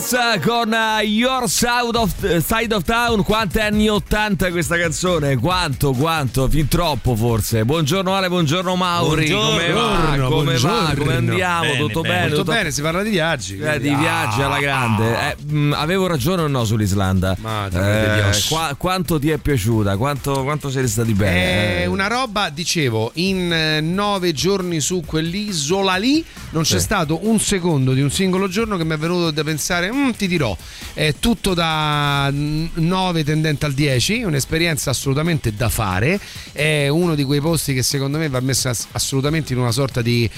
Killers con Your Side of, Side of Town, quanti anni 80 questa canzone? Quanto, quanto? Fin troppo forse. Buongiorno Ale, buongiorno Mauri, Buongiorno, come va? Come va? Come andiamo? Bene, Tutto bene. Tutto- bene, si parla di viaggi. Eh, di viaggi alla grande. Eh, mh, avevo ragione o no sull'Islanda? Di Dios. qua- quanto ti è piaciuta? Quanto, quanto siete stati bene? È una roba, dicevo, in eh, nove giorni su quell'isola lì non c'è Sì. stato un secondo di un singolo giorno che mi è venuto da pensare, "Mm, ti dirò, è tutto da mm, 9 tendente al 10, un'esperienza assolutamente da fare, è uno di quei posti che secondo me va messo ass- assolutamente in una sorta di,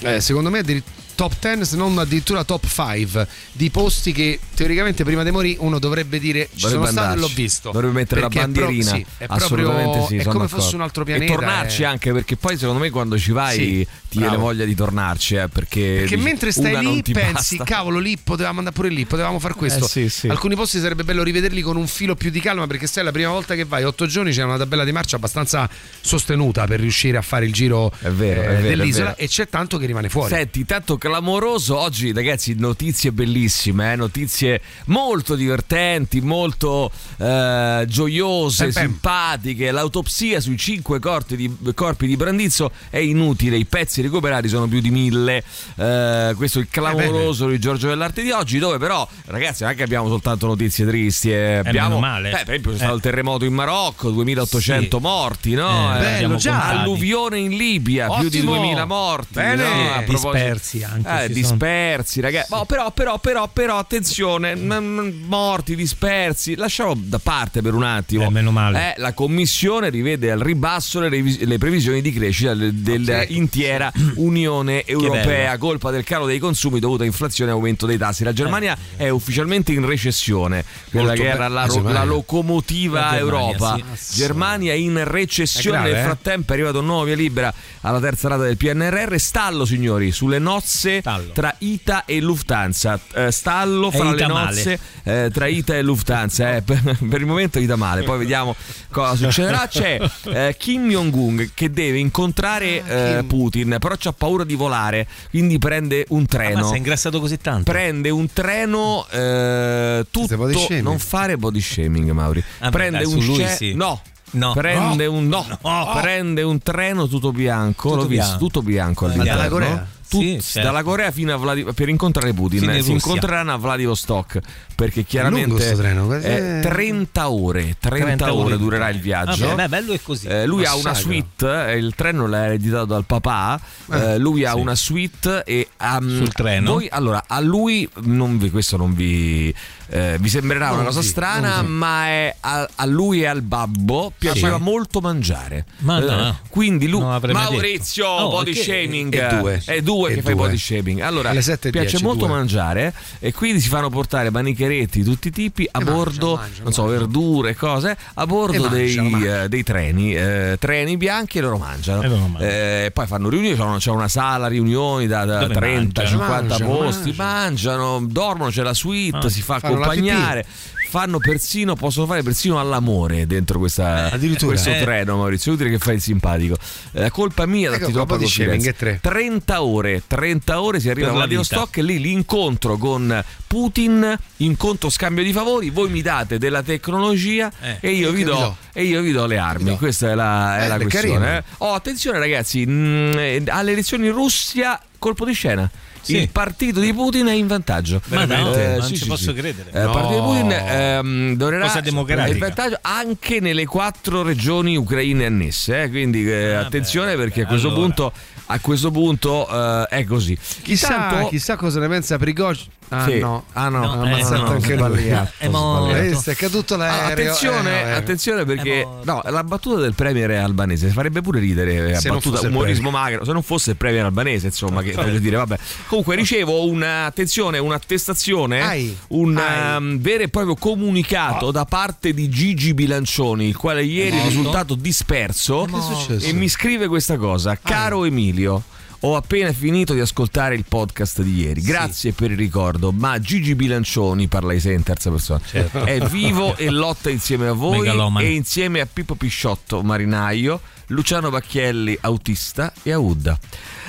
eh, secondo me, addir- top 10 se non addirittura top 5 di posti che teoricamente prima di morire uno dovrebbe dire ci Dovrebbe sono stato e l'ho andarci. visto Dovrebbe mettere Perché la è pro- bandierina. sì, è Assolutamente proprio sì. è come d'accordo. fosse un altro pianeta E tornarci eh. anche perché poi secondo me quando ci vai Sì, ti viene voglia di tornarci. eh, perché perché dici, mentre stai lì pensi basta. cavolo lì potevamo andare pure lì potevamo fare questo Eh, sì, sì. alcuni posti sarebbe bello rivederli con un filo più di calma perché sai la prima volta che vai otto giorni c'è una tabella di marcia abbastanza sostenuta per riuscire a fare il giro È vero, eh, è vero, è dell'isola e c'è tanto che rimane fuori Senti, tanto clamoroso oggi, ragazzi, notizie bellissime, eh, notizie molto divertenti, molto eh, gioiose, bem. simpatiche. L'autopsia sui cinque corpi di, corpi di Brandizzo è inutile, i pezzi recuperati sono più di mille. Eh, questo è il clamoroso di Giorgio dell'Arte di oggi, dove però, ragazzi, non è che abbiamo soltanto notizie tristi. eh, abbiamo, meno male. eh, per esempio, c'è stato Eh. il terremoto in Marocco, 2800 Sì. morti, no? Eh, Eh, bello, già. Alluvione in Libia, più di Ottimo. 2000 morti. Bene. no? A proposito- Dispersi anche, Eh, ci dispersi, ragazzi. Oh, però, però, però, però, attenzione, morti, dispersi. Lasciamo da parte per un attimo. Eh, meno male. Eh, la commissione rivede al ribasso le, revis- le previsioni di crescita del- dell'intera Unione Europea, colpa del calo dei consumi dovuto a inflazione e aumento dei tassi. La Germania è ufficialmente in recessione, quella Molto che era la, ro- la locomotiva La Germania, Europa. sì. Germania in recessione. Grave, Nel eh? frattempo è arrivato un nuovo via libera alla terza rata del PNRR. Stallo, signori, sulle nozze Stallo. tra ITA e Lufthansa. Eh, stallo fra le nozze eh, tra ITA e Lufthansa. Eh, per, per il momento ITA male, poi vediamo cosa succederà. C'è eh, Kim Jong-un che deve incontrare eh, Kim. Putin, però c'ha paura di volare, quindi prende un Ah, ma treno. sei ingrassato così tanto? Prende un treno eh, tutto. Non fare body shaming, Mauri. Ah, beh, prende dai, un lui sce- sì. No. No. Prende No. un no, No. prende un treno tutto bianco, Tutto l'ho visto, bianco. tutto bianco Ma all'interno. dalla Corea? Tut- Sì, certo. Dalla Corea fino a Vladi- per incontrare Putin. Fino in si Russia. incontreranno a Vladivostok perché chiaramente treno, eh, 30 ore, 30, ore durerà il viaggio. Vabbè, beh, bello è così. Eh, lui ha una suite, eh, il treno l'ha ereditato dal papà, eh, lui ha sì. una suite e ha, Sul treno? Voi, allora, a lui, non vi, questo non vi, eh, vi sembrerà Non una cosa sì, strana, sì. ma è a, a lui e al babbo piaceva Sì. molto mangiare. Ma Eh, no. quindi lui, Maurizio, detto. Oh, body shaming. e due. È due E che fai body shaming. Allora, piace dieci, molto due. mangiare e quindi si fanno portare manicheretti di tutti i tipi a E mangia, bordo, mangia, non so, mangia. verdure, cose, a bordo dei, mangia, mangia. eh, dei treni, eh, treni bianchi e loro mangiano. E loro. Eh, poi fanno riunioni, c'è una, sala riunioni da, da Dove 30, mangiano? 50 Mangiano, posti, mangiano, dormono, c'è la suite, Ah, si fa accompagnare. Fanno persino, possono fare persino all'amore dentro questa, Addirittura. questo Eh. treno, Maurizio. È utile che fai il simpatico. È colpa mia, Ecco, shaming, confidenza. è tre. 30 ore, 30 ore si arriva a la Vladivostok e lì l'incontro con Putin, incontro scambio di favori, voi mi date della tecnologia Eh, e, io vi che vi do, do? e io vi do le armi. do? Questa è la, è Eh, la questione. eh. Oh, attenzione ragazzi, mh, eh, alle elezioni in Russia, colpo di scena. Sì. Il partito di Putin è in vantaggio. Ma no, Eh, non sì, ci sì, posso sì. credere. Eh, il partito di Putin ehm, dovrà Cosa democratica. in vantaggio anche nelle quattro regioni ucraine annesse. eh, quindi eh, Ah, attenzione beh, perché a questo allora. punto, a questo punto eh, è così. chissà, Intanto- chissà cosa ne pensa Prigozhin Ah Sì. no, Ah, no. ha No, ammazzato eh, no, anche lui. È morto. È caduto l'aereo. attenzione, eh, no, eh. attenzione perché no, la battuta del premier albanese farebbe pure ridere, eh, Se non battuta umorismo magro, se non fosse il premier albanese, insomma, che voglio dire, vabbè. Comunque ricevo una attenzione, un'attestazione, Ai. un Ai. um, vero e proprio comunicato da parte di Gigi Bilancioni, il quale ieri è risultato disperso Che è successo? e mi scrive questa cosa, caro Emilio Ho appena finito di ascoltare il podcast di ieri. Grazie per il ricordo, ma Gigi Bilancioni, parla di sé in terza persona, Certo. è vivo e lotta insieme a voi Megalomane. e insieme a Pippo Pisciotto, marinaio, Luciano Bacchielli, autista e a Udda.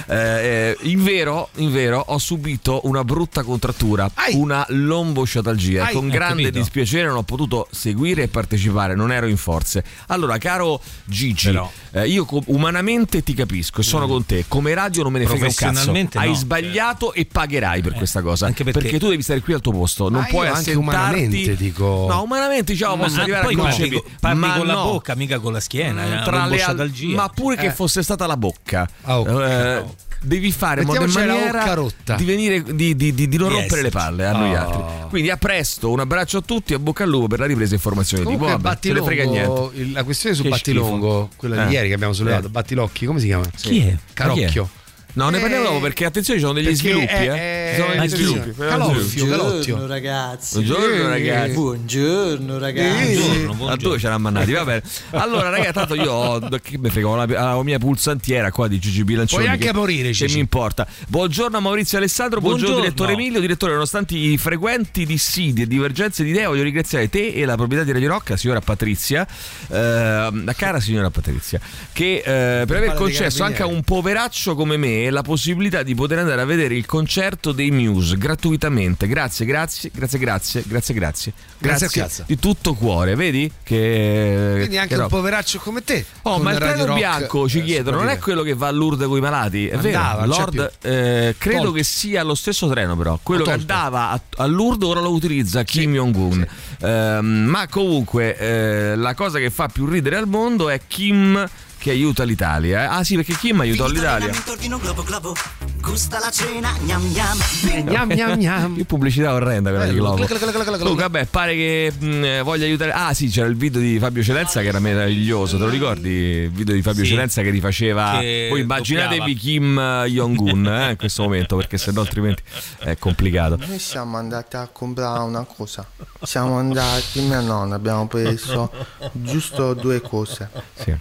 Eh, eh, in, vero, in vero, ho subito una brutta contrattura, Ai. una lombosciatalgia. Ai. Con grande capito. dispiacere non ho potuto seguire e partecipare, non ero in forze. Allora, caro Gigi, eh, io umanamente ti capisco e sono con te. Come radio non me ne frega un cazzo. Professionalmente Hai no. sbagliato e pagherai per Eh, questa cosa. anche perché- tu devi stare qui al tuo posto. Non io puoi anche umanamente dico- No, umanamente diciamo, Ma posso arrivare poi a concepire. co- parli ma con la no. bocca, mica con la schiena. Mm, eh, tra le al- ma pure che Eh. fosse stata la bocca Ah, ok. Devi fare in maniera rotta. di, venire, di, di- di- di non Di rompere le palle a noi Oh. altri quindi a presto un abbraccio a tutti a bocca al lupo per la ripresa informazioni tipo Comunque vabbè, ce ne frega niente Battilongo, la questione su Che Battilongo, quella di Eh. ieri che abbiamo sollevato, Eh. Battilocchi, come si chiama? Chi è? Carocchio. No ne parliamo Eh, dopo perché attenzione ci sono degli perché sviluppi è- eh. è- Ci sono degli sviluppi Caloffio, Calottio. Buongiorno ragazzi. Buongiorno, ragazzi. Buongiorno ragazzi. Buongiorno, a due ce l'hanno mannati, va bene. Allora, ragazzi, tanto io ho, che me frega, ho la, la mia pulsantiera qua di Gigi Bilancioni. Puoi anche che, morire, Che Gigi. mi importa. Buongiorno a Maurizio Alessandro, buongiorno, Buongiorno. direttore Emilio. Direttore, nonostante i frequenti dissidi e divergenze di idee, voglio ringraziare te e la proprietà di Radio Rock, la signora Patrizia, eh, la cara signora Patrizia, che eh, per aver concesso anche a un poveraccio come me la possibilità di poter andare a vedere il concerto dei Muse gratuitamente. Grazie, grazie, grazie, grazie, grazie, grazie. Grazie cazzo. di tutto cuore, vedi? Che Quindi anche che un poveraccio come te. Oh, ma il treno bianco ci eh, chiedono, non è quello che va a Lourdes con i malati, è Andava, vero? Lord, eh, credo Tolto. che sia lo stesso treno, però. Quello che andava a, a Lourdes ora lo utilizza Kim Jong-un. Ehm, ma comunque eh, la cosa che fa più ridere al mondo è Kim che aiuta l'Italia. eh. Ah, sì, perché Kim aiutò l'Italia. Gusta la cena, gnam gnam. Eh, Gnam gnam gnam. Che pubblicità orrenda quella di Bello. Globo. Comunque, vabbè, pare che mh, voglia aiutare. Ah, sì, c'era il video di Fabio Celenza che era meraviglioso. Te lo ricordi? Il video di Fabio Sì. Celenza che rifaceva. Che Voi immaginatevi doppiava. Kim Jong-un eh, in questo momento, perché sennò altrimenti è complicato. Noi siamo andati a comprare una cosa. Siamo andati, mia nonna, abbiamo preso giusto due cose. Sì.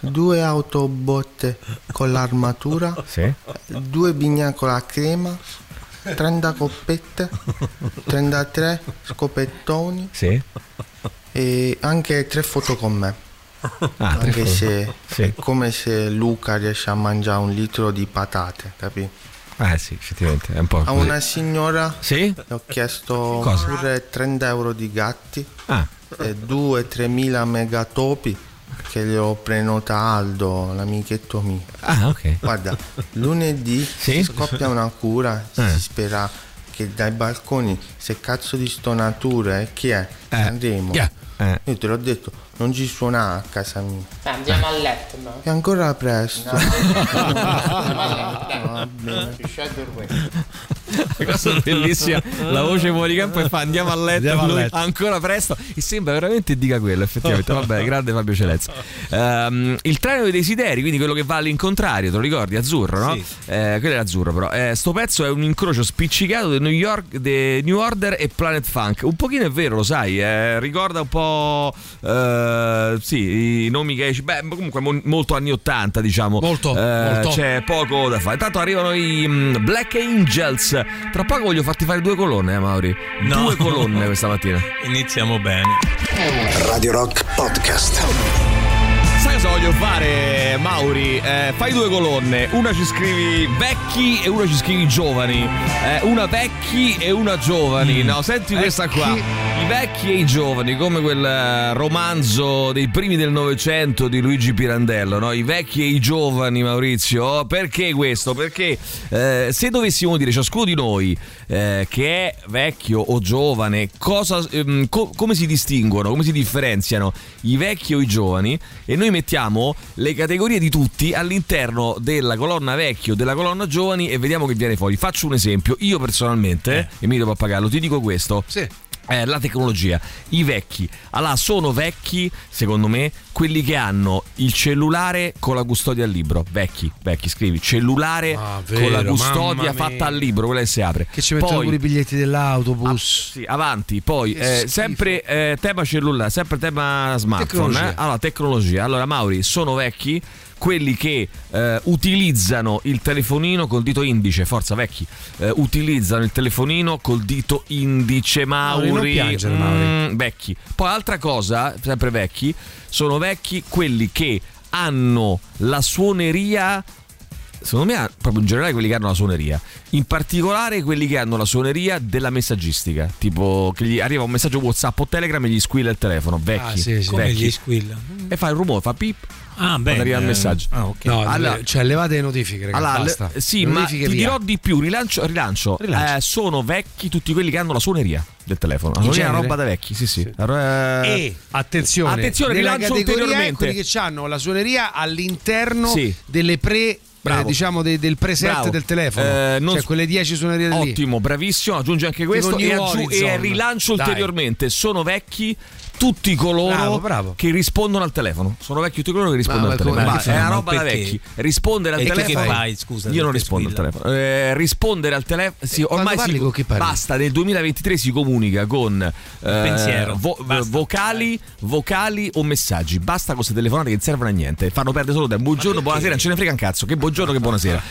Due autobotte con l'armatura, Sì. due bignè con la crema, 30 coppette, 33 scopettoni Sì. e anche tre foto con me. Ah, Anche se Sì. è come se Luca riesce a mangiare un litro di patate, capi? Ah, sì, effettivamente. È un po'. A così. una signora Sì? le ho chiesto Cosa? pure 30 euro di gatti Ah, e 2-3 mila megatopi che le ho prenota Aldo, l'amichetto mio. ah ok. Guarda, lunedì Sì? scoppia una cura, Eh. si spera che dai balconi, se cazzo di stonature, eh, chi è? Eh. Andremo. È? Eh. Io te l'ho detto, non ci suona a casa mia. Andiamo a letto, no? È ancora presto. La cosa bellissima, la voce fuori campo e fa andiamo a letto, Andiamo a lui letto. ancora presto e sembra veramente dica quello effettivamente, vabbè grande Fabio Celezza Ehm, il treno dei desideri quindi quello che va all'incontrario te lo ricordi azzurro no? Sì. Eh, quello era azzurro però Eh, sto pezzo è un incrocio spiccicato di New York di New Order e Planet Funk un pochino è vero lo sai eh, ricorda un po' eh, sì i nomi che beh comunque mo- molto anni 80 diciamo Molto, Eh, molto. c'è poco da fare intanto arrivano i mm, Black Angels tra poco voglio farti fare due colonne eh Mauri No. due colonne questa mattina Iniziamo bene. Radio Rock Podcast. Sai cosa voglio fare, Mauri? Eh, fai due colonne. Una ci scrivi vecchi e una ci scrivi giovani. Eh, una vecchi e una giovani. No, senti questa qua. I vecchi e i giovani, come quel eh, romanzo dei primi del Novecento di Luigi Pirandello, no? I vecchi e i giovani, Maurizio. Perché questo? Perché eh, se dovessimo dire ciascuno di noi eh, che è vecchio o giovane, cosa, ehm, co- come si distinguono, come si differenziano i vecchi o i giovani? E noi mettiamo le categorie di tutti all'interno della colonna vecchio, della colonna giovani e vediamo che viene fuori. Faccio un esempio. Io personalmente, Emilio Pappagallo, ti dico questo. Sì. Eh, la tecnologia, i vecchi. Allora, sono vecchi, secondo me, quelli che hanno il cellulare con la custodia al libro. Vecchi, vecchi, scrivi. Cellulare Ah, con la vero, custodia fatta al libro, quella che si apre. Che ci mettono Poi- pure i biglietti dell'autobus. sì, avanti, poi eh, sempre eh, tema cellulare, sempre tema smartphone. Tecnologia. eh. Allora, tecnologia. Allora, Mauri, sono vecchi quelli che eh, utilizzano il telefonino col dito indice, forza vecchi, eh, utilizzano il telefonino col dito indice, Mauri. Mauri, piangere, Mauri. Mm, vecchi. Poi altra cosa, sempre vecchi, sono vecchi quelli che hanno la suoneria secondo me proprio in generale quelli che hanno la suoneria in particolare quelli che hanno la suoneria della messaggistica tipo che gli arriva un messaggio whatsapp o telegram e gli squilla il telefono vecchi, Ah, sì, sì. Come vecchi. gli squilla? e fa il rumore fa pip Ah, quando bene. arriva il messaggio Ah, ok. No, Allora- cioè levate le notifiche, ragazzi. allora, basta. sì, Le ma ti via. dirò di più, rilancio, rilancio. Rilancio. Eh, sono vecchi tutti quelli che hanno la suoneria del telefono. La suoneria è una roba da vecchi, sì, sì. Eh, E attenzione, Attenzione, rilancio ulteriormente. quelli che hanno la suoneria all'interno Sì. delle pre Bravo. eh, diciamo de- del preset Bravo. del telefono. Eh, non cioè quelle 10 suonerie lì. Ottimo, bravissimo. Aggiunge anche questo e, aggiu- e rilancio Dai. ulteriormente. Sono vecchi tutti coloro Bravo, bravo. che rispondono al telefono. Sono vecchi tutti coloro che rispondono Ma- al telefono. ma è una roba da vecchi. Rispondere al E tu che telefono. fai, scusa, Io non rispondo al squilla? telefono. Eh, rispondere al telefono. Sì, E quando ormai si, con basta. Nel 2023 si comunica con eh, pensiero. vo- vocali, vocali o messaggi. Basta con queste telefonate che non servono a niente. Fanno perdere solo tempo. Buongiorno, buonasera. Non ce ne frega un cazzo. Che buongiorno, che buonasera.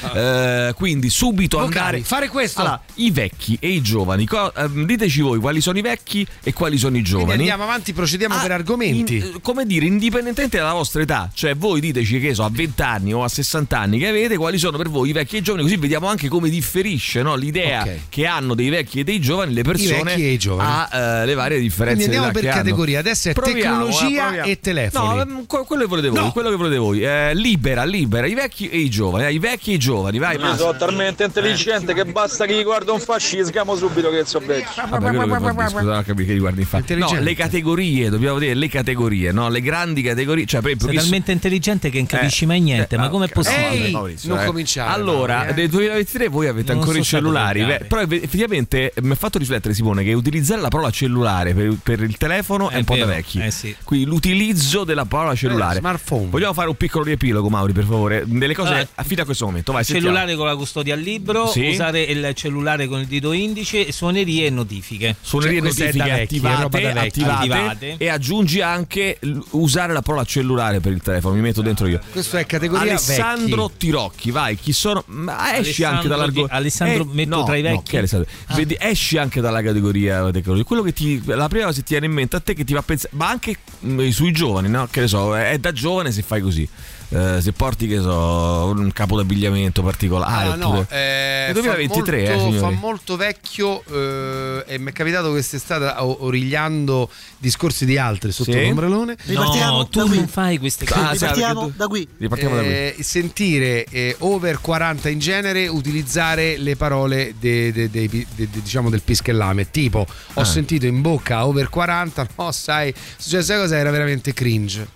Eh, quindi subito Vocali, andare. fare questo. Allora, i vecchi e i giovani, co- ehm, diteci voi quali sono i vecchi e quali sono i Quindi giovani. andiamo avanti, procediamo Ah, per argomenti. in- eh, come dire, indipendentemente dalla vostra età, cioè voi diteci che so, a 20 anni o a 60 anni che avete, quali sono per voi i vecchi e i giovani, così vediamo anche come differisce no, l'idea Ok. che hanno dei vecchi e dei giovani le persone e i giovani. a eh, le varie differenze. Quindi andiamo per hanno. categoria. Adesso è tecnologia proviamo. e telefoni. No, ehm, que- quello che volete voi, No. quello che volete voi. Eh, libera, libera, i vecchi e i giovani, eh, i vecchi e i giovani, vai. Io sono talmente intelligente che basta che gli guardo un fasci sgamo subito che so vecchio. Vabbè, quello che scusa, che riguarda infatti. No, Intelligente. le categorie, dobbiamo vedere le categorie, no? Le grandi categorie, cioè per esempio Sei talmente intelligente che non capisci Eh, mai niente, eh, ma com'è ok. possibile? Ehi, Maurizio, non eh. cominciare, Allora, eh. nel 2023 voi avete Non ancora i cellulari, beh, però eff- effettivamente mi ha fatto riflettere Simone che utilizzare la parola cellulare per, per il telefono è, È un po' da vecchi. eh sì. Quindi l'utilizzo della parola cellulare. Eh, smartphone. Vogliamo fare un piccolo riepilogo, Mauri, per favore, delle cose Allora, fino a questo momento. Vai, sentiamo. Cellulare con la custodia al libro, Sì. usare il cellulare con il dito indice, suonerie e notifiche. Suonerie Cioè, è notifiche è attivate, da vecchi. attivate, Attivate. e aggiungi anche l- usare la parola cellulare per il telefono. Mi metto dentro io. Questo è categoria Alessandro vecchi. Tirocchi, vai, chi sono? Ma esci Alessandro anche dall'argomento. Alessandro metto no, tra i no, vecchi? Alessandro? Ah. Vedi, esci anche dalla categoria. Quello che ti. La prima cosa che ti viene in mente a te che ti fa pensare. Ma anche mh, sui giovani, no? Che ne so, è da giovane se fai così. Eh, se porti, che so, un capo d'abbigliamento particolare. Ah, no, oppure- eh, Nel 2023, fa, eh, molto, signori. fa molto vecchio eh, e mi è capitato quest'estate origliando discorsi di altri sotto Sì? l'ombrellone Ripartiamo no, tu non fai queste cose. Ah, Ripartiamo tu- da qui. Ripartiamo da qui. eh, sentire eh, over 40 in genere utilizzare le parole de- de- de- diciamo del pischellame tipo ho Ah. sentito in bocca over 40 no sai cioè sai cosa era veramente cringe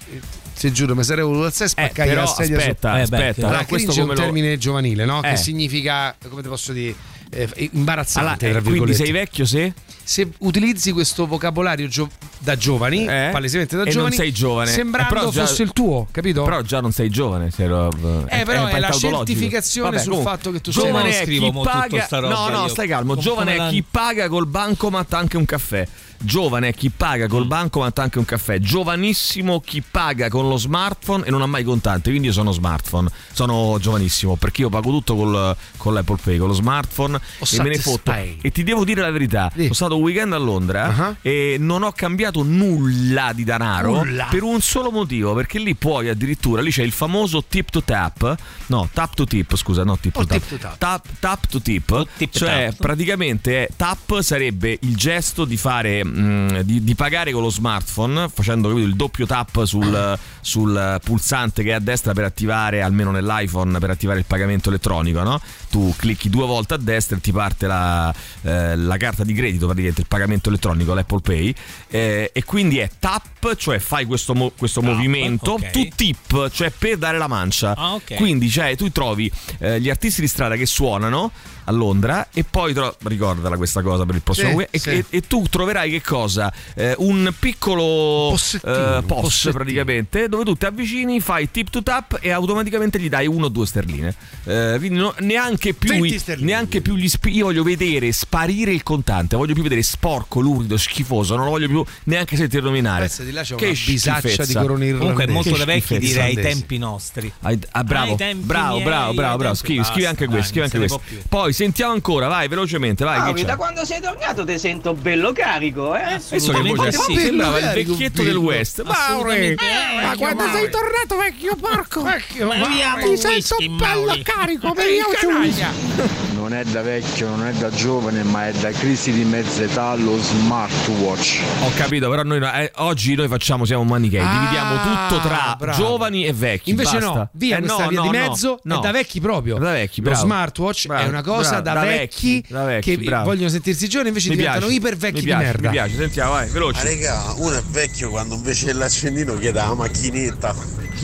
ti giuro mi sarei voluto alzare e Eh, spaccare però la sedia su- aspetta, Eh, beh, allora, Allora, questo è un lo- termine giovanile, no? Eh. Che significa, come ti posso dire, eh, Allora, imbarazzante, eh, tra quindi sei vecchio se? Se utilizzi questo vocabolario gio- da giovani, Eh? palesemente da E non giovani, sei giovane. sembrando Eh, già- fosse il tuo, capito? Però già non sei giovane, sei ro- eh, però è, la tautologico. certificazione Vabbè, sul comunque, fatto che tu sei giovane non è scrivo mo tutto paga sta roba no no io. stai calmo Come giovane la- è chi paga col bancomat anche un caffè giovane chi paga col bancomat anche un caffè giovanissimo chi paga con lo smartphone e non ha mai contante quindi io sono smartphone sono giovanissimo perché io pago tutto col, con l'Apple Pay con lo smartphone e me ne fotto e ti devo dire la verità Sì. sono stato un weekend a Londra Uh-huh. e non ho cambiato nulla di denaro Nulla. per un solo motivo perché lì puoi addirittura lì c'è il famoso tip to tap no tap to tip scusa no tip O to tap to tap. tap, tap to tip, O tip cioè tap. praticamente tap sarebbe il gesto di fare mm, di, di pagare con lo smartphone facendo capito, il doppio tap sul, sul pulsante che è a destra per attivare almeno nell'iPhone per attivare il pagamento elettronico no? tu clicchi due volte a destra e ti parte la, eh, la carta di credito praticamente il pagamento elettronico l'Apple Pay eh, e quindi è tap cioè fai questo, mo- questo movimento ok. tu tip cioè per dare la mancia Ah, ok. quindi cioè, tu trovi eh, gli artisti di strada che suonano a Londra e poi tro- ricordala questa cosa per il prossimo Sì, weekend, e, sì. e- e tu troverai che cosa? Eh, un piccolo Possettino, eh, POS possettino. praticamente dove tu ti avvicini, fai tip to tap e automaticamente gli dai uno o due sterline. Eh, quindi no- neanche più, 20 i- sterline. neanche più gli spi- io voglio vedere sparire il contante, voglio più vedere sporco, lurido, schifoso, non lo voglio più neanche sentire nominare. Di là c'è che una bisaccia di corone irlandese. Comunque è molto da vecchi direi ai tempi nostri. Ai- ah, bravo, Ai tempi bravo, miei, bravo, bravo, bravo. tempi- Scrivi, scrivi anche questo, scrivi non anche questo. più. Poi sentiamo ancora, vai velocemente, vai. Mauri, c'è? da quando sei tornato ti sento bello carico, eh? Adesso che voce sì. sembrava il Bello, vecchietto bello. del West. Mauri, Assolutamente. Ma quando sei tornato vecchio porco? Vecchio, un whisky, Mauri. carico, whisky. Non è da vecchio, non è da giovane, ma è da crisi di mezza età lo smartwatch. Ho capito, però noi eh, oggi noi facciamo siamo manichei, Ah, dividiamo tutto tra bravo. giovani e vecchi. Invece basta. no, via Eh, questa no, via no, di mezzo no. è da vecchi proprio. Da vecchi, Lo bravo. smartwatch Bravo, è una cosa bravo, da, da vecchi, vecchi, da vecchi, che bravo. vogliono sentirsi giovani invece Mi diventano piace, iper vecchi mi di piace, merda. Mi piace, sentiamo, vai, veloce. Raga, uno è vecchio quando invece dell'accendino chiede la macchinetta.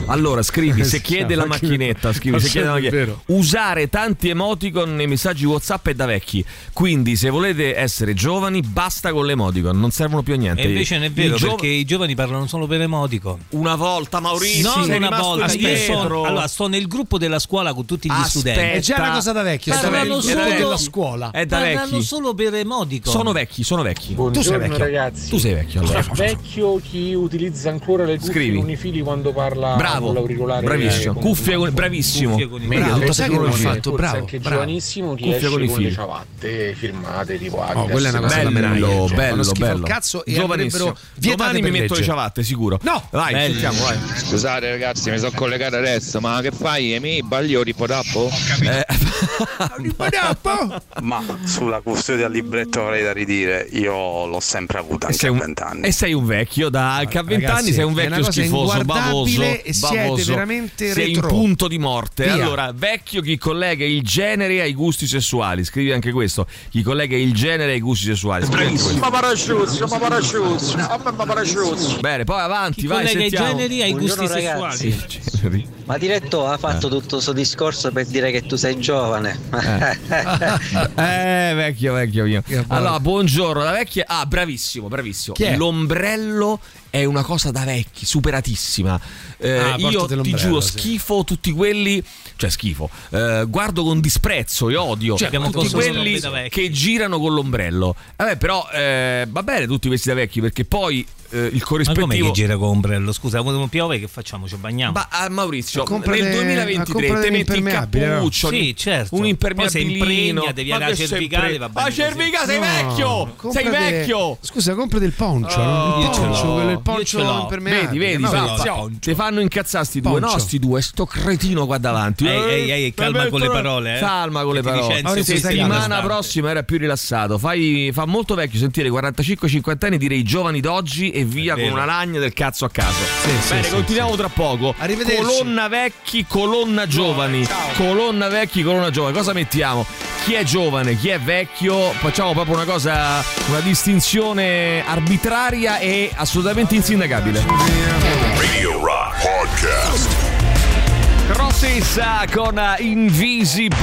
Allora, scrivi, se chiede la macchinetta, scrivi, se chiede la macchinetta. Usare tanti emoticon nei messaggi WhatsApp è da vecchi. Quindi, se volete essere giovani, basta con le emoticon, non servono più a niente. E invece non è vero I giov- perché i giovani parlano solo per emoticon. Una volta, Maurizio, non una volta. Io sono, allora, sto nel gruppo della scuola con tutti gli Aspetta. studenti. È già una cosa da vecchio, Parlano solo della scuola. È da Parlano vecchi. solo per emoticon. Sono vecchi, sono vecchi. Tu sei vecchio. ragazzi. Tu sei vecchio, allora. vecchio chi utilizza ancora le cuffie Scrivi. con i fili quando parla Bravo, l'auricolare. bravissimo. con- Cuffie con, bravissimo. Cuffie con i Vedi, Bravo, tutta ho tecnologia. fatto? Bravo, anche bravo. giovanissimo Cuffie con i con le ciabatte firmate tipo Oh, quella è una cosa da Bello, menare. bello, Fanno schifo al bello. cazzo e vietate Domani mi metto le ciabatte, sicuro. No! Vai, Bello. sentiamo, vai. Scusate ragazzi, mi sono collegato adesso, ma che fai? E mi baglio di podappo? Eh, Ma sulla custodia del libretto avrei da ridire, io l'ho sempre avuta e anche sei a un, 20 anni. e sei un vecchio, da anche a 20 Ragazzi, anni sei un vecchio schifoso, bavoso, inguardabile e siete bavoso. veramente sei in punto di morte. Via. Allora, vecchio chi collega il genere ai gusti sessuali. Scrivi anche questo. Chi collega il genere ai gusti sessuali. Ma parasciuzzo, ma parasciuzzo, ma parasciuzzo. Bene, poi avanti, Chi vai, collega i sentiamo. generi ai gusti Buongiorno, sessuali. ragazzi. Generi. Ma diretto ha fatto tutto questo discorso per dire che tu sei giovane. Eh, vecchio, vecchio mio. Allora, buongiorno, la vecchia. Ah, bravissimo, bravissimo. Chi è? L'ombrello è una cosa da vecchi, superatissima. Eh, Ah, io ti giuro, sì. schifo tutti quelli. Cioè, schifo. Eh, guardo con disprezzo e odio Cioè, tutti quelli che girano con l'ombrello. Vabbè, però eh, va bene tutti questi da vecchi perché poi eh, il Ma come corrispettivo. che gira con ombrello? Scusa, quando piove che facciamo? Ci bagniamo? Ma ah, Maurizio, Comprate- nel 2023 comprate te metti il no? cappuccio, Sì, certo. un Poi impermeabilino, impregna, devi Ma andare a cervicale, va bene Ma così. cervica sei No, vecchio! Sei comprate- vecchio! Scusa, compra del poncio. Oh, no? il poncio, il Io poncio impermeabile. Vedi, vedi, Maurizio, fa- ti fanno incazzare sti due, no sti due, sto cretino qua davanti. Ehi, ehi, ehi, calma con le parole, eh. Calma con le parole. stai settimana prossima era più rilassato. Fai, fa molto vecchio sentire 45-50 anni dire i giovani d'oggi e via con una lagna del cazzo a caso. sì, Bene, sì, continuiamo tra poco. Arrivederci. Colonna vecchi, colonna giovani. Colonna vecchi, colonna giovani. Cosa mettiamo? Chi è giovane, chi è vecchio? Facciamo proprio una cosa, una distinzione arbitraria e assolutamente insindacabile. Radio Rock Podcast. Rossissa con Invisible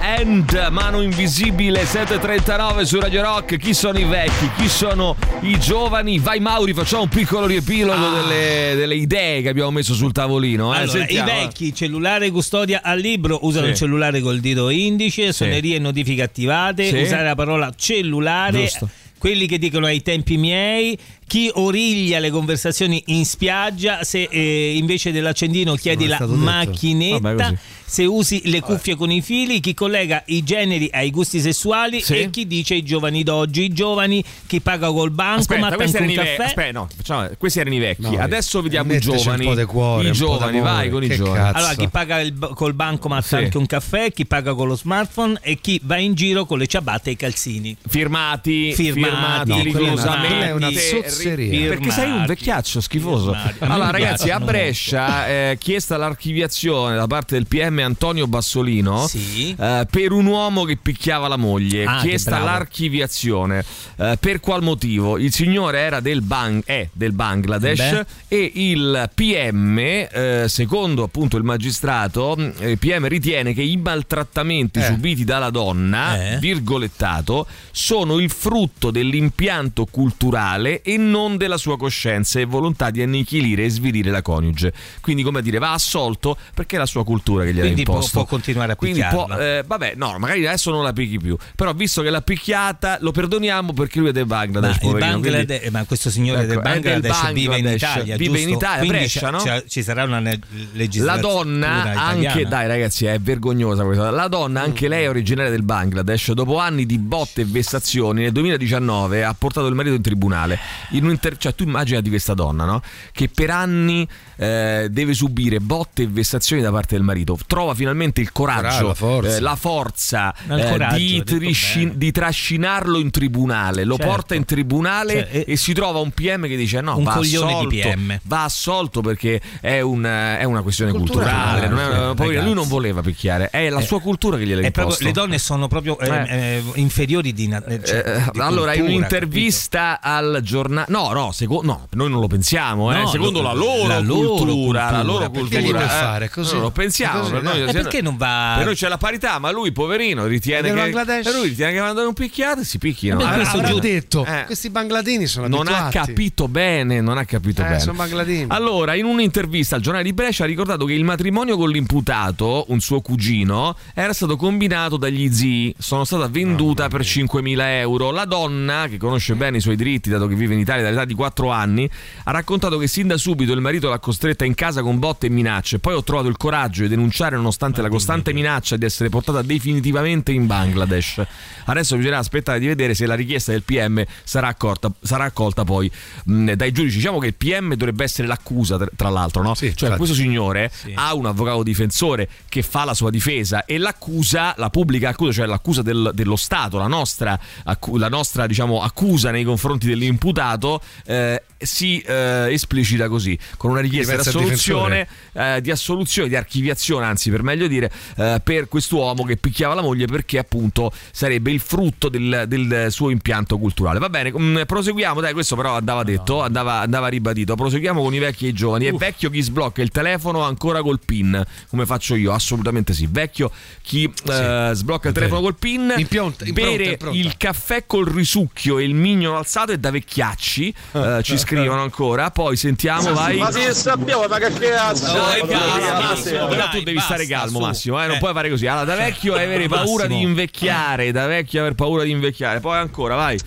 and Mano Invisibile 739 su Radio Rock. Chi sono i vecchi? Chi sono i giovani? Vai Mauri, facciamo un piccolo riepilogo delle, delle idee che abbiamo messo sul tavolino. eh. Allora, i vecchi, cellulare custodia al libro, usano Sì. il cellulare col dito indice, suonerie e notifiche attivate, Sì. usare la parola cellulare. Giusto. Quelli che dicono ai tempi miei, chi origlia le conversazioni in spiaggia, se eh, invece dell'accendino chiedi la macchinetta, Vabbè. Se usi le cuffie con i fili, chi collega i generi ai gusti sessuali Sì. e chi dice i giovani d'oggi, i giovani, chi paga col banco, Aspetta, ma erano, un i ve- caffè. aspetta, no, facciamo- questi erano i vecchi. No, Adesso vediamo i metteci un giovani. po' cuore, I un po' giovani, vai con i Che giovani. cazzo. Allora, chi paga il- col bancomat Sì. anche un caffè, chi paga con lo smartphone e chi va in giro con le ciabatte e i calzini. Firmati, Firmati. firmati, No, quella è una- rigorosamente. è una ri- zozzeria. Perché sei un vecchiaccio schifoso. Firmati. Allora, ragazzi, a Brescia è chiesta l'archiviazione da parte del PM PM Antonio Bassolino Sì. eh, per un uomo che picchiava la moglie, Ah, chiesta l'archiviazione. Eh, per qual motivo? Il signore era del, Bang- è del Bangladesh Beh. e il PM, eh, secondo appunto il magistrato, mh, il PM ritiene che i maltrattamenti Eh. subiti dalla donna, Eh. virgolettato, sono il frutto dell'impianto culturale e non della sua coscienza e volontà di annichilire e svilire la coniuge. Quindi, come dire, va assolto perché è la sua cultura che gliel'ha Quindi può, può continuare a Quindi può, picchiarla. eh, vabbè, no, magari adesso non la picchi più. Però visto che l'ha picchiata, lo perdoniamo perché lui è del ma, Bangladesh, il poverino. quindi- Bangladesh- eh, ma questo signore Ecco, del è del Bangladesh, vive in Bangladesh, Italia, vive in giusto? Italia, Quindi Brescia, no? ci sarà una ne- La legislazione donna anche, dai ragazzi, è vergognosa questa. La donna, anche lei è originaria del Bangladesh, dopo anni di botte e vessazioni, nel 2019 ha portato il marito in tribunale. In un inter- cioè, tu immaginati questa donna, no? Che per anni eh, deve subire botte e vessazioni da parte del marito. Trova finalmente il coraggio, la forza. eh, la forza, eh, coraggio, di, trisci- di trascinarlo in tribunale. Lo Certo. porta in tribunale Cioè, e- e si trova un PM che dice: No, Un va coglione assolto, di PM. va assolto perché è, un- è una questione culturale. Culturale, non è una- poverino, lui non voleva picchiare, è la Eh, sua cultura che gliel'ha imposto. le donne sono proprio eh, Eh. eh, inferiori di, cioè, Eh, di allora, in cultura, un'intervista al giornale, no, no, seco- no, noi non lo pensiamo, eh, No, secondo lo- la loro, la loro cultura, la loro cultura, cultura. eh. fare così? Non lo pensiamo, Così. Noi, E perché non va- Per noi c'è la parità, ma lui, poverino, ritiene che. Bangladesh? Per lui ritiene che mandano un picchiato e si picchino. Beh, Ah, questo Avrà giù- detto, Eh. questi bangladini sono non ha abituati. capito bene, non ha capito Eh, bene. sono bangladini. Allora, in un'intervista al giornale di Brescia ha ricordato che il matrimonio con l'imputato, un suo cugino, era stato combinato dagli zii. Sono stata venduta per 5.000 euro. La donna, che conosce bene i suoi diritti, dato che vive in Italia dall'età di 4 anni, ha raccontato che sin da subito il marito l'ha costretta in casa con botte e minacce. Poi ho trovato il coraggio di denunciare nonostante la costante minaccia di essere portata definitivamente in Bangladesh. Adesso bisognerà aspettare di vedere se la richiesta del PM sarà accolta, sarà accolta poi mh, dai giudici. Diciamo che il PM dovrebbe essere l'accusa, tra, l'altro, no? Sì, cioè, questo signore Sì. ha un avvocato difensore che fa la sua difesa e l'accusa, la pubblica accusa, cioè l'accusa del- dello Stato, la nostra, accu- la nostra diciamo, accusa nei confronti dell'imputato. eh, si eh, esplicita così con una richiesta di assoluzione, eh, di assoluzione, di archiviazione, anzi per meglio dire, eh, per quest'uomo che picchiava la moglie perché appunto sarebbe il frutto del, del suo impianto culturale. Va bene, mm, proseguiamo, dai, questo però andava detto, andava, andava ribadito. Proseguiamo con i vecchi e i giovani. È vecchio chi sblocca il telefono ancora col PIN, come faccio io? Assolutamente sì. Vecchio chi eh, sblocca il telefono col PIN, Impronta- impronta, bere impronta. il caffè col risucchio e il mignolo alzato è da vecchiacci. eh, ci scrivono ancora. Poi sentiamo, vai. Ma se sappiamo, ma che cazzo? No, che Massimo, cazzo? però Dai, tu devi stare calmo, su. Massimo, eh, non Eh. puoi fare così. Allora, da vecchio avere paura di invecchiare, da vecchio aver paura di invecchiare. Poi ancora, vai.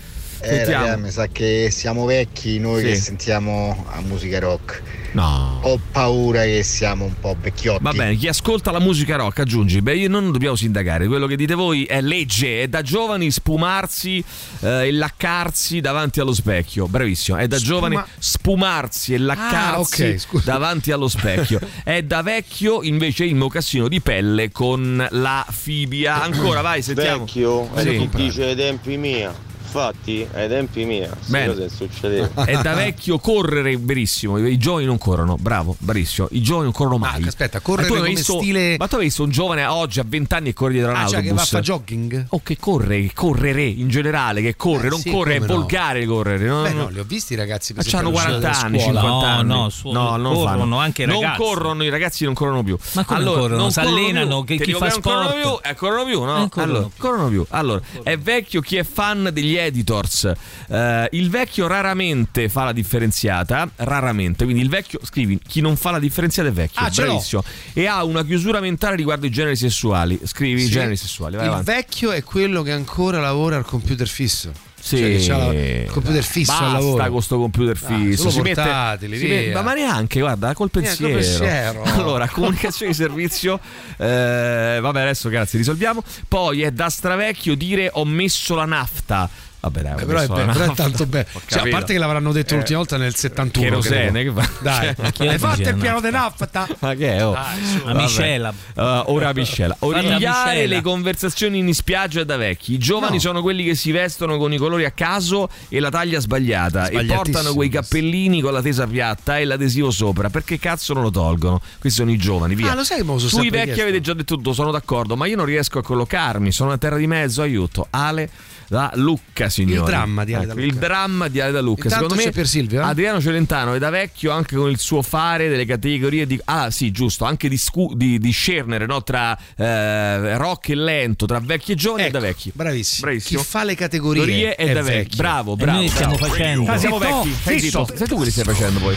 Eh, raga, mi sa che siamo vecchi noi Sì. che sentiamo la musica rock. No. Ho paura che siamo un po' vecchiotti. Va bene, chi ascolta la musica rock aggiungi, beh io non dobbiamo sindacare, quello che dite voi è legge, è da giovani spumarsi eh, e laccarsi davanti allo specchio, bravissimo, è da Spuma- giovani spumarsi e laccarsi Ah, ok, scusa. davanti allo specchio, è da vecchio invece il mocassino di pelle con la fibia, ancora vai sentiamo. Vecchio, Sì. dice ai tempi mia. Infatti, ai tempi queste cose succedevano. È da vecchio correre, verissimo. I giovani non corrono, bravo, bravissimo. I giovani non corrono mai. Ah, aspetta, correre Ma tu hai come visto, stile- Ma tu hai visto un giovane oggi a 20 anni che corre dietro a un Ah, cioè che va a fare jogging? O che corre, correre in generale, che corre, Eh, non sì, corre, è no. volgare correre. No, Beh, no. no, li ho visti i ragazzi per esempio, 40 alla anni, scuola. 50 No, anni. no, su- non corrono fanno. anche i Non ragazzi. corrono, i ragazzi non corrono più. Ma come corrono? non Si allenano, che chi fa non corrono sport. più, eh, corrono più, no? Eh, corrono allora, più. corrono più. Allora, è vecchio chi è fan degli editors. Eh, il vecchio raramente fa la differenziata, raramente. Quindi il vecchio, scrivi, chi non fa la differenziata è vecchio. Ah, bravissimo. E ha una chiusura mentale riguardo i generi sessuali. Scrivi i Sì. generi sessuali, vai il avanti. vecchio è quello che ancora lavora al computer fisso. Sì. Cioè, che c'ha il computer fisso Basta al lavoro. con sto computer Ah, fisso. solo si mette, portatili, si via. mette- ma neanche, guarda, col pensiero. pensiero. Allora, comunicazione di servizio. eh, vabbè, adesso grazie, risolviamo. Poi è da stravecchio dire ho messo la nafta. Vabbè, dai, Beh, però, è, be- però è tanto bello. Cioè, a parte che l'avranno detto Eh, l'ultima volta nel 71. Cherosene, credo. che fa- Dai, cioè, hai fatto il piano di nafta? Ma che è? Oh? A Vabbè. miscela. Uh, ora a miscela. Origliare le conversazioni in spiaggia da vecchi. I giovani No. sono quelli che si vestono con i colori a caso e la taglia sbagliata e portano quei cappellini con la tesa piatta e l'adesivo sopra. Perché cazzo non lo tolgono? Questi sono i giovani, via. Ah, lo sai sono Sui vecchi chiesto. avete già detto tutto, sono d'accordo, ma io non riesco a collocarmi, sono a terra di mezzo, aiuto. Ale da Lucca, signori. Il dramma di Ale da Ecco, Lucca. Il dramma di Ale da Lucca. Intanto Secondo me c'è Pier Silvio, eh? Adriano Celentano è da vecchio anche con il suo fare delle categorie di ah sì giusto anche di, scu- di, di scernere no? tra eh, rock e lento tra vecchi e giovani è da vecchi Bravissimo. Bravissimo. Chi fa le categorie è, da vecchi vecchio. bravo E bravo noi stiamo bravo. facendo. Ah, siamo vecchi zitto sei tu che li stai facendo poi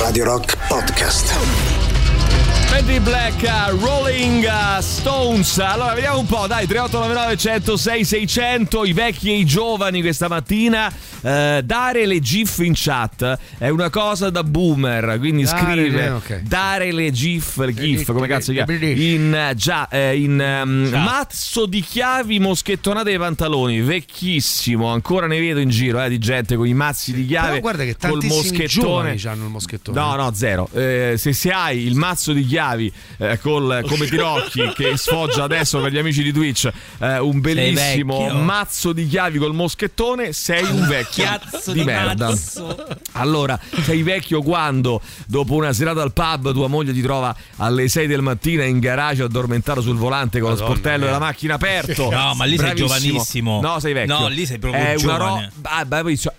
Radio Rock Podcast. Mandy Black uh, Rolling uh, Stones allora vediamo un po' dai 3899 106 600 i vecchi e i giovani questa mattina Eh, dare le gif in chat è una cosa da boomer quindi Dare scrive le- ok. dare le gif le gif come cazzo si chiama in eh, già eh, in ehm, mazzo di chiavi moschettonate ai pantaloni vecchissimo ancora ne vedo in giro eh, di gente con i mazzi di chiave Però guarda che col tantissimi moschettone giovani hanno il moschettone. No, no, zero. Eh, se, se hai il mazzo di chiavi eh, col, come Tirocchi che sfoggia adesso per gli amici di Twitch, eh, un bellissimo mazzo di chiavi col moschettone, sei un vecchio di di merda. Allora, sei vecchio quando dopo una serata al pub tua moglie ti trova alle 6 del mattino in garage addormentato sul volante con Madonna lo sportello mia. della macchina aperto. No, ma lì sei Bravissimo. giovanissimo. No, sei vecchio. No, lì sei proprio è una giovane. ro- ah,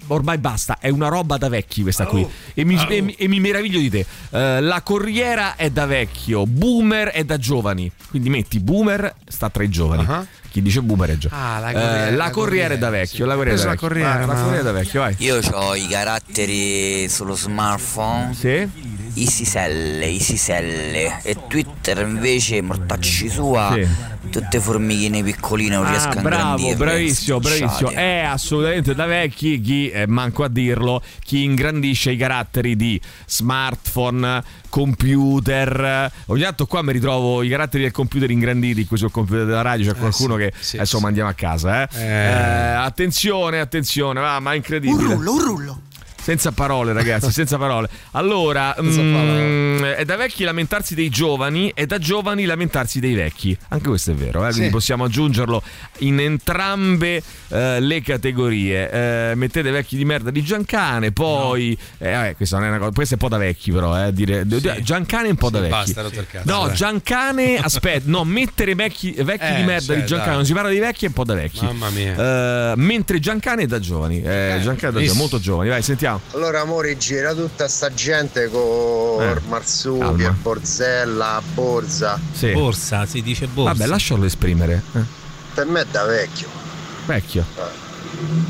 ormai basta, è una roba da vecchi questa qui. E mi, e mi- e mi meraviglio di te. Eh, la corriera è da vecchio, boomer è da giovani. Quindi metti boomer sta tra i giovani. Ah. Chi dice boomer è già. Ah, la Eh, corriera- la la corriera è da vecchio. sì. La corriera è Preso da la vecchio. corriera, Vai, la ma- corriera è da vecchio, vai. Io ho i caratteri sullo smartphone. Sì? Isiselle, Isiselle. E Twitter invece, mortacci sua, Sì. tutte formichine piccoline, non riesco Ah, a bravo, ingrandirle, bravissimo, bravissimo. È assolutamente da vecchi chi, eh, manco a dirlo, chi ingrandisce i caratteri di smartphone, computer. Ogni tanto qua mi ritrovo i caratteri del computer ingranditi qui sul computer della radio, c'è qualcuno sì, che sì, adesso sì. mandiamo a casa. Eh. Eh. Eh, attenzione, attenzione, va, ma è incredibile. Un rullo, un rullo. Senza parole, ragazzi, senza parole. Allora, mm, è da vecchi lamentarsi dei giovani e da giovani lamentarsi dei vecchi. Anche questo è vero, eh? quindi Sì. possiamo aggiungerlo in entrambe eh, le categorie. Eh, mettete vecchi di merda di Giancane, poi. eh, vabbè, questa non è una cosa. Questo è un po' da vecchi, però. Eh, dire, Giancane è un po' da vecchi. basta, cazzo, no, dai. Giancane, aspetta, no, mettere vecchi, vecchi Eh, di merda cioè, di Giancane. dai. Non si parla di vecchi, è un po' da vecchi. Mamma mia. Eh, mentre Giancane è da giovani. Eh, Giancane è da giovani, molto giovani. Vai, sentiamo. Allora, amore, gira tutta sta gente con Eh, Marsupia, calma. Borzella, Borza. Sì. Borsa, si dice borsa. Vabbè, lascialo esprimere. Eh, Per me è da vecchio. Vecchio.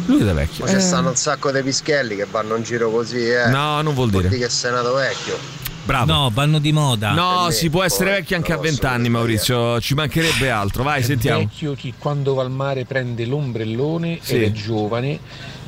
Lui è da vecchio. Ma ci Eh, stanno un sacco di pischelli che vanno in giro così, eh. No, non vuol Vuol dire. dire che sei nato vecchio. Bravo. No, vanno di moda. No, me, si può essere poi, vecchi anche a non posso 20 anni, dire. Maurizio. Ci mancherebbe altro. Vai, sentiamo. vecchio chi quando va al mare prende l'ombrellone Sì. ed è giovane,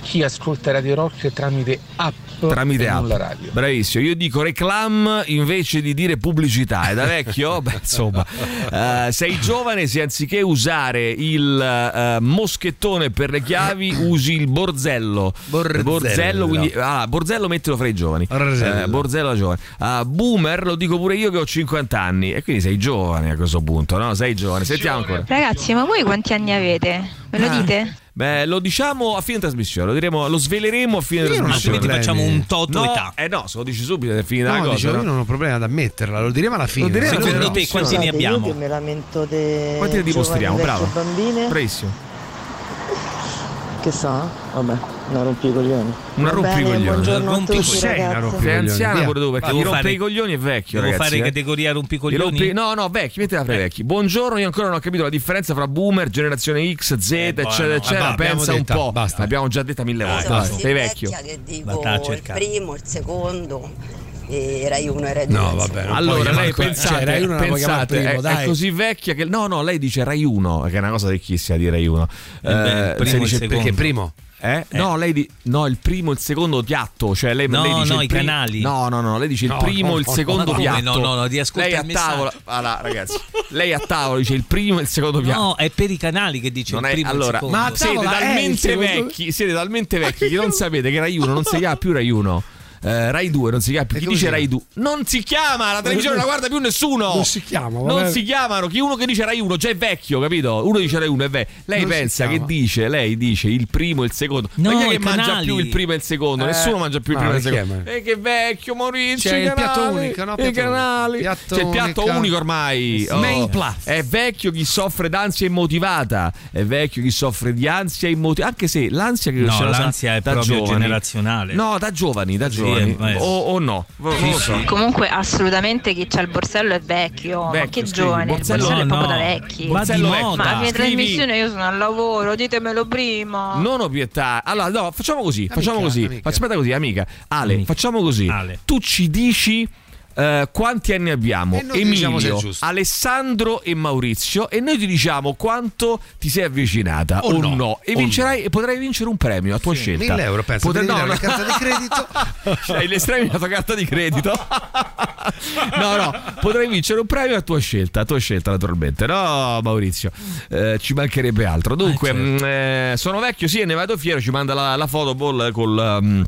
chi ascolta Radio Rock tramite app Tramite e non app. la radio. Bravissimo. Io dico reclam invece di dire pubblicità. È da vecchio? Beh, insomma. Eh, sei giovane se anziché usare il eh, moschettone per le chiavi usi il borzello. Borzello. quindi ah, borzello mettilo fra i giovani. Borzello. Eh, borzello da giovane. Ah, boomer lo dico pure io che ho 50 anni e quindi sei giovane a questo punto, no? Sei giovane. Sentiamo ancora. Ragazzi, ma voi quanti anni avete? Me lo Ah. dite? Beh, lo diciamo a fine trasmissione, lo, diremo, lo sveleremo a fine Io trasmissione. Altrimenti facciamo un toto No, età. eh no, se lo dici subito è finita la No, cosa. dicevo, no? io non ho problema ad ammetterla, lo diremo alla fine. Lo diremo Secondo fine. te quanti ne Io abbiamo? che mi lamento dei Quanti ne dimostriamo? Bravo. Bravissimo. Che sa? Vabbè, una rompicoglioni. Una rompicoglioni. Rompicoglioni. una. Sei rompicoglioni, anziana pure tu perché rompe fare- i coglioni è vecchio, Devo ragazzi. fare eh. categoria rompicoglioni? rompi- No, no, vecchi, mettila fra i vecchi. Buongiorno, io ancora non ho capito la differenza fra boomer, generazione X, Z, eccetera, buono. eccetera. Abbiamo Pensa un detta, po'. basta. L'abbiamo già detta mille volte. Dai, vai, basta. sei vecchio. che dico il primo, il secondo, e Rai 1 e Rai 2. No, vabbè. Allora, lei pensate, cioè, Rai uno pensate primo, è, dai. è così vecchia che. No, no, lei dice Rai 1, che è una cosa vecchissima di Rai 1. Eh il primo dice. Perché primo? Eh? No, lei di... no, il primo e il secondo piatto, cioè lei, No, lei dice no, il i pri- canali. No, no, no, lei dice No, il primo no, e il secondo piatto. No, no, no, riascolta lei a il tavola. Allora, ragazzi, lei a tavola dice il primo e il secondo piatto. No, è per i canali che dice Non il primo il allora, secondo. ma a siete il talmente secondo- vecchi, siete talmente vecchi che non sapete che Rai 1 non si chiama più Rai 1. Eh, Rai 2 non si chiama più. Chi dice Rai 2? Non si chiama, la televisione non la guarda più nessuno. Non si chiama, Non vabbè. si chiamano. Chi uno che dice Rai 1 già è vecchio, capito? Uno dice Rai 1 è vecchio. Lei Non pensa che dice, lei dice il primo e il secondo. No, ma chi è che mangia canali. più il primo e il secondo? Eh, Nessuno mangia più il primo e il secondo. E che vecchio Maurizio. C'è i il piatto unico, no? I canali. Piatto C'è il piatto unico. unico ormai. Oh. Main plus. È vecchio chi soffre d'ansia immotivata. È vecchio chi soffre di ansia immotivata. Anche se l'ansia che No, ce la sa l'ansia è proprio giovani. generazionale. No, da giovani, da Sì, eh, o, o no? Non lo so. Comunque assolutamente chi c'ha il borsello è vecchio, ma Vecchio, che scrivi, giovane, il borsello- borsello è No, proprio no. da vecchi. Ma di Borsello vecchio. moda. Ma a fine Scrivi- trasmissione io sono al lavoro, ditemelo prima. Non ho pietà. Allora, no, facciamo così. Amica, facciamo così. amica. Aspetta così, amica. Ale, Amica. facciamo così. Ale. Tu ci dici. Eh, quanti anni abbiamo? E diciamo Emilio. Alessandro e Maurizio e noi ti diciamo quanto ti sei avvicinata o, O no. e O vincerai e potrai vincere un premio a tua Sì, scelta 1000 euro, penso, Potre- devi no, no. una carta di credito. C'hai l'estremo della tua carta di credito no no potrai vincere un premio a tua scelta a tua scelta naturalmente no Maurizio Eh, ci mancherebbe altro dunque Eh, certo. mh, eh, sono vecchio sì e ne vado fiero ci manda la, la photoball col um,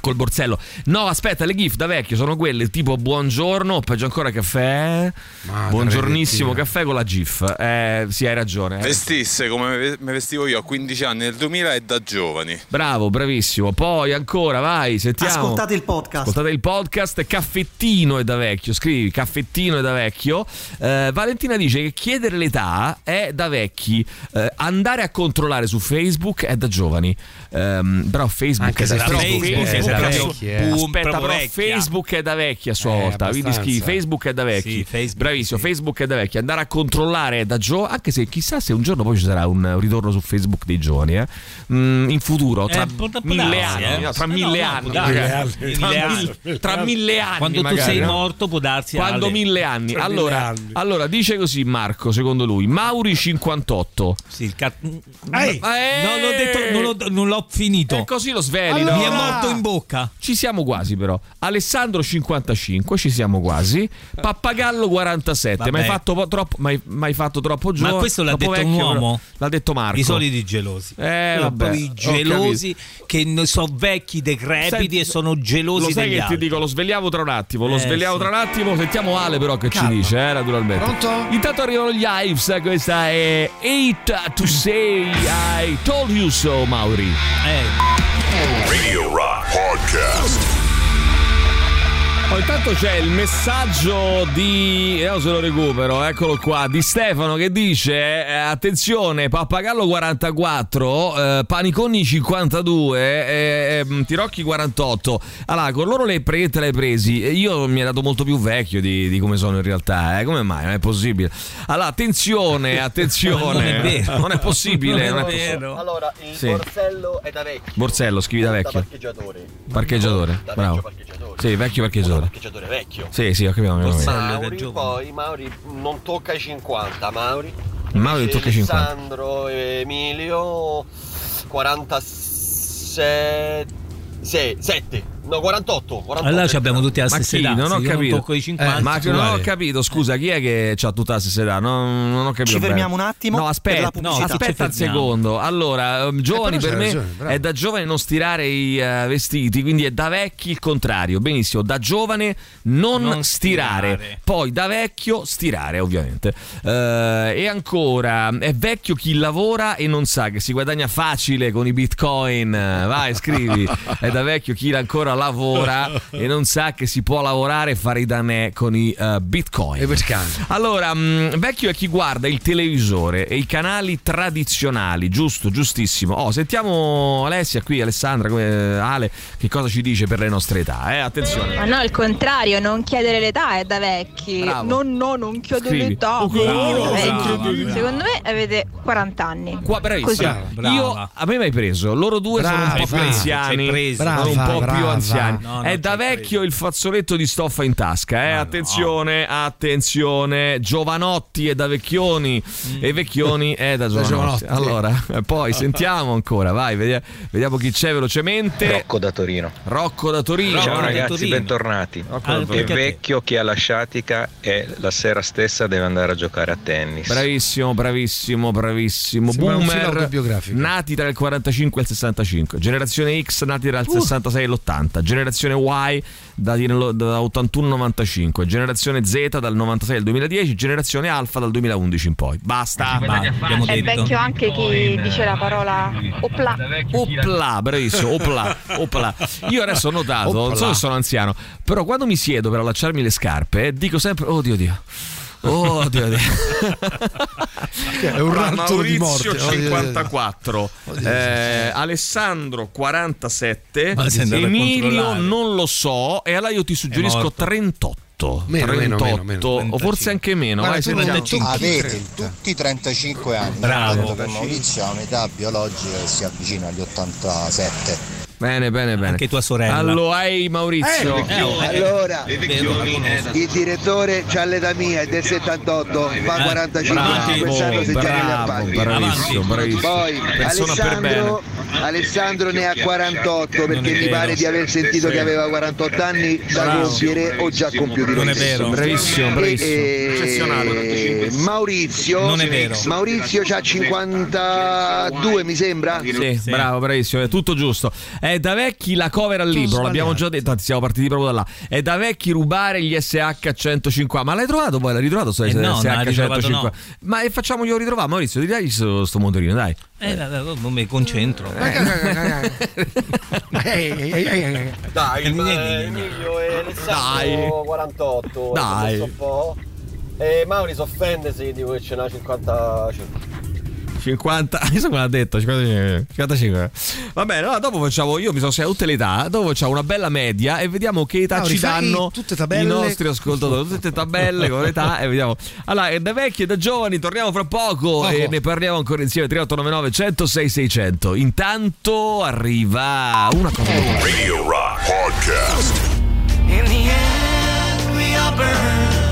Col borsello. No, aspetta, le gif da vecchio sono quelle tipo buongiorno, o peggio ancora caffè. Ma Buongiornissimo dai, caffè con la gif. Eh, sì, hai ragione. eh. Vestisse come me- mi vestivo io a 15 anni nel 2000 e da giovani. Bravo, bravissimo. Poi ancora, vai, sentiamo. Ascoltate il podcast. Ascoltate il podcast. Caffettino è da vecchio. Scrivi caffettino è da vecchio. Eh, Valentina dice che chiedere l'età è da vecchi. Eh, andare a controllare su Facebook è da giovani. Ehm, però Facebook Anche è se da Facebook Facebook è Facebook da è- vecchi, eh. Boom, Aspetta, proprio però vecchia. Facebook è da vecchi a sua Eh, volta. Quindi scrivi Facebook è da vecchi. Sì, Facebook, Bravissimo, sì. Facebook è da vecchi. Andare a controllare è da giovani. Anche se chissà se un giorno poi ci sarà un ritorno su Facebook dei giovani. eh. Mm, in futuro, tra Eh, mille anni. tra mille anni. Tra anni. mille- Tra mille anni. Quando tu sei no? morto può darsi Quando mille Allora, anni. allora, dice così Marco, secondo lui. Mauri 58. Sì, il cat- Ehi! Eh, No, l'ho detto, non, l'ho, non l'ho finito. E così lo sveli. Allora- no? Mi è morto in bocca. Ci siamo quasi però. Alessandro 55, ci siamo quasi. Pappagallo 47. Vabbè. Ma hai fatto po- troppo ma hai- ma hai fatto troppo giovane. Ma questo l'ha detto un vecchio, uomo? però. L'ha detto Marco. I soliti gelosi. Eh, Sono vabbè, i gelosi che ne so vecchi, decrepiti Senti, e sono gelosi Lo sai degli che altri. ti dico, lo svegliamo tra un attimo, lo Eh, svegliamo sì. tra un attimo, sentiamo Ale però che ci dice, eh, naturalmente. Pronto? Intanto arrivano gli Ives, questa è 8 to say I told you so, Mauri. Eh, Radio Rock Podcast. Oh, intanto c'è il messaggio di. Vediamo se lo recupero, eccolo qua. Di Stefano che dice: eh, Attenzione, Pappagallo 44, eh, Paniconi 52, eh, eh, Tirocchi 48. Allora, con loro le prete le hai presi. Io mi è dato molto più vecchio di, di come sono in realtà. Eh? Come mai? Non è possibile. Allora, attenzione, attenzione. Non è vero. Non è possibile. Non non è è possibile. vero. Allora, il Sì. borsello è da vecchio. Borsello, scrivi da vecchio. parcheggiatore. Parcheggiatore, Da bravo. vecchio parcheggiatore. Sì, vecchio parcheggiatore. Parcheggiatore vecchio. Sì, sì, ho capito. Mauri, poi Mauri non tocca i 50, Mauri. Mauri tocca i 50. Alessandro Emilio 47 7. No, 48, 48. allora ci abbiamo tutti la stessa età. Non ho capito. tocco i 50. Eh, ma non ho capito, scusa, chi è che ha tutta la stessa età? Non, non ho capito. Ci fermiamo bene. un attimo No, per aspetta, la no, aspetta un secondo. Allora, ehm, giovani però per me ragione, è da giovane non stirare i eh, vestiti, quindi è da vecchi il contrario. Benissimo, da giovane non, Non stirare. stirare. Poi da vecchio stirare, ovviamente. Eh, e ancora, è vecchio chi lavora e non sa che si guadagna facile con i bitcoin. Vai, scrivi. È da vecchio chi ancora lavora e non sa che si può lavorare e fare i danè con i eh, bitcoin. E? Allora, mh, vecchio è chi guarda il televisore e i canali tradizionali, giusto, giustissimo. Oh, sentiamo Alessia qui, Alessandra, come- Ale, che cosa ci dice per le nostre età, eh? Attenzione. Ma no, il contrario, non chiedere l'età è da vecchi. Bravo. No, no, non chiedo Scrivi. l'età. Bravo, Bravo, vecchi. bravo. Secondo me avete 40 anni. Qua, Così. bravissima. Brava. Io, a me mi hai preso, loro due sono un po' più anziani. Brava, sono un po' più brava. anziani. No, è da vecchio il fazzoletto di stoffa in tasca. Eh? attenzione, attenzione. Giovanotti è da vecchioni e vecchioni è da giovanotti. Giovanotti. Allora, poi sentiamo ancora, vai, vediamo, vediamo chi c'è velocemente. Rocco da Torino. Rocco da Torino. Ciao ragazzi, Torino. bentornati. Rocco da Ah, È Torino. perché a te? vecchio che ha la sciatica e la sera stessa deve andare a giocare a tennis. Bravissimo, bravissimo, bravissimo. Sembra Boomer nati tra il 45 e il 65. Generazione X nati tra il 66 e l'80. Generazione Y da, da 81 al 95. Generazione Z dal 96 al 2010. Generazione Alfa dal 2011 in poi. Basta. Ma È vecchio anche chi dice la parola opla. Opla, bravissimo, opla, opla. Io adesso ho notato, non so se sono anziano, però quando mi siedo per allacciarmi le scarpe, dico sempre, oh Dio Dio. Oh Dio Dio. È un Allora, Maurizio morte. Oh, Dio, Dio, Dio. 54, eh, Alessandro 47, Ma sei andato a Emilio non lo so e allora io ti suggerisco morto. 38. Meno, meno, 38 meno, meno, o forse anche meno. Guarda, vai, tu non- Avete tutti 35 anni. Bravo. Per Maurizio ha un'età biologica che si avvicina agli 87. Bene, bene, bene. Anche tua sorella. Allora, hai Maurizio. Eh, eh, Allora, eh, il direttore c'ha l'età mia, è del 78, fa Eh, 45 bravo, anni, quest'anno si bravo, appalti. bravissimo, bravissimo. Poi. Alessandro, Alessandro ne ha 48 Non perché mi pare di aver sentito che aveva 48 anni da Bravo. compiere o già compiuti Non è vero. Bravissimo, bravissimo. E- Eccezionale. Maurizio Non è vero. Maurizio c'ha 52 mi sembra Sì, bravo, bravissimo, è tutto giusto. È da vecchi la cover al libro, l'abbiamo già detto, anzi siamo partiti proprio da là. È da vecchi rubare gli SH 150. Ma l'hai trovato poi? L'hai ritrovato sto Eh no, non l'ha SH ritrovato, 150? Ma e facciamoglielo ritrovare, Maurizio, ti dai sto, sto motorino, dai. Eh, non mi concentro. Dai, ma- Emilio e Dai. Alessandro 48. Dai. adesso un po'. E Mauri si offende se dico che ce n'ha 55. 50, io so come l'ha detto, 55. 55. Va bene, allora dopo facciamo, io mi sono tutte le età, dopo facciamo una bella media e vediamo che età Mauri, ci fai danno tutte tabelle. i nostri ascoltatori, tutte tabelle con l'età e vediamo. Allora, da vecchi e da giovani, torniamo fra poco, e ne parliamo ancora insieme 3899 106 600. Intanto arriva una cosa. Radio Rock Podcast. In the end, we all burn.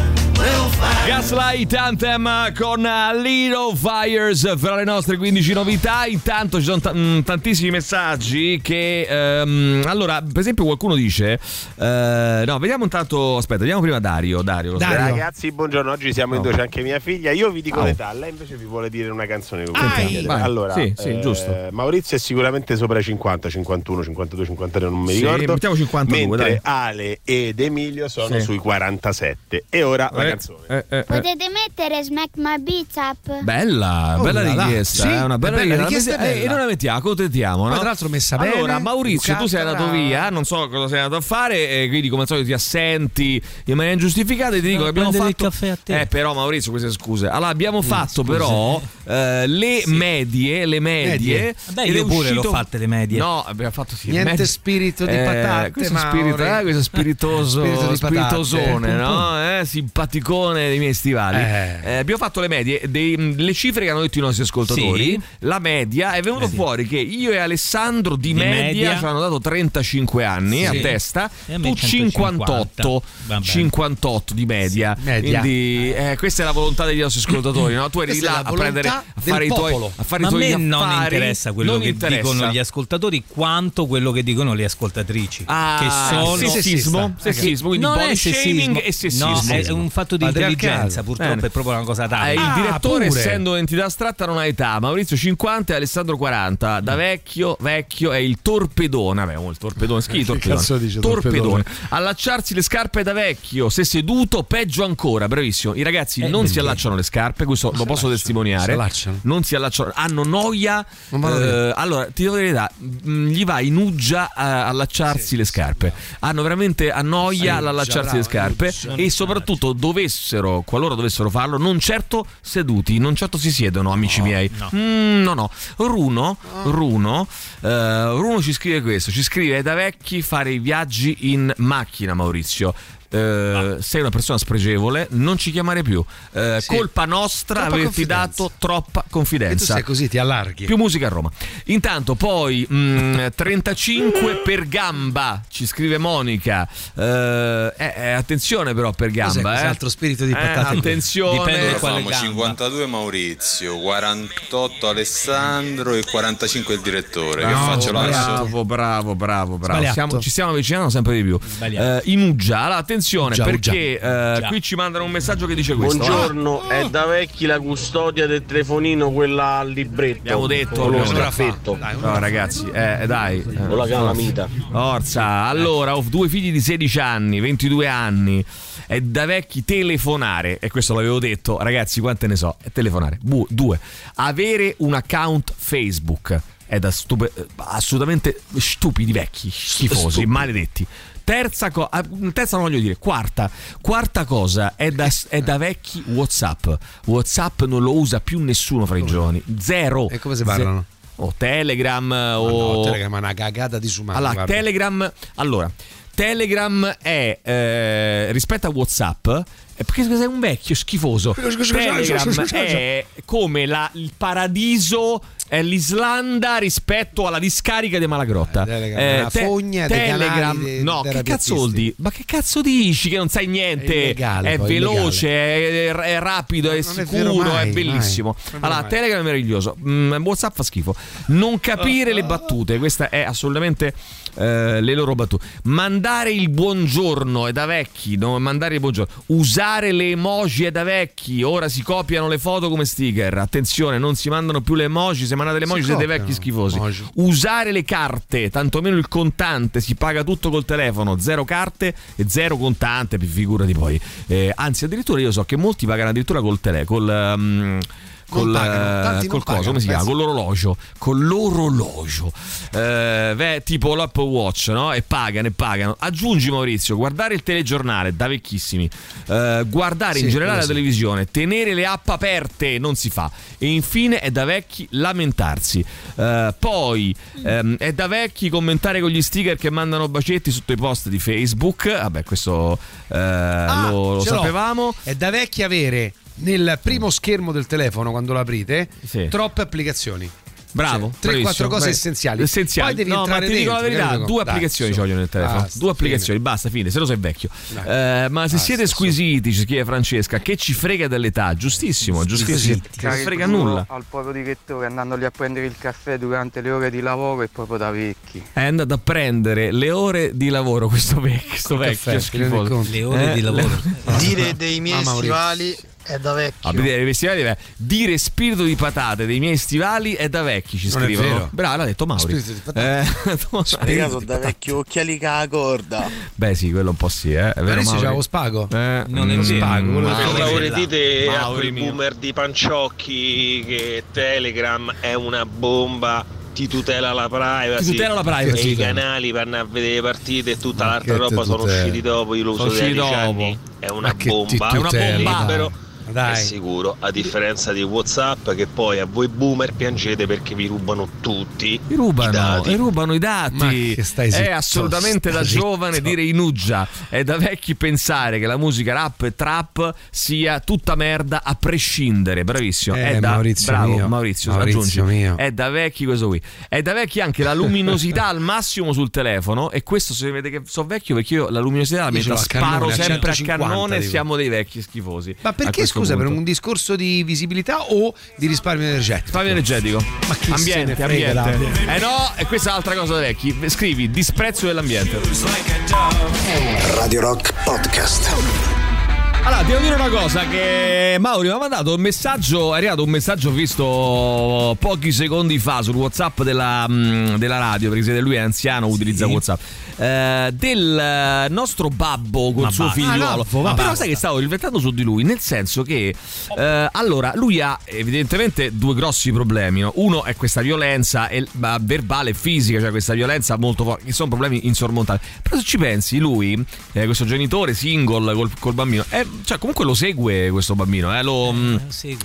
Gaslight Anthem con Little Fires fra le nostre 15 novità. Intanto ci sono ta- mh, tantissimi messaggi che ehm, allora, per esempio qualcuno dice eh, no, vediamo intanto, aspetta, vediamo prima Dario, Dario. Ragazzi, buongiorno. Oggi siamo in Oh. due, anche mia figlia. Io vi dico Oh. l'età, lei invece vi vuole dire una canzone. Cui chiedere. Vai. Allora, Sì, sì, eh, giusto. Maurizio è sicuramente sopra i 50, 51, 52, 53, non mi Sì, ricordo. mettiamo 52, Mentre dai. Ale ed Emilio sono Sì. sui 47. E ora la Eh, canzone. Eh, eh, eh. Potete mettere Smack My Beats Up? Bella, Oh, bella là, richiesta, Sì, è una bella è bella, la richiesta. richiesta Eh, bella. E noi la mettiamo, accontentiamo. Poi, no? tra l'altro messa allora, bene, Maurizio, tu sei andato via, non so cosa sei andato a fare, e quindi come al solito ti assenti in maniera ingiustificata. E ti dico che abbiamo fatto. il caffè a te. Eh, però, Maurizio, queste scuse. Allora, abbiamo Mm, fatto però eh, le medie, le medie. Medie. Vabbè, ed io è pure uscito- l'ho fatte le medie. No, abbiamo fatto sì. Niente medie. spirito di Eh, patate, questo spirito, eh, questo spiritoso, Spirito di patate. spiritosone, no? Eh, simpaticone dei miei stivali. Eh. Eh, abbiamo fatto le medie, dei- le cifre che hanno detto i nostri ascoltatori. Sì. La media è venuto fuori che io e Alessandro di, Di media, media. ci hanno dato 35 anni Sì. a testa, E a tu 150. 58, Vabbè. 58 di media. Sì, media. Quindi eh, questa è la volontà degli nostri ascoltatori, no? Tu eri Questa là a prendere a fare i tuoi a fare Ma i a tuoi me non interessa quello Non che interessa. dicono gli ascoltatori quanto quello che dicono le ascoltatrici. Ah, che sono sessismo, sessismo, quindi non body è shaming e sessismo. No, è un fatto di Patriarcato. Intelligenza, purtroppo Bene. è proprio una cosa tale. Eh, il Ah, direttore, pure. essendo un'entità astratta, non ha età. Maurizio 50 e Alessandro 40. Da vecchio, vecchio è il torpedone. Vabbè, oh, il torpedone, schifo. Che torpedone. cazzo dice torpedone. Allacciarsi le scarpe da vecchio. Se seduto, peggio ancora. Bravissimo. I ragazzi Eh, non si allacciano le scarpe. Questo lo posso allacciano, testimoniare. si. Non si allacciano. Hanno noia. Non eh, allora, ti devo dire la verità, mh, Gli va in uggia a allacciarsi le scarpe. Hanno veramente a noia Sì, all'allacciarsi le scarpe. E soprattutto dovessero, qualora dovessero farlo, non certo seduti, non certo si siedono, amici miei. no. Mm, no, no. Runo, Runo, eh, Runo ci scrive questo: ci scrive: da vecchi fare i viaggi in macchina, Maurizio. Eh, sei una persona spregevole, non ci chiamare più. Eh, Sì. Colpa nostra Troppa averti confidenza. dato troppa E tu confidenza. sei così, ti allarghi. Più musica a Roma. Intanto poi mh, 35 per gamba, ci scrive Monica. Eh, eh, eh, attenzione però per Cos'è gamba. questo Eh. altro spirito di Eh, patate? attenzione. Dipende da Ora quale famo gamba. 52 Maurizio, 48 Alessandro e 45 il direttore. che Bravo, faccio l'asso? bravo, bravo, bravo, bravo. Siamo- ci stiamo avvicinando sempre di più. Eh, in Uggia, allora, attenzione Uggia, perché eh, Già. qui ci mandano un messaggio che dice questo. Buongiorno, è da vecchi la custodia del telefonino, quella al libretto. Abbiamo detto, lo. Ah, no, ragazzi, eh, dai. eh, Con la calamita. Forza, allora ho due figli di 16 anni, 22 anni. È da vecchi telefonare, e questo l'avevo detto, ragazzi, quante ne so? È telefonare. Bu- due, avere un account Facebook. È da stupe- assolutamente stupidi vecchi, schifosi, Stupidi. maledetti. Terza cosa, terza non voglio dire, quarta, quarta cosa è da, è da vecchi WhatsApp. WhatsApp non lo usa più nessuno fra i giovani. Zero. E come si parlano? o Telegram Ma o no, Telegram è una cagata disumana. allora, guarda. Telegram allora Telegram è eh, rispetto a Whatsapp è perché sei un vecchio schifoso Telegram è come la- il paradiso è l'Islanda rispetto alla discarica di Malagrotta. Eh, Telegram è una fogna dei Telegram canali dei- no che cazzo vuol dire ma che cazzo dici che non sai È niente illegale, è poi, veloce è, è rapido è è sicuro mai, è bellissimo. mai. È vero allora. Telegram è meraviglioso. Mm, Whatsapp fa schifo. Non capire le battute questa è assolutamente eh, le loro battute. Mandare il buongiorno è da vecchi no? mandare il buongiorno. Usare le emoji è da vecchi ora si copiano le foto come sticker. Attenzione non si mandano più le emoji se mandate le emoji siete vecchi schifosi. Emoji. usare le carte tantomeno il contante si paga tutto col telefono. Zero carte e zero contante figurati poi. Eh, anzi addirittura io so che molti pagano addirittura col telefono col um, col, pagano, eh, col coso, come si chiama? Con l'orologio. Con l'orologio. Eh, beh, tipo l'Apple Watch, no? E pagano e pagano. Aggiungi Maurizio, guardare il telegiornale, da vecchissimi. Eh, guardare Sì, in generale la sì. televisione, tenere le app aperte, non si fa. E infine è da vecchi lamentarsi. Eh, poi ehm, è da vecchi commentare con gli sticker che mandano bacetti sotto i post di Facebook. Vabbè, questo eh, Ah, lo, lo sapevamo. È da vecchi avere nel primo schermo del telefono quando lo aprite Sì. troppe applicazioni. Bravo, Cioè, tre, bravissimo, quattro cose bravi- essenziali. essenziali. Poi devi no, entrare ma ti dico la dentro, verità: due applicazioni ci vogliono nel telefono. Basta, due applicazioni, fine. basta, fine. Se no sei vecchio. Eh, ma se siete squisiti, ci scrive Francesca, che ci frega dell'età? Giustissimo, giustissimo. Non ci frega nulla. Al povero direttore andandogli a prendere il caffè durante le ore di lavoro è proprio da vecchi. È andato a prendere le ore di lavoro. Questo vecchio, questo vecchio caffè, schifoso. Le ore Eh, di lavoro. le- Dire dei miei stivali è da vecchio. A vedere i festivali, beh, dire spirito di patate dei miei stivali è da vecchi, ci Non scrivono. vero. Bravo, l'ha detto Mauri. Spirito di patate. Eh, Spiegato da vecchio occhiali che la corda. Beh, sì, quello un po' sì, eh. È vero, Adesso c'è lo spago. Eh, Non è mm, vero. spago, quello Mauri. Lavoretite a quel boomer di panciocchi che Telegram è una bomba, ti tutela la privacy. Ti tutela la privacy. E i canali vanno a vedere le partite e tutta Ma l'altra roba sono usciti dopo, io lo Sono uso da usciti 10 dopo. anni. È una Ma bomba. È una bomba. libero. Dai. È sicuro, a differenza di Whatsapp che poi a voi boomer piangete perché vi rubano tutti Mi i rubano, dati. e rubano i dati. Ma che stai è zitto, assolutamente da giovane zitto. dire inuggia. È da vecchi pensare che la musica rap e trap sia tutta merda a prescindere. Bravissimo. Eh, è da Maurizio bravo, mio. Maurizio, Maurizio mio. È da vecchi questo qui. È da vecchi anche la luminosità al massimo sul telefono. E questo se vede che so vecchio perché io la luminosità la metto sparo cannone, a sempre a 150 cannone. tipo. Siamo dei vecchi schifosi. Ma perché questo scusa, per punto. un discorso di visibilità o di risparmio energetico? Risparmio energetico. Ma chi se ambiente, frega ambiente. dell'ambiente? Eh no, e questa è un'altra cosa da vecchi. Scrivi disprezzo dell'ambiente. Radio Rock Podcast. Allora, devo dire una cosa che Mauri mi ha mandato un messaggio, è arrivato un messaggio visto pochi secondi fa sul WhatsApp della, mm, della radio, perché se lui è anziano utilizza WhatsApp. eh, del nostro babbo col Ma suo basta. figliuolo. Ah, ma Ma però basta. sai che stavo riflettendo su di lui, nel senso che eh, allora lui ha evidentemente due grossi problemi. no? Uno è questa violenza e- verbale e fisica, cioè questa violenza molto forte, che sono problemi insormontabili. Però se ci pensi, lui, eh, questo genitore single col, col bambino, è cioè, comunque lo segue questo bambino, eh, lo, mm,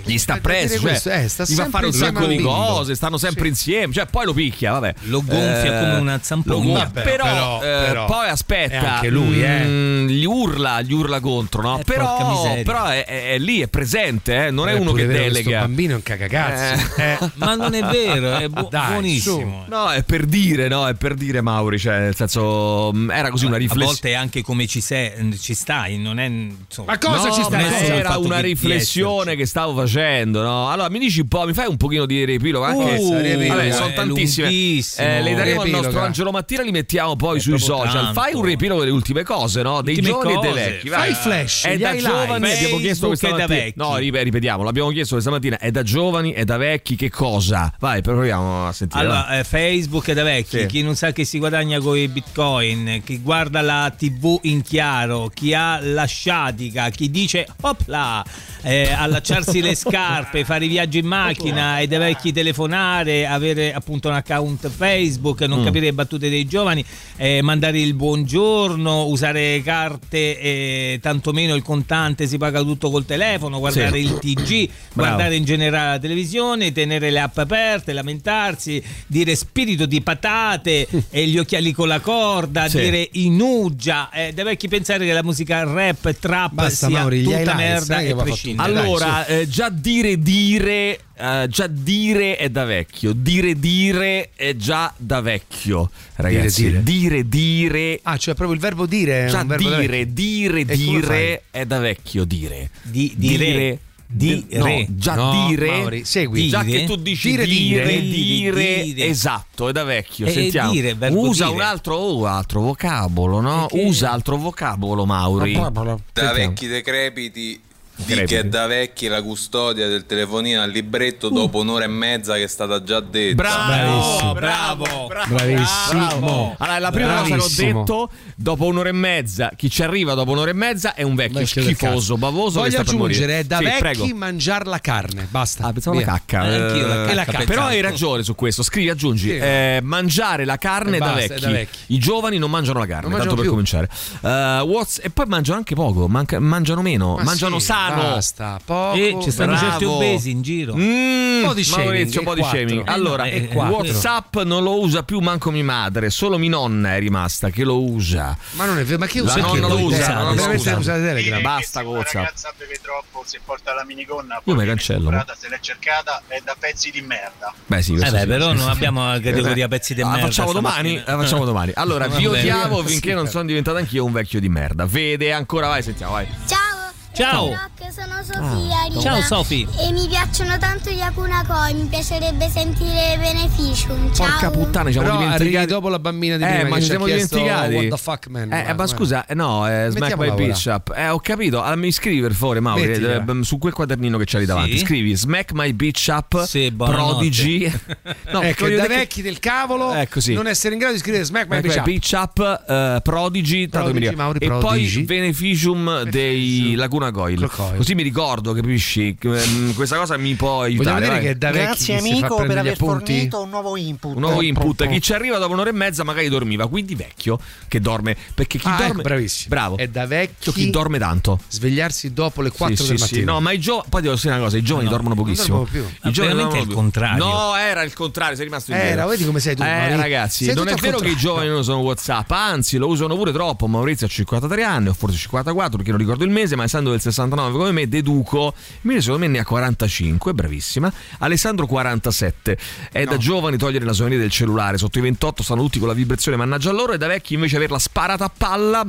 gli sta presso, cioè, questo, eh, sta gli fa fare un sacco di cose, stanno sempre insieme, cioè poi lo picchia, vabbè. Lo gonfia come una gonfia, Vabbè, però, però- eh, però poi aspetta, è anche lui, eh. mm, gli urla, gli urla contro, no? Eh, però però è, è- è lì, è presente, eh, non è Eh, uno che vero, questo delega. bambino è un cagacazzo. Eh. Ma non è vero, è bu- Dai, buonissimo. No, è per dire, no, è per dire Mauri, cioè nel senso era così una A riflessione. volte anche come ci, sei, ci stai, non è. Insomma, Ma cosa no, ci stai? Cosa? Era una riflessione che stavo facendo, no? Allora mi dici un po', mi fai un pochino di riepilogo anche Uh, riepilogo, Vabbè, sono tantissime. lunghissimo. Eh, le daremo al nostro Angelo Mattina, li mettiamo poi È sui social. tanto. Fai un riepilogo delle ultime cose, no? Dei Ultime giovani e dei cose. vecchi. Fai vai. il flash, È da giovani, abbiamo chiesto questa e da mattina. vecchi. No, ri- ripetiamo, l'abbiamo chiesto questa mattina. È da giovani, è da vecchi, che cosa? Vai, proviamo a sentire. Allora, eh, Facebook è da vecchi, Sì. chi non sa che si guadagna con i bitcoin, chi guarda la tv in chiaro, chi ha la sciatica, chi dice opla, eh, allacciarsi le scarpe, fare i viaggi in macchina e da vecchi telefonare, avere appunto un account Facebook, non Mm. capire le battute dei giovani, eh, mandare il buongiorno, usare carte, eh, tantomeno il contante, si paga tutto col telefono, guardare Sì. il TG, guardare in generale la televisione, tenere le app aperte, lamentarsi, dire spirito di patate e gli occhiali con la corda, Sì. dire inugia, eh, deve chi pensare che la musica rap e trap sia Mauri, tutta highlights, merda che e prescindere. Dai, Allora, eh, già dire dire, eh, già dire è da vecchio. Dire dire è già da vecchio, ragazzi. Dire, Dire dire. Ah, cioè proprio il verbo dire già un verbo da dire, dire, dire è da vecchio. Dire. Di- dire. Di- no, re. già No, dire. Mauri, segui. Già Dire. che tu dici Dire, dire, dire, dire, dire. esatto, è da vecchio. E Sentiamo. dire, Usa dire. un altro, oh, altro vocabolo, no? Perché- Usa altro vocabolo, Mauri. Da Sentiamo. vecchi decrepiti di che da vecchi la custodia del telefonino al libretto dopo un'ora e mezza che è stata già detta. Bravo, bravo, Bravissimo. Allora, la prima cosa che ho detto, dopo un'ora e mezza, chi ci arriva dopo un'ora e mezza è un vecchio, schifoso, bavoso che Voglio aggiungere, è da Sì, vecchi mangiare la carne. Basta. Ah, pensavo la cacca. Eh, anch'io la Eh, cacca la cacca. Però hai ragione su questo. Scrivi, aggiungi. Sì. eh, mangiare la carne è da, vecchi. da vecchi. I giovani non mangiano la carne, Non tanto per cominciare. E poi mangiano anche poco, manca- mangiano meno, Ma mangiano sì, sano. Basta, poco. E ci stanno bravo. certi obesi in giro. Mm, po' di shaming, Maurizio, un po' di shaming. Eh, Allora, no, e quattro. WhatsApp non lo usa più manco mia madre, solo mia nonna è rimasta che lo usa. Ma non è vero, ma che La usa? nonna Che lo usa, usate? la nonna lo Veramente usa. usate Telegram. Basta con WhatsApp. ragazza beve troppo, si porta la minigonna, Io poi viene cancello. se l'è cercata è da pezzi di merda. Beh, sì, Eh beh, sì, però sì, non sì. abbiamo la categoria pezzi di Ah, merda. facciamo domani, eh, facciamo domani. Allora, vi odiavo finché non sono diventato anch'io un vecchio di merda. Vede ancora, vai, sentiamo, vai. Ciao! Ciao. Rock, sono Sofia. Rina. Ciao Sofi. E mi piacciono tanto gli Akuna Koi, mi piacerebbe sentire Beneficium. Ciao! Porca puttana, ci siamo dimenticati. dopo la bambina di Eh, prima ma ci siamo dimenticati. What the fuck, man? Eh, ma scusa, eh, no, eh, Smack My. Bitch Up. Eh, ho capito, ah, mi scrivi per favore, Mauri, eh, su quel quadernino che c'hai lì davanti. Sì. Scrivi Smack My Bitch Up Sì. Prodigy. no, ecco, da vecchi del cavolo Ecco, sì. non essere in grado di scrivere Smack My Bitch Up. Bitch Up, eh, Prodigy, tanto Prodigy. Mauri, e poi Beneficium dei Laguna Coil. Coil. Così mi ricordo, capisci? Ehm, Questa cosa mi può aiutare. Grazie amico per aver appunti? fornito un nuovo input. Un nuovo input. Chi ci arriva dopo un'ora e mezza magari dormiva, quindi vecchio che dorme. Perché chi Ah, dorme. ecco, bravissimo. Bravo. È da vecchi chi dorme tanto. svegliarsi dopo le 4 Sì, del sì, sì. mattino. No, ma i giovani. Poi devo dire una cosa: i giovani No, dormono non pochissimo. dormono più. I giovani dormono è il più. contrario. No, era il contrario, sei rimasto indietro. Era, vedi come sei tu, Eh, ragazzi, Sei non è vero che i giovani non usano WhatsApp, anzi lo usano pure troppo. Maurizio ha 53 anni, o forse 54, perché non ricordo il mese, ma essendo del 69 come me, deduco. Invece secondo me ne ha 45, bravissima. Alessandro 47. È da giovani togliere la suoneria del cellulare, sotto i 28 stanno tutti con la vibrazione, mannaggia loro, e da vecchi invece averla sparata a palla.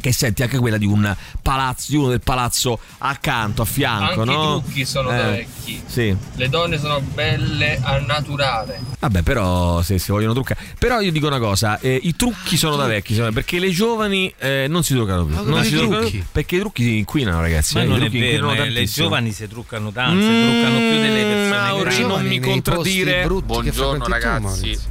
Che senti anche quella di un palazzo, di uno del palazzo accanto, a fianco, Anche no? i trucchi sono Eh, da vecchi. Sì. Le donne sono belle al naturale. Vabbè, però se si vogliono truccare. Però io dico una cosa: eh, i trucchi sono da vecchi, secondo me, perché le giovani eh, non si truccano più. Ma Non si truccano trucchi? più, perché i trucchi si inquinano, ragazzi. Ma eh, i non è vero, le giovani si truccano tanto, si Mm, truccano più delle persone Mauri, non mi contraddire. brutti che Buongiorno tu, ragazzi. Maurizio.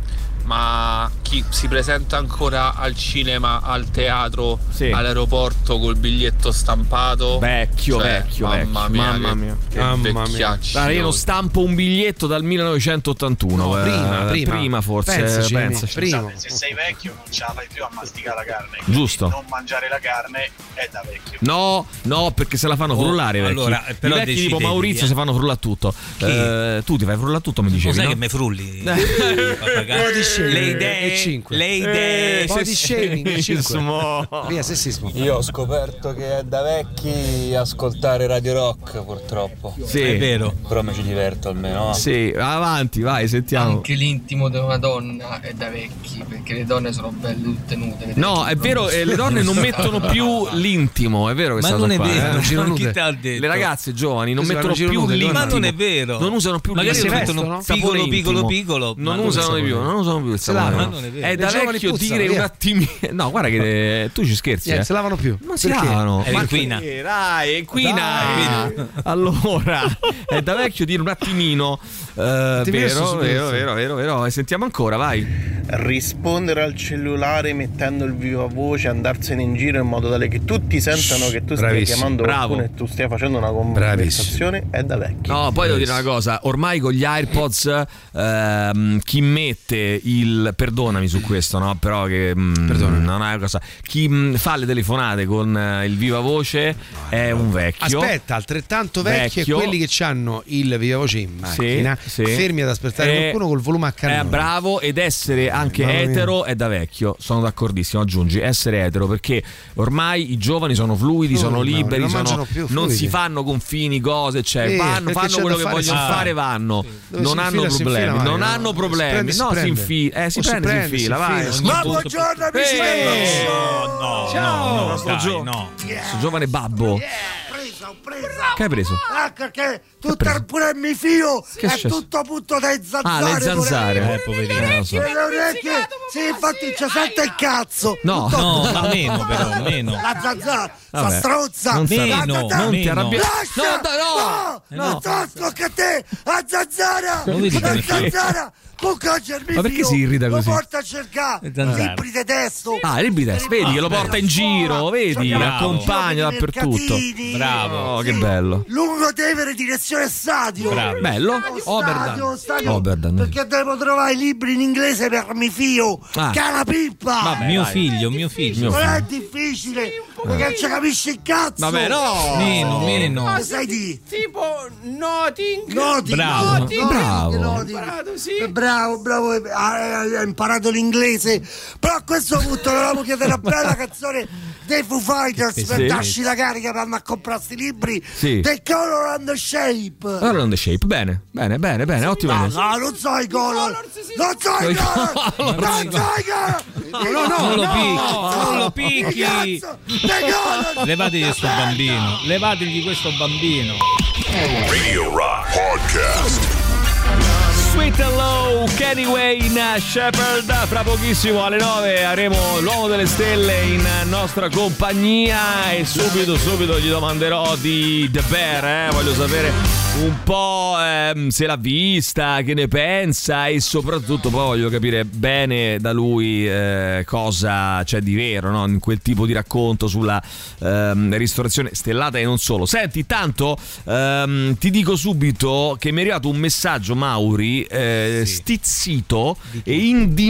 Ma chi si presenta ancora al cinema, al teatro, Sì. all'aeroporto col biglietto stampato? Vecchio, Cioè, vecchio, mamma vecchio. mia, mamma che- mia. che Mamma mia. Guarda, io non stampo un biglietto dal 1981. No, eh, prima, prima. forse. Pensaci, pensaci. prima. Se sei vecchio non ce la fai più a masticare la carne. Giusto. Non mangiare la carne è da vecchio. No, no, perché se la fanno Oh, frullare i vecchi. allora, I però vecchi tipo Maurizio eh. si fanno frullare tutto. Eh, tu ti fai frullare tutto, mi Lo dicevi. sai no? che me frulli? Body le e idee, cinque. le idee. Eh, body shaming e. Via sessismo. Io ho scoperto che è da vecchi ascoltare Radio Rock, purtroppo. Sì. È vero. Però mi ci diverto almeno. Sì, avanti, vai, sentiamo. Anche l'intimo di una donna è da vecchi, perché le donne sono belle tutte nude. No, è vero, eh, le donne non mettono più l'intimo, è vero questa Ma non è qua, vero, eh. non. Chi te l'ha detto? Le ragazze giovani non mettono più l'intimo. Ma non è vero. Non usano più Magari l'intimo. lo mettono piccolo, piccolo, piccolo, Non usano più, non usano più il Se sapone. lavano. no. non è. È da vecchio puzzano, dire un via. attimino. No, guarda che tu ci scherzi, Niente, eh. se lavano più. Ma si Perché? lavano. È inquina. Dai, è inquina. Allora, è da vecchio dire un attimino. Eh, vero, vero, vero, vero, vero. E sentiamo ancora, vai. Rispondere al cellulare mettendo il viva voce, andarsene in giro in modo tale che tutti sentano che tu stai chiamando Bravo. qualcuno e tu stia facendo una conversazione è da vecchi. No, poi devo dire una cosa, ormai con gli AirPods ehm, chi mette il perdonami su questo, no? Però che mm, non è una cosa. Chi mm, fa le telefonate con eh, il viva voce è un vecchio. Aspetta, altrettanto vecchi Vecchio. e quelli che hanno il viva voce in macchina, sì. fermi ad aspettare Eh, qualcuno col volume a È cannone. bravo ed essere anche mia. etero è da vecchio, sono d'accordissimo. Aggiungi essere etero perché ormai i giovani sono fluidi, Fluidi, sono liberi, non sono- mangiano più, non si fanno confini, cose, cioè Sì, vanno, fanno quello che fare, vogliono fare, vanno, Dove non hanno infila, problemi, infila, non hanno problemi. prende, si no, si prende. infila, eh, si prende, si prende, si infila, vai. Ma buongiorno amici Eh, No, Ciao, no, no. questo giovane babbo. Presa, ho presa. Che hai preso? Ah, perché tutto il pure il mio figlio Che è è successo? tutto punto dai zanzare. Ah, le zanzare. Eh, poverino, lo so. Le orecchie, sì, infatti c'è sente il cazzo. No. Tutto- No, ma meno però, meno. La zanzara, Vabbè. sta strozza. Non La zanzara. non ti meno. arrabbiare. Lascia! No, dai, no! No! No. Non anche a te! A zanzara! Ma vedi A come- zanzara! Cogliermi Ma perché si irrita Lo così? porta a cercare libri di testo. Ah, il bides, vedi che lo porta in giro, vedi, accompagna dappertutto. Bravo. Oh, che bello. Lungo Tevere, direzione stadio. Bravo. Bello? Stadio, Oberdan. stadio, Oberdan. Perché devo trovare i libri in inglese per mio figlio. Ah. Cara pippa. Vabbè, Mio dai. figlio, mio figlio. non è difficile. Perché non ci capisci il cazzo. Vabbè, no. Meno, meno. Che sai di? Tipo Notting. Noti, Bravo. noti, Bravo. noti. Imparato, sì. Eh, Bravo, bravo, eh, ha, ha imparato l'inglese. Però a questo punto dovevamo chiedere una bella canzone dei Foo Fighters per Sì. darci la carica per andare a comprare sti libri. Sì. The Color and the Shape. Allora on the shape, bene, bene, bene, bene, ottimo. No, no, non so i color. Non so i I color. color. Non so i color. No, no, Non lo picchi, non lo picchi. color. Levategli questo bambino, levategli questo bambino. Radio Rock Podcast. Sweet Hello, Kenny Wayne, Shepard. Fra pochissimo alle 9 avremo l'uomo delle stelle in nostra compagnia e subito, subito gli domanderò di The Bear. Eh? Voglio sapere un po' ehm, se l'ha vista, che ne pensa e soprattutto poi voglio capire bene da lui eh, cosa c'è di vero no? in quel tipo di racconto sulla ehm, ristorazione stellata e non solo. Senti, tanto ehm, ti dico subito che mi è arrivato un messaggio, Mauri, eh, stizzito e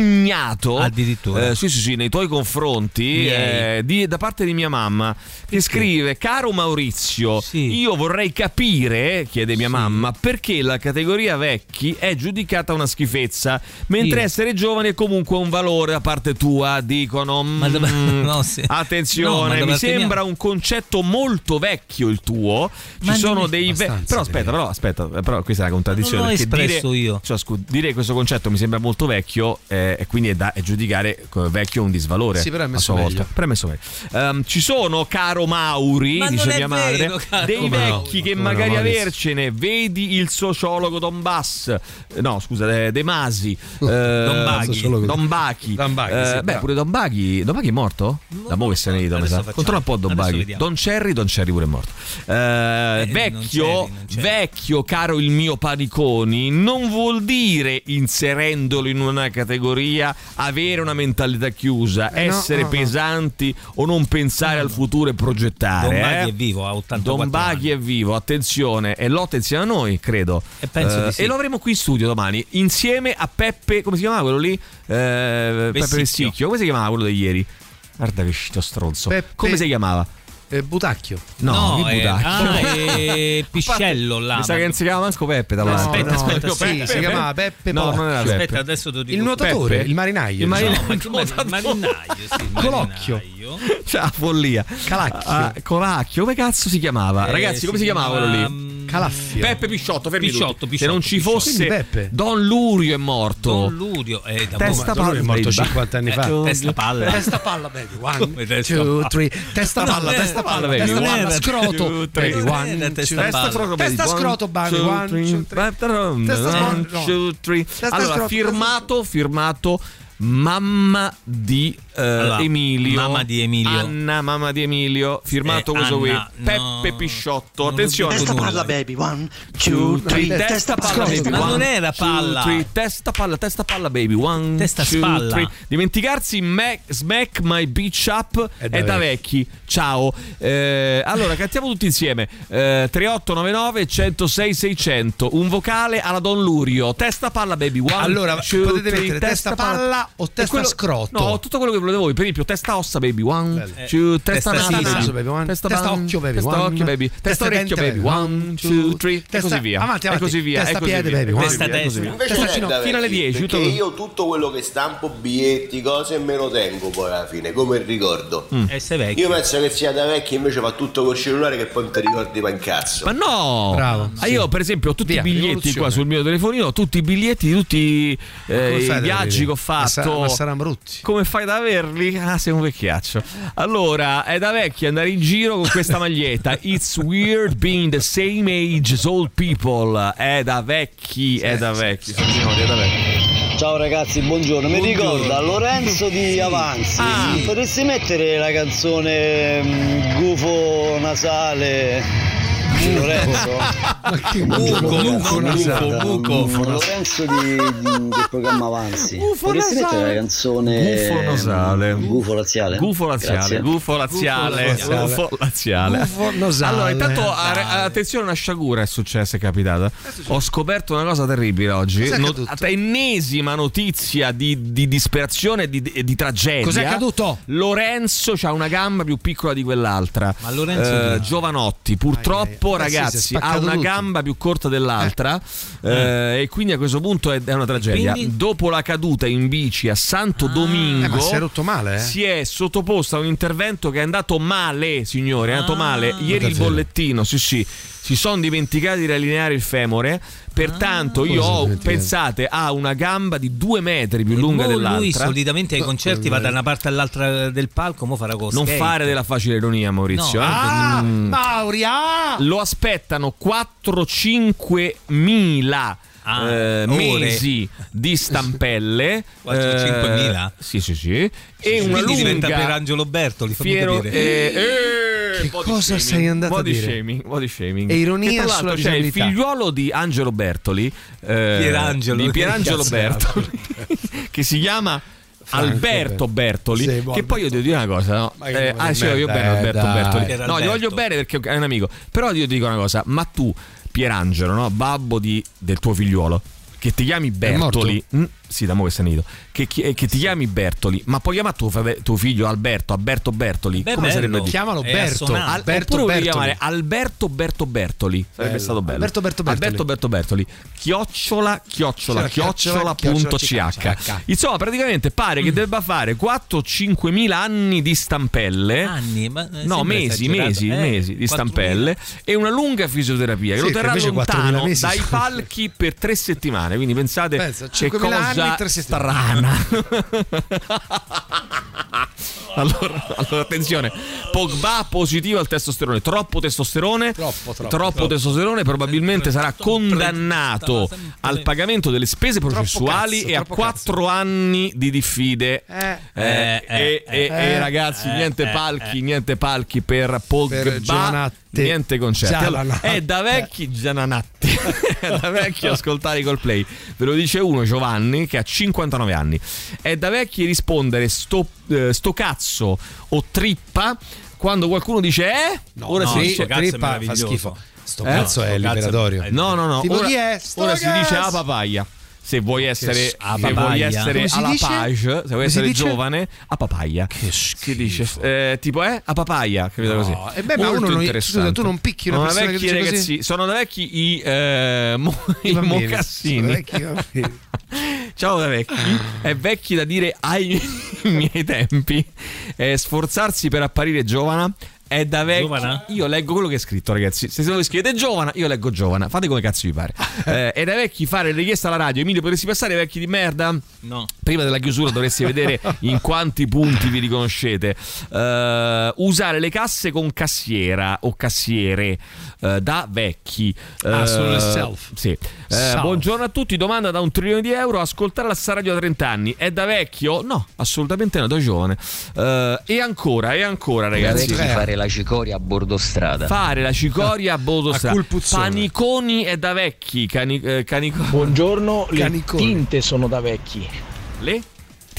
indignato Addirittura. eh, sì, sì, sì, nei tuoi confronti eh, di- da parte di mia mamma che scrive caro Maurizio io vorrei capire chiede mia mamma perché la categoria vecchi è giudicata una schifezza mentre Io. essere giovani è comunque un valore da parte tua dicono. Ma mm, no, sì. attenzione No, ma da mi sembra mia- un concetto molto vecchio il tuo. Ma ci non sono dei ve- però aspetta però aspetta però questa è la contraddizione Non l'ho perché dire- espresso io. cioè, scu- dire questo concetto mi sembra molto vecchio eh, e quindi è da è giudicare vecchio un disvalore. Sì, però è a messo sua volta. meglio. Però è messo meglio. Ehm, ci sono, caro Mauri, Ma dice non è mia madre, vero, dei Come no? vecchi che Come no, magari Maurizio? avercene vedi il sociologo Don Bass, eh, no scusa, De, De Masi, eh, Don Baghi. Don Bachi. Don Baghi, Eh, sì, beh, pure Don Baghi. Don Baghi è morto? Da mo' che se ne ido, sa. facciamo. Controlla un po' Don Baghi. Don Cherry, Don Cherry pure è morto. Eh, vecchio, non c'eri. vecchio, caro il mio Paniconi, non vuol dire inserendolo in una categoria avere una mentalità chiusa, Eh essere no, no. pesanti o non pensare al futuro e progettare. Don eh. Baghi è vivo, ha 84 Don Baghi è vivo, attenzione, e lo attenzione a noi, credo. E penso Eh, di sì. E lo avremo qui in studio domani, insieme a Peppe, come si chiamava quello lì? Eh, Peppe. Vessicchio, come si chiamava quello di ieri? Guarda che scito stronzo. Peppe- Come si chiamava? Eh, Butacchio. No, No, che eh, Budacchio. ah, è Piscello là. Mi sa che non si chiama manco Peppe da No, aspetta, no, aspetta, sì, aspetta. si chiamava Peppe No, non era Peppe. Aspetta, adesso ti dico. Il nuotatore, Peppe. il marinaio. Il marinaio. No, mar- marinaio, sì, il Colocchio. la follia. Calacchio. Ah, Colacchio, come cazzo si chiamava? Eh, Ragazzi, come si, chiamava quello lì? Calaffio. Peppe Pisciotto, fermi Pisciotto, tutti. Se Pisciotto, non ci Pisciotto. fosse. Don Lurio è morto. Don Lurio è da Testa Ma lui è morto baby. 50 anni fa. Eh, testa palla. Testa palla, baby. One, testa two, palla? three. Testa palla, testa palla, baby. palla, era scroto. Baby, one, testa testa palla. scroto, Testa scroto, baby. One, three. two, three. Testa One, scroto, Allora, scroto, firmato, firmato mamma di eh, Allora, Emilio. mamma di Emilio. Anna, mamma di Emilio. Firmato Eh, questo qui. Anna, no. Peppe Pisciotto. Attenzione. Testa nulla. palla, baby. One, Two, three, three. testa palla baby Ma one, non era two, palla. three, testa palla testa palla baby one Testa two, spalla. three. dimenticarsi me- smack my bitch up È è da da, vecchi ciao Eh, allora cantiamo tutti insieme eh, 3899 106 600 un vocale alla Don Lurio testa palla baby one Allora, two, potete three, mettere testa palla o E testa quello- scroto? no tutto quello che volete voi per esempio testa ossa baby one two, testa, testa naso, siso, baby. baby, one. testa, Testa occhio, baby, testa one. occhio baby Testa orecchio baby one two three e testa- così via avanti, e avanti. così via Testa e piede, baby, E one. Testa e destra. Invece fino- alle vecchi, 10 perché io tutto quello che stampo biglietti cose me lo tengo poi alla fine come ricordo Mm. E sei vecchio. io penso che sia da vecchi invece fa tutto col cellulare che poi non ti ricordi ma in cazzo Ma no! Bravo, Ah, io, per esempio, ho tutti i biglietti qua sul mio telefonino, ho tutti i biglietti di tutti eh, i viaggi che ho Ma sa- fatto. Ma saranno brutti. Come fai ad averli? Ah, sei un vecchiaccio. Allora, è da vecchi andare in giro con questa maglietta. It's weird being the same age as old people. È da vecchi, è da vecchi, signori, è da vecchi. Ciao ragazzi, buongiorno. Mi ricorda Lorenzo di Avanzi. Ah. Potresti mettere la canzone mm, Gufo Nasale Lorenzo? Ma che Buco. Buco, Lorenzo di, di- del programma Avanzi. Gufo Potresti la canzone Gufo nasale. Gufo laziale? Gufo laziale, gufo laziale, gufo laziale. Allora, intanto attenzione, una sciagura è successa, è capitata. Ho scoperto una cosa terribile oggi. Ennesima notizia di, di disperazione e di, di- di tragedia. Cos'è accaduto? Lorenzo ha una gamba più piccola di quell'altra. Ma Lorenzo Eh? Giovanotti, purtroppo, Eh è ragazzi, ha una tutto. gamba più corta dell'altra. eh, e quindi a questo punto è, una tragedia. quindi? Dopo la caduta in bici a Santo Domingo, Eh, si è rotto male, eh? si è sottoposto a un intervento che è andato male, signore, è andato Ah. male. Ieri il bollettino, sì sì, si sono dimenticati di riallineare il femore, pertanto io Cosa ho, pensate, ha una gamba di due metri più E lunga dell'altra. Lui solitamente ai concerti va da una parte all'altra del palco, mo farà con non skate. fare della facile ironia, Maurizio. No. eh. Ah, Mm. Mauri, ah! Lo aspettano 4-5 mila Ah, eh, mesi di stampelle 4-5 mila? Eh, sì sì sì e una Quindi diventa lunga Pierangelo Bertoli, fammi fiero capire. eh, eh, Che cosa shaming, sei andato a dire? Shaming, body shaming. E ironia Che sulla c'è il figliuolo di Angelo Bertoli eh, Pierangelo, di Pierangelo Bertoli che si chiama Franco Alberto Bertoli Sì, che poi io devo dire una cosa no? Eh, ah sì io voglio bene eh, Alberto dai. Bertoli no gli voglio bene perché è un amico però io ti dico una cosa ma tu Pierangelo no? babbo di- del tuo figliuolo che ti chiami Bertoli. Mm, sì da mo che sei nido che, chi- eh, che ti chiami Bertoli ma puoi chiamare tuo, frate- tuo figlio Alberto Alberto Bertoli Beh, come bello. sarebbe? Chiamalo Berto. Al- Alberto oppure Bertoli. chiamare Alberto Berto Bertoli sarebbe Bello. stato bello Alberto Berto Bertoli. Alberto Berto Bertoli chiocciola chiocciola Chiocciola, chiocciola chiocciola, punto chiocciola, ch chiocciola. insomma praticamente pare che debba fare 4-5 mila anni di stampelle Anni, ma eh, No, mesi, mesi, Eh, mesi di 4.000. stampelle e una lunga fisioterapia che Sì, lo terrà invece 4.000 lontano dai palchi per tre settimane. Quindi pensate Pensa, che 5.000 cosa cosa mettersi strana. Allora, allora, attenzione, Pogba positivo al testosterone, troppo testosterone, Troppo, troppo, troppo troppo. testosterone, probabilmente sarà condannato al pagamento delle spese processuali cazzo, e a troppo quattro anni di diffide. Eh. Eh, Eh, e, e- eh, e eh, ragazzi, eh, niente eh, palchi, niente palchi per Pogba, Giannatte. Niente concerti. Allora, è da vecchi Giananatti, è da vecchi ascoltare i Coldplay. Ve lo dice uno, Giovanni, che ha 59 anni. È da vecchi rispondere sto, eh, sto cazzo o trippa quando qualcuno dice eh? Ora no, si sto dice cazzo è trippa fa meraviglioso. schifo. Sto Eh? cazzo è Sto cazzo liberatorio. è- No, no, no. Tipo ora, chi è? Sto ora si dice gas. a papaya. Se vuoi essere, se vuoi essere alla page, se vuoi essere giovane, a papaya. Che Si dice eh, tipo eh, a papaya, capito No, così. e beh, ma uno non- scusa, tu non picchi una Sono vecchi dice così? ragazzi, sono da vecchi i, eh, mo- i bambini. mocassini. Vecchi. Ciao da vecchi, è vecchi da dire ai miei tempi, eh, sforzarsi per apparire giovana. È da vecchi. Giovana? Io leggo quello che è scritto, ragazzi. Se voi scrivete giovana, io leggo giovana. Fate come cazzo vi pare. Eh, è da vecchi fare richiesta alla radio. Emilio, potresti passare ai vecchi di merda? No. Prima della chiusura dovresti vedere in quanti punti vi riconoscete. Eh, usare le casse con cassiera o cassiere eh, da vecchi. Ah, Eh, solo il self. Sì. Eh, Self. buongiorno a tutti. Domanda da un trilione di euro. Ascoltare la stessa radio da 30 anni è da vecchio? No, assolutamente no, da giovane. Eh, e ancora, e ancora, ragazzi. Fare la cicoria a bordo strada. Fare la cicoria a bordo strada. Paniconi è da vecchi. Cani, eh, canico- Buongiorno, le Canicone. tinte sono da vecchi. Le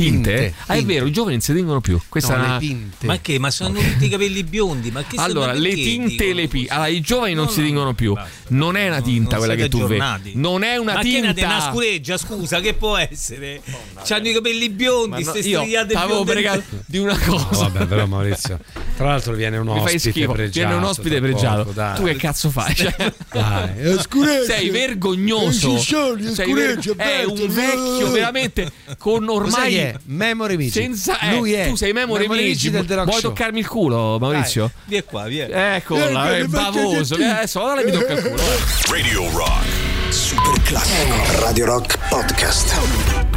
tinte? Tinte, Ah, è tinte. vero, i giovani non si tengono più. Questa No, è una... le pinte. Ma che? Ma sono tutti i capelli biondi? Ma che sono- Allora, ma le tinte e le? P. Allora, i giovani non No, si no, tingono più. basta. Non è una tinta non quella che tu vedi. Non è una ma tinta. che è una scureggia, scusa, che può essere? C'hanno i capelli biondi, Ma no, strigliate bionde. pregato di una cosa. Vabbè, però Maurizio. Tra l'altro viene un ospite pregiato. Viene un ospite pregiato. poco, tu che cazzo fai? Dai, sei vergognoso. Sei ver- è un vecchio veramente con ormai è? Memory Migi. senza eh, Lui è tu sei memory Memory del The Rock Vuoi toccarmi il culo, Maurizio? Via qua, via. Eccolo là, è bavoso. Eh, Adesso ora mi tocca il culo. vai. Radio Rock. Super classico. Radio Rock Podcast.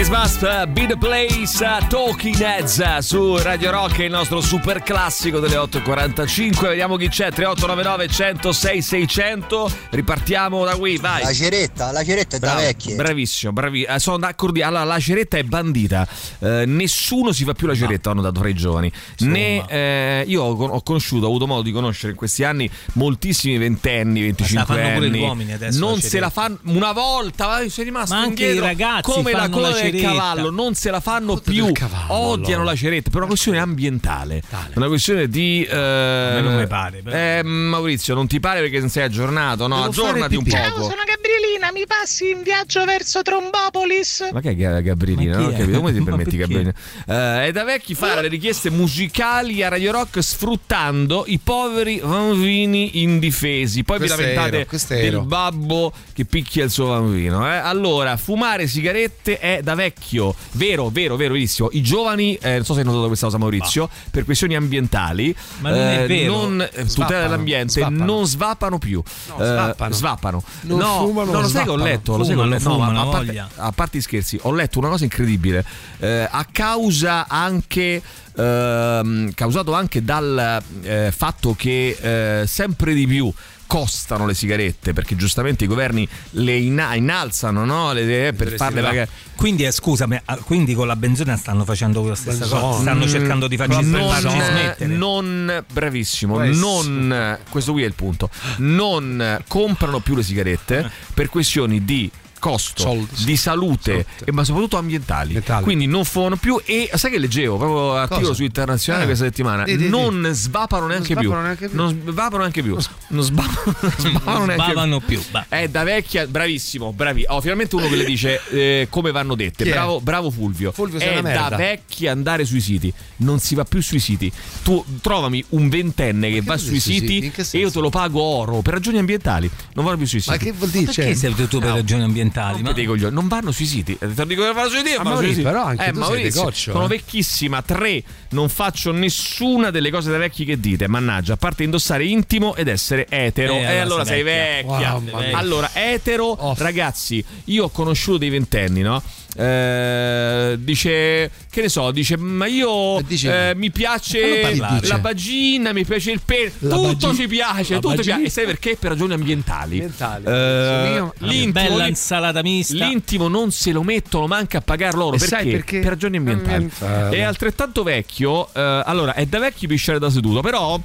This must uh, be the place uh, Talking Heads uh, su Radio Rock il nostro super classico delle 8.45 vediamo chi c'è 3899 106 600 ripartiamo da qui vai La ceretta, la ceretta è da Bravo, vecchie. Bravissimo, bravi. eh, sono d'accordo. Allora, la ceretta è bandita. Eh, nessuno si fa più la ceretta, hanno dato fra i giovani. Né, eh, io ho, ho conosciuto, ho avuto modo di conoscere in questi anni moltissimi ventenni, Ma se la 25 fanno pure anni. gli uomini adesso, non la se la fanno una volta, vai, sei rimasto Ma anche indietro, i ragazzi come la coda ceretta. cavallo, non se la fanno più. Odiano la ceretta per una questione ambientale. Una questione di. Eh, me non mi pare, però. eh, Maurizio, non ti pare perché non sei aggiornato? No, Devo aggiornati un pipì. poco. sono Gabrielina, mi passi in viaggio verso Trombopolis? Ma che è Ga- Gabrielina? Ma chi Non ho è? capito come ti permetti? Gabrielina? Eh, è da vecchi fare le richieste musicali a Radio Rock sfruttando i poveri bambini indifesi. Poi Questo vi lamentate è del babbo che picchia il suo bambino. eh. Allora, fumare sigarette è da vecchio. Vero, vero, vero, verissimo. I giovani, eh, non so se hai notato questa cosa Maurizio, per questioni ambientali, Ma non è eh, vero. non- eh, tutela Svappano, dell'ambiente, svappano. non svappano più. No, Eh, svappano. svappano. Non no, fumano, no, lo sai che ho svappano. letto, lo sai che ho Fumano, letto. No, ma- fumano, a parte- a parte i scherzi, ho letto una cosa incredibile. Eh, a causa anche. ehm, causato anche dal eh, fatto che eh, sempre di più costano le sigarette perché giustamente i governi le ina- innalzano no? le, eh, per farle pagare Quindi, eh, scusami, ah, quindi con la benzina stanno facendo la stessa Benzone. cosa. Stanno cercando di farci, non, smettere. non bravissimo, essere. non questo qui è il punto. Non comprano più le sigarette per questioni di costo, Soldi. di salute, e, ma soprattutto ambientali. Ambientali. Quindi non fumano più e sai che leggevo proprio articolo Cosa? su internazionale Eh. questa settimana, Di, di, di. non svapano neanche più. svapano neanche più. Non svapano neanche più. Non non neanche Sbavano più. è da vecchia, bravissimo, bravi. Ho finalmente uno che le dice eh, come vanno dette. Bravo, bravo Fulvio. Fulvio è una merda. da vecchi andare sui siti. Non si va più sui siti. Tu trovami un ventenne che va vuol sui siti che e io te lo pago oro per ragioni ambientali. Non vanno più sui siti. Ma che vuol dire? Perché Cioè, sei tu per ragioni ambientali? Ambientali. Rompete Ma... Non vanno sui siti. Eh, Te lo dico che vanno sui siti, Ah, sui Mauri, però anche eh, tu sei Maurizio, decoccio, sono eh. vecchissima. Tre, non faccio nessuna delle cose da vecchi che dite. Mannaggia, a parte indossare intimo ed essere etero. Eh, E allora sei sei vecchia. vecchia. Wow, allora, etero, ragazzi, io ho conosciuto dei ventenni, no? Eh, dice che ne so dice ma io eh, mi Fallo piace parlare. la vagina mi piace il pelo tutto vagi- ci piace tutto ci vagina. piace e sai perché per ragioni ambientali, Ambientali. Eh, Io- l'intimo, Bella insalata mista. l'intimo non se lo mettono manca a pagar loro perché? sai perché? per ragioni ambientali Ambientali. è altrettanto vecchio eh, allora è da vecchi pisciare da seduto però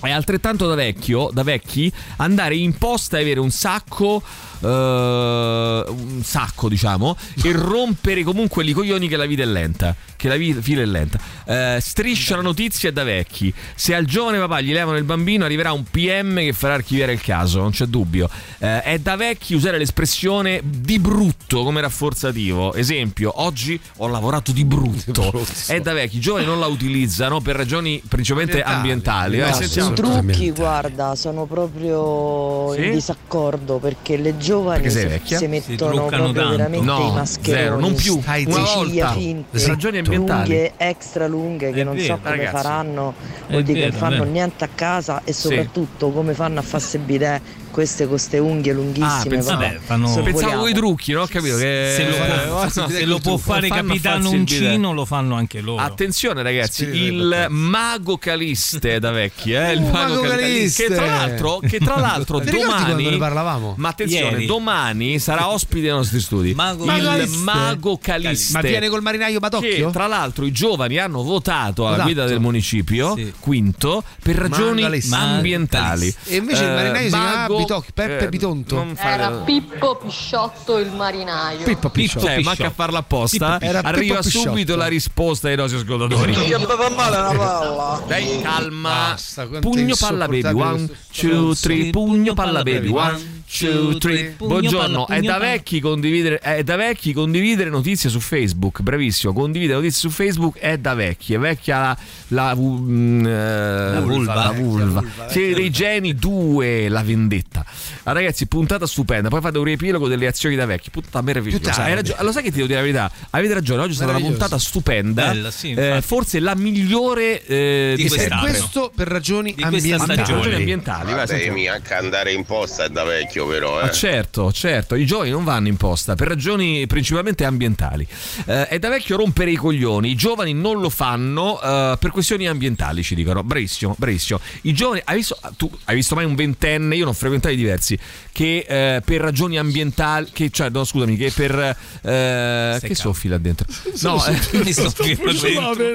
è altrettanto da vecchio, da vecchi, andare in posta e avere un sacco, eh, un sacco diciamo, e rompere comunque i coglioni che la vita è lenta, che la vita, fila è lenta. Eh, striscia la notizia è da vecchi. Se al giovane papà gli levano il bambino arriverà un PM che farà archiviare il caso, non c'è dubbio. Eh, è da vecchi usare l'espressione di brutto come rafforzativo. Esempio, oggi ho lavorato di brutto. È da vecchi, i giovani non la utilizzano per ragioni principalmente ambientali. Ambientali. Eh, No, sentiamo- I trucchi, guarda, sono proprio Sì? in disaccordo perché le giovani Perché si, si Si mettono truccano proprio tanto. veramente No, i mascheroni. zero, non più. Stai Una volta. finte, Ragioni ambientali. lunghe, extra lunghe che È non vero, so come ragazzi. faranno, vuol dire che non fanno niente a casa e soprattutto come fanno a farsi bidet queste con queste unghie Ah, lunghissime. pensavo, va. Vabbè, fanno- pensavo coi trucchi, no? Ho capito che Se lo può, Eh, se lo può fare fanno Capitano. Uncino, lo fanno anche loro. Attenzione ragazzi, Spirito il mago caliste da vecchi, eh? Il Uh, mago, mago caliste. caliste. Che tra l'altro, che tra l'altro domani ne parlavamo? Ma attenzione, Ieri. domani sarà ospite dei nostri studi. Mago il Caliste. mago caliste. Ma viene col marinaio che Batocchio? tra l'altro i giovani hanno votato alla Esatto. guida del municipio, Sì. quinto, per ragioni ambientali. E invece il marinaio si chiama Bitocchi, Peppe eh, Bitonto. non fare- Era Pippo Pisciotto il marinaio. Pippo Pisciotto. Cioè, manca a farla apposta. Pippo- era Arriva Pippo Pisciotto. subito la risposta ai nostri ascoltatori. Che fa male una palla. Dai, calma. Basta, Pugno palla baby. One, two, three. Pugno palla baby. One, two, three. Buongiorno. È da vecchi condividere. È da vecchi condividere notizie su Facebook. Bravissimo. Condividere notizie su Facebook è da vecchi. È vecchia la. La, mm, eh, vulva. La vulva. vulva, Siete dei geni. Due. La vendetta. Ah, ragazzi, puntata stupenda. Poi fate un riepilogo delle azioni da vecchi. Puntata meravigliosa. Hai ragione- Lo sai che ti devo dire la verità? Avete ragione. Oggi è stata una puntata stupenda. Bella, sì, Eh, forse la migliore eh, Di di quest'anno. questo per ragioni Di questa ambientali. Per ragioni stagione. ambientali, vai, Vabbè, sentiamo. mi anche andare in posta è da vecchio però, eh. Ma certo, certo, i giovani non vanno in posta per ragioni principalmente ambientali. Eh, è da vecchio rompere i coglioni, i giovani non lo fanno eh, per questioni ambientali, ci dicono. Bravissimo, bravissimo. I giovani, hai visto, tu hai visto mai un ventenne? Io ne ho frequentati diversi che eh, per ragioni ambientali, che, cioè, no, scusami, che per. eh, che soffi là dentro? No, mi sto dentro.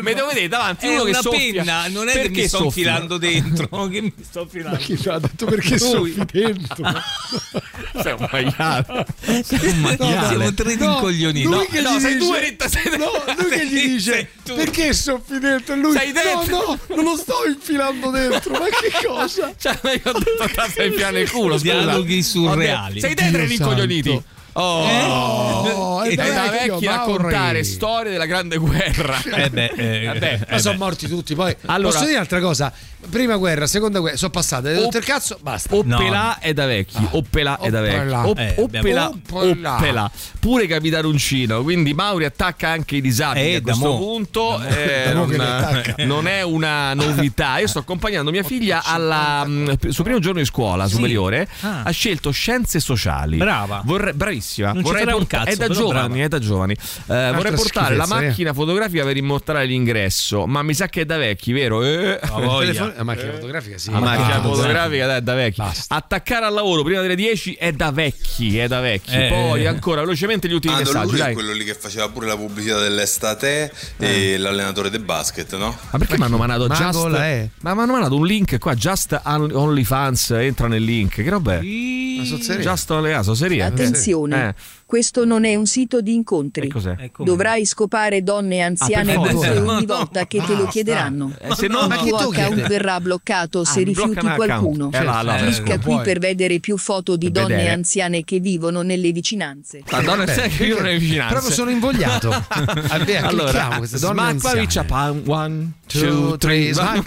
mi devo vedere davanti È uno che una soffia. penna, non è che Perché mi sto soffia? infilando dentro, che mi sto infilando. Chi ci ha detto perché soffi dentro? Sei un maiale. Sei un maiale. Siamo tre No, rincoglioniti. lui No, che no, gli sei tu, dice- Eritta, sei- No, lui che gli dice perché soffi dentro lui Sei dentro. No, no, non lo sto infilando dentro, ma che cosa? Cioè, io ho detto in piano il culo. Dialoghi surreali. Sei dentro santo. Oh, Oh, è da vecchi a raccontare storie della grande guerra. Eh beh, eh, Vabbè, eh Ma sono beh. morti tutti, poi Allora- posso dire un'altra cosa? Prima guerra, seconda guerra, sono passate, hai detto il cazzo, basta. Oppelà è da vecchi, Oppelà è da vecchi. Op- Eh, Oppelà, Oppelà. Pure Capitano Uncino, quindi Mauri attacca anche i disabili Eh, a questo mo. punto. eh, non, non è una novità. Io sto accompagnando mia figlia alla, mh, suo primo giorno di scuola superiore. Ah. Ha scelto scienze sociali. Brava. Vorrei- bravissima. Non ci Vorrei farà un cazzo, è da giovani, brava. è da giovani. Eh, vorrei portare la eh. macchina fotografica per immortalare l'ingresso, ma mi sa che è da vecchi, vero? Eh. Voglia. Telefon- la macchina fotografica, sì. La macchina Ah, fotografica dai, è da vecchi. Basta. Attaccare al lavoro prima delle 10 è da vecchi, è da vecchi. Eh. Poi ancora velocemente gli ultimi Ah, messaggi, lui quello lì che faceva pure la pubblicità dell'estate e l'allenatore del basket, no? Ma perché mi hanno mandato just è. Ma mi hanno mandato un link qua, just on- OnlyFans, entra nel link. Che roba è? Just OnlyFans, serie. Attenzione, Eh. questo non è un sito di incontri. Eh? Dovrai scopare donne anziane Ah, per nude forza. ogni volta che te lo chiederanno. Eh, se no, Il ma tuo account chiede? verrà bloccato se Ah, rifiuti qualcuno. Eh, là, là, Clicca qui puoi. per vedere più foto di Per donne vedere. anziane che vivono nelle vicinanze. Madonna, Beh, sai che io non è vicinanza. Proprio sono invogliato. Vabbè, allora, anziane. pan, one, Two, three, one.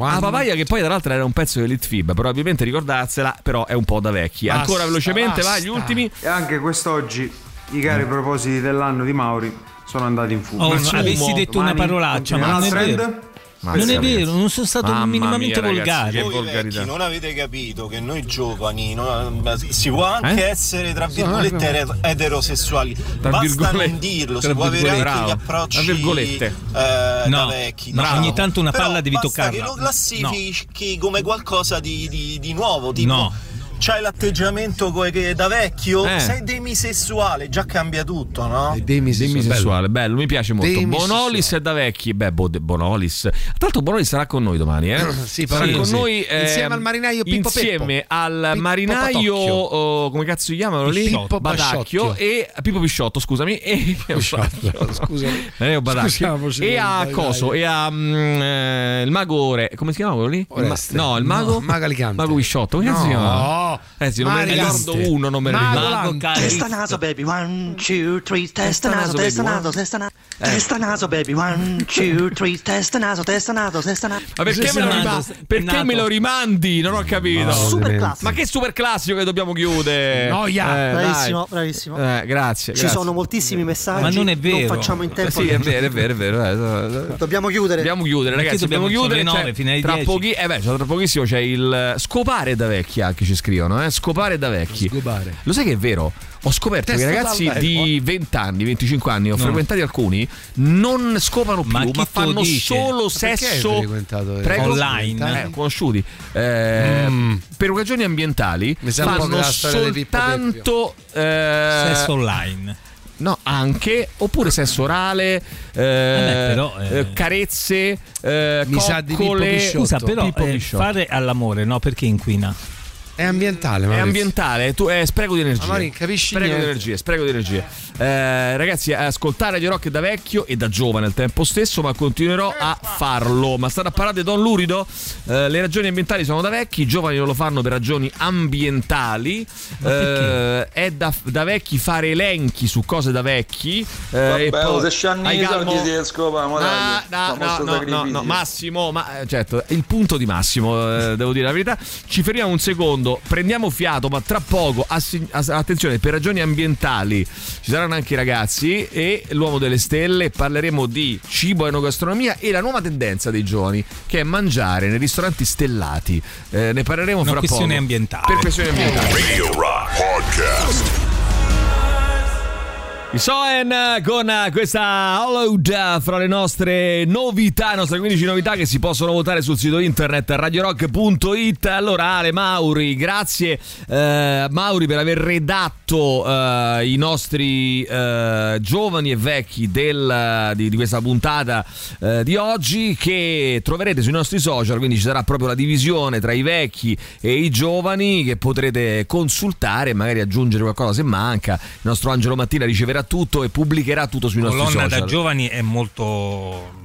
Ah, papaya che poi tra l'altro era un pezzo dell'Elite Fib, probabilmente ricordarsela, però è un po' da vecchi. Basta, Ancora velocemente, vai, gli ultimi. E anche quest'oggi oggi i cari propositi dell'anno di Mauri sono andati in fumo. Oh, Ma avessi detto una domani parolaccia, ma non è vero. Non è vero, non sono stato Mamma minimamente mia, ragazzi, volgare. che Voi volgarità. vecchi non avete capito che noi giovani no, si può anche Eh? essere tra virgolette eterosessuali Tra basta virgolette- non dirlo si tra può avere anche virgolette. gli approcci Tra virgolette. eh, No, da vecchi no, ogni tanto una Però palla devi basta toccarla. che lo classifichi come qualcosa di, di- di nuovo tipo No. C'hai l'atteggiamento che da vecchio, Eh. sei demisessuale, già cambia tutto, no? Demisessuale, bello. mi piace molto. Demisessuale. Bonolis è da vecchi. Beh, Bo- Bonolis. Tra l'altro, Bonolis sarà con noi domani, eh? Sì, sarà con sì. noi eh, Insieme al marinaio Pippo Insieme Peppo. al Pippo marinaio, oh, come cazzo si chiamano lì? Pippo Badacchio e Pippo Pisciotto, scusami. E Scusami. Eh, Badacchio. Scusiamoci E a. Coso, e a eh, il mago Ore. Come si chiama quello lì? Il ma- no, il mago. No, Mago Alicante. Mago Pisciotto. Come cazzo si No. Eh sì, non me ne ricordo uno, non me ne ricordo. Testa naso baby, one, two, three, testa naso, testa naso, testa naso, Eh. testa naso baby, one, two, three, testa naso, testa naso, testa naso. Ma perché, me lo, rima- perché me lo rimandi? Non ho capito. No, Super classico. Ma che super classico che dobbiamo chiudere? Noia. Eh, Bravissimo, dai. bravissimo. Eh, grazie. Ci grazie. sono moltissimi messaggi. Ma non è vero. facciamo in tempo. Sì, è vero, è vero, è vero. eh. Dobbiamo chiudere. Dobbiamo chiudere, ragazzi. Dobbiamo, chiudere. cioè, fino alle tra, 10. pochi- eh beh, cioè, tra pochissimo c'è il scopare da vecchi anche ci scrivono, eh? Scopare da vecchi. Scopare. Lo sai che è vero? Ho scoperto che i Testa ragazzi di 20 anni, 25 anni, ho No. frequentati alcuni, non scopano più, Ma ma, fanno dice? solo Ma sesso eh? Prego? Online? Eh, conosciuti. Eh, Per ragioni ambientali fanno soltanto eh, Sesso online. No, anche, oppure sesso orale, eh, però, eh, eh, carezze, eh, Mi sa di Pippo coccole. Pisciotto. Scusa, però Pippo eh, fare all'amore, no? Perché inquina? È ambientale, È Maurizio. ambientale, tu, è spreco di energia. Ma non capisci spreco di niente. energia, spreco di energia. Eh, ragazzi, ascoltare Radio Rock da vecchio e da giovane al tempo stesso, ma continuerò a farlo. Ma state a parlare di Don Lurido? Eh, le ragioni ambientali sono da vecchi, i giovani non lo fanno per ragioni ambientali. Eh, è da, da vecchi fare elenchi su cose da vecchi. Eh, Vabbè, e poi- oh, se i calmo? soldi si scopano, dai. Ah, no, no, no, no, sacrificio. no, Massimo, ma eh, certo, il punto di Massimo, eh, devo dire la verità. Ci fermiamo un secondo, prendiamo fiato, ma tra poco, assi- as- attenzione, per ragioni ambientali ci saranno anche i ragazzi e l'uomo delle stelle, parleremo di cibo e enogastronomia e la nuova tendenza dei giovani, che è mangiare nei ristoranti stellati. Eh, ne parleremo Una fra poco. questione ambientale. Per questioni ambientali. Radio Rock Podcast. I Soen con questa Hollowed fra le nostre novità, le nostre 15 novità che si possono votare sul sito internet radiorock.it. Allora Ale Mauri, grazie eh, Mauri per aver redatto eh, i nostri eh, giovani e vecchi del- di, di questa puntata eh, di oggi che troverete sui nostri social, quindi ci sarà proprio la divisione tra i vecchi e i giovani che potrete consultare e magari aggiungere qualcosa se manca. Il nostro Angelo Mattina riceverà tutto e pubblicherà tutto sui nostri Colonna social. da giovani è molto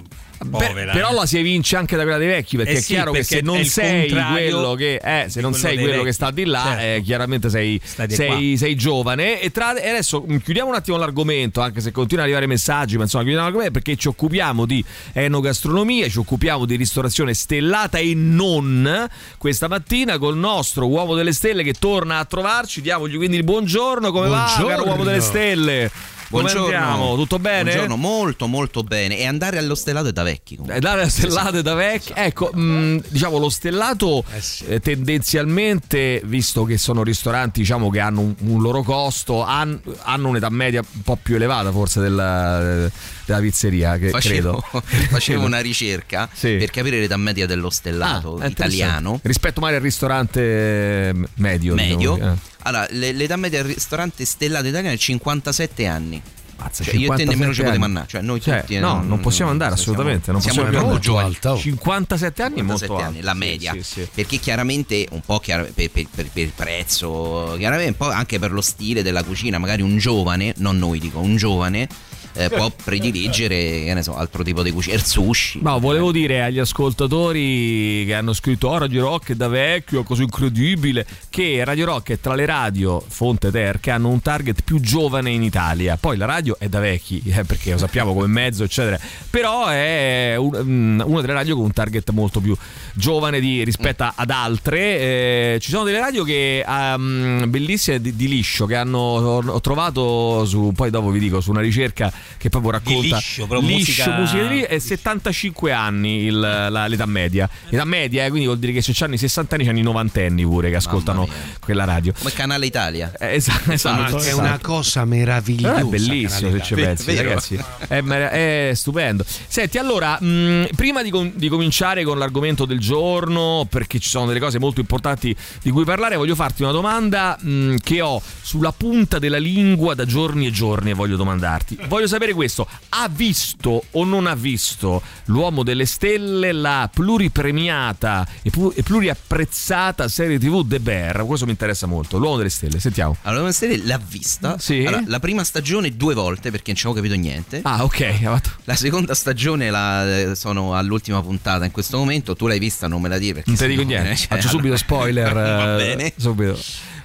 povera. però la si evince anche da quella dei vecchi perché Eh è sì, chiaro che perché se non è sei quello che eh, se non quello sei quello che sta di là Certo. eh, chiaramente sei, sei, sei giovane e, tra- e adesso mm, chiudiamo un attimo l'argomento anche se continuano ad arrivare messaggi ma insomma chiudiamo l'argomento perché ci occupiamo di enogastronomia ci occupiamo di ristorazione stellata e non questa mattina col nostro uomo delle stelle che torna a trovarci diamogli quindi il buongiorno come va Buongiorno. caro uomo delle stelle come Buongiorno. andiamo? Tutto bene? Buongiorno, molto molto bene. E andare allo stellato è da vecchi. comunque. Eh, dare stellate da vecchi. Ecco, mh, diciamo lo stellato eh, tendenzialmente, visto che sono ristoranti diciamo che hanno un, un loro costo, han- hanno un'età media un po' più elevata forse della, della pizzeria, che Facevo, credo. facevo una ricerca per capire l'età media dello stellato Ah, italiano. Rispetto magari al ristorante eh, medio. Medio. diciamo, eh. Allora, le- l'età media del ristorante stellato italiano è 57 anni. Mazza, Cioè, io e te 57 nemmeno ci potremmo andare. Cioè, noi Cioè, tutti, no, non possiamo andare siamo- assolutamente. Non siamo possiamo andare. giovani. 57 anni è molto 57 anni, la Sì, media. sì, sì. Perché chiaramente un po' chiar- per, per- per- per il prezzo, chiaramente un po' anche per lo stile della cucina, magari un giovane, non noi dico, un giovane eh, può prediligere, che ne so, altro tipo di cucina, il sushi. No, volevo dire agli ascoltatori che hanno scritto oh, Radio Rock è da vecchio, cosa incredibile, che Radio Rock è tra le radio, fonte ter, che hanno un target più giovane in Italia. Poi la radio è da vecchi, eh, perché lo sappiamo come mezzo, eccetera. Però è un- mm, una delle radio con un target molto più giovane di- rispetto a- ad altre. Eh, ci sono delle radio che um, bellissime di, di liscio che hanno ho trovato su poi dopo vi dico su una ricerca che proprio racconta liscio, proprio liscio, musica- di lì è 75 anni il- la- l'età media. L'età media, eh, quindi vuol dire che se c'hanno i 60 anni, c'hanno i 90 anni pure che ascoltano quella radio. Come Canale Italia. Eh, esatto, esatto. È una cosa meravigliosa. Eh, È bellissimo se ci pensi, ragazzi. È, mer- è stupendo. Senti, allora, mh, prima di, com- di cominciare con l'argomento del giorno, perché ci sono delle cose molto importanti di cui parlare, voglio farti una domanda mh, che ho sulla punta della lingua da giorni e giorni e voglio domandarti. Voglio sapere questo: ha visto o non ha visto l'uomo delle stelle la pluripremiata e, pu- e pluriapprezzata serie TV The Bear? Questo mi interessa molto. L'uomo delle stelle, sentiamo. Allora, la serie l'ha vista. Sì. Allora, la prima stagione due volte perché non ci avevo capito niente. Ah, ok. La seconda stagione la, eh, sono all'ultima puntata in questo momento. Tu l'hai vista, non me la dire perché Non ti dico niente. eh, cioè, Faccio subito spoiler. Va eh, bene. Subito.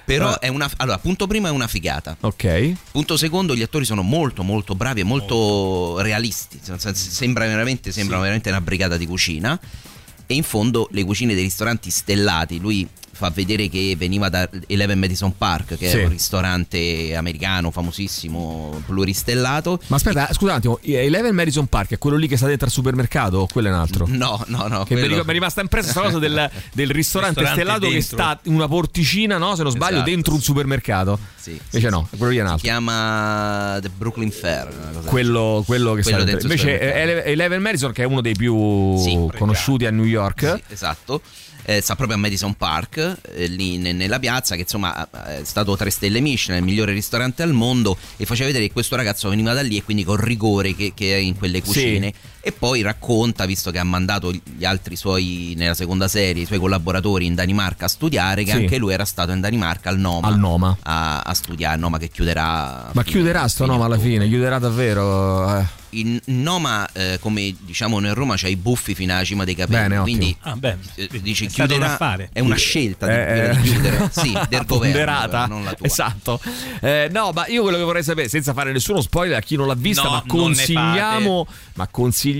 Però Ah. è una. Allora, punto primo è una figata. Ok. Punto secondo, gli attori sono molto molto bravi e molto realisti. Nel senso, Sembra veramente, sembrano veramente una brigata di cucina. E in fondo le cucine dei ristoranti stellati. Lui fa vedere che veniva da Eleven Madison Park, che Sì. è un ristorante americano famosissimo, pluristellato. Ma aspetta, scusa un attimo, Eleven Madison Park è quello lì che sta dentro al supermercato o quello è un altro? No, no, no. Che mi, quello- mi è rimasta impressa questa cosa del, del ristorante, Ristorante stellato che dentro. sta in una porticina, no? Se non sbaglio, Esatto, dentro un supermercato. Sì, Invece sì, no, quello lì è un Si altro. chiama The Brooklyn Fair. Quello, quello che Quello sta dentro Invece. Ele- Eleven Madison, che è uno dei più conosciuti a New York. Esatto. Eh, sta proprio a Madison Park, eh, lì ne- nella piazza, che insomma è stato 3 stelle Michelin, il migliore ristorante al mondo, e faceva vedere che questo ragazzo veniva da lì e quindi col rigore che, che è in quelle cucine. E poi racconta, visto che ha mandato gli altri suoi, nella seconda serie, i suoi collaboratori in Danimarca a studiare, che Sì. anche lui era stato in Danimarca al Noma, Al Noma. A, a studiare, Noma che chiuderà... Ma fine- chiuderà sto nome alla fine, chiuderà davvero. eh. in Noma, eh, come diciamo noi a Roma, c'hai i buffi fino alla cima dei capelli. Bene, quindi Ah, beh, eh, dici è stato chiuderà. un. È una scelta di, Eh, di chiudere, sì, del governo, però, non la tua. Esatto. Eh, no, ma io quello che vorrei sapere, senza fare nessuno spoiler a chi non l'ha vista, No, ma consigliamo, ma consigliamo,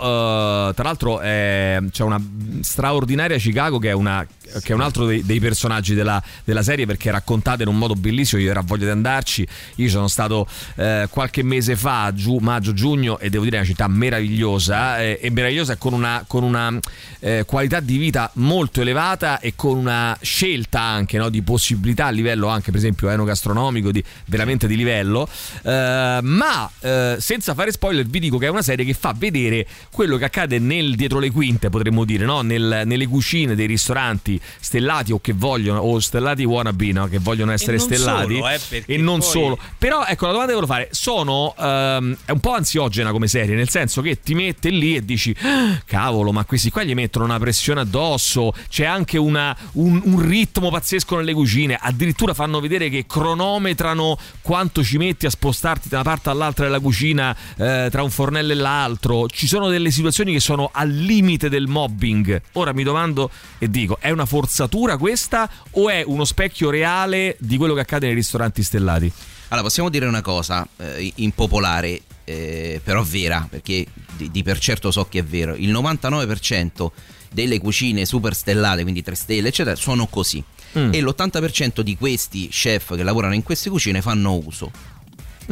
eh, tra l'altro eh, c'è una straordinaria Chicago che è, una, che è un altro dei, dei personaggi della, della serie perché raccontata in un modo bellissimo, io ero a voglia di andarci, io sono stato eh, qualche mese fa, giù, maggio, giugno, e devo dire è una città meravigliosa, eh, e meravigliosa con una, con una eh, qualità di vita molto elevata e con una scelta anche no, di possibilità a livello anche per esempio enogastronomico di, veramente di livello Eh, ma eh, senza fare spoiler vi dico che è una serie che fa vedere quello che accade nel dietro le quinte potremmo dire no? Nel- nelle cucine dei ristoranti stellati o che vogliono o stellati wannabe no? che vogliono essere non stellati solo, eh, e non poi- solo. Però ecco la domanda che volevo fare sono ehm, è un po' ansiogena come serie nel senso che ti mette lì e dici "Ah, cavolo ma questi qua gli mettono una pressione addosso c'è anche una- un, un ritmo pazzesco nelle cucine addirittura fanno vedere che cronometrano quanto ci metti a spostarti da una parte all'altra della cucina eh, tra un fornello e l'altro. Ci sono delle situazioni che sono al limite del mobbing. Ora mi domando e dico è una forzatura questa o è uno specchio reale di quello che accade nei ristoranti stellati Allora, possiamo dire una cosa eh, impopolare, eh, però vera, perché di, di per certo so che è vero. Il 99% delle cucine super stellate, quindi 3 stelle, eccetera, sono così. Mm. E l'80% di questi chef che lavorano in queste cucine fanno uso.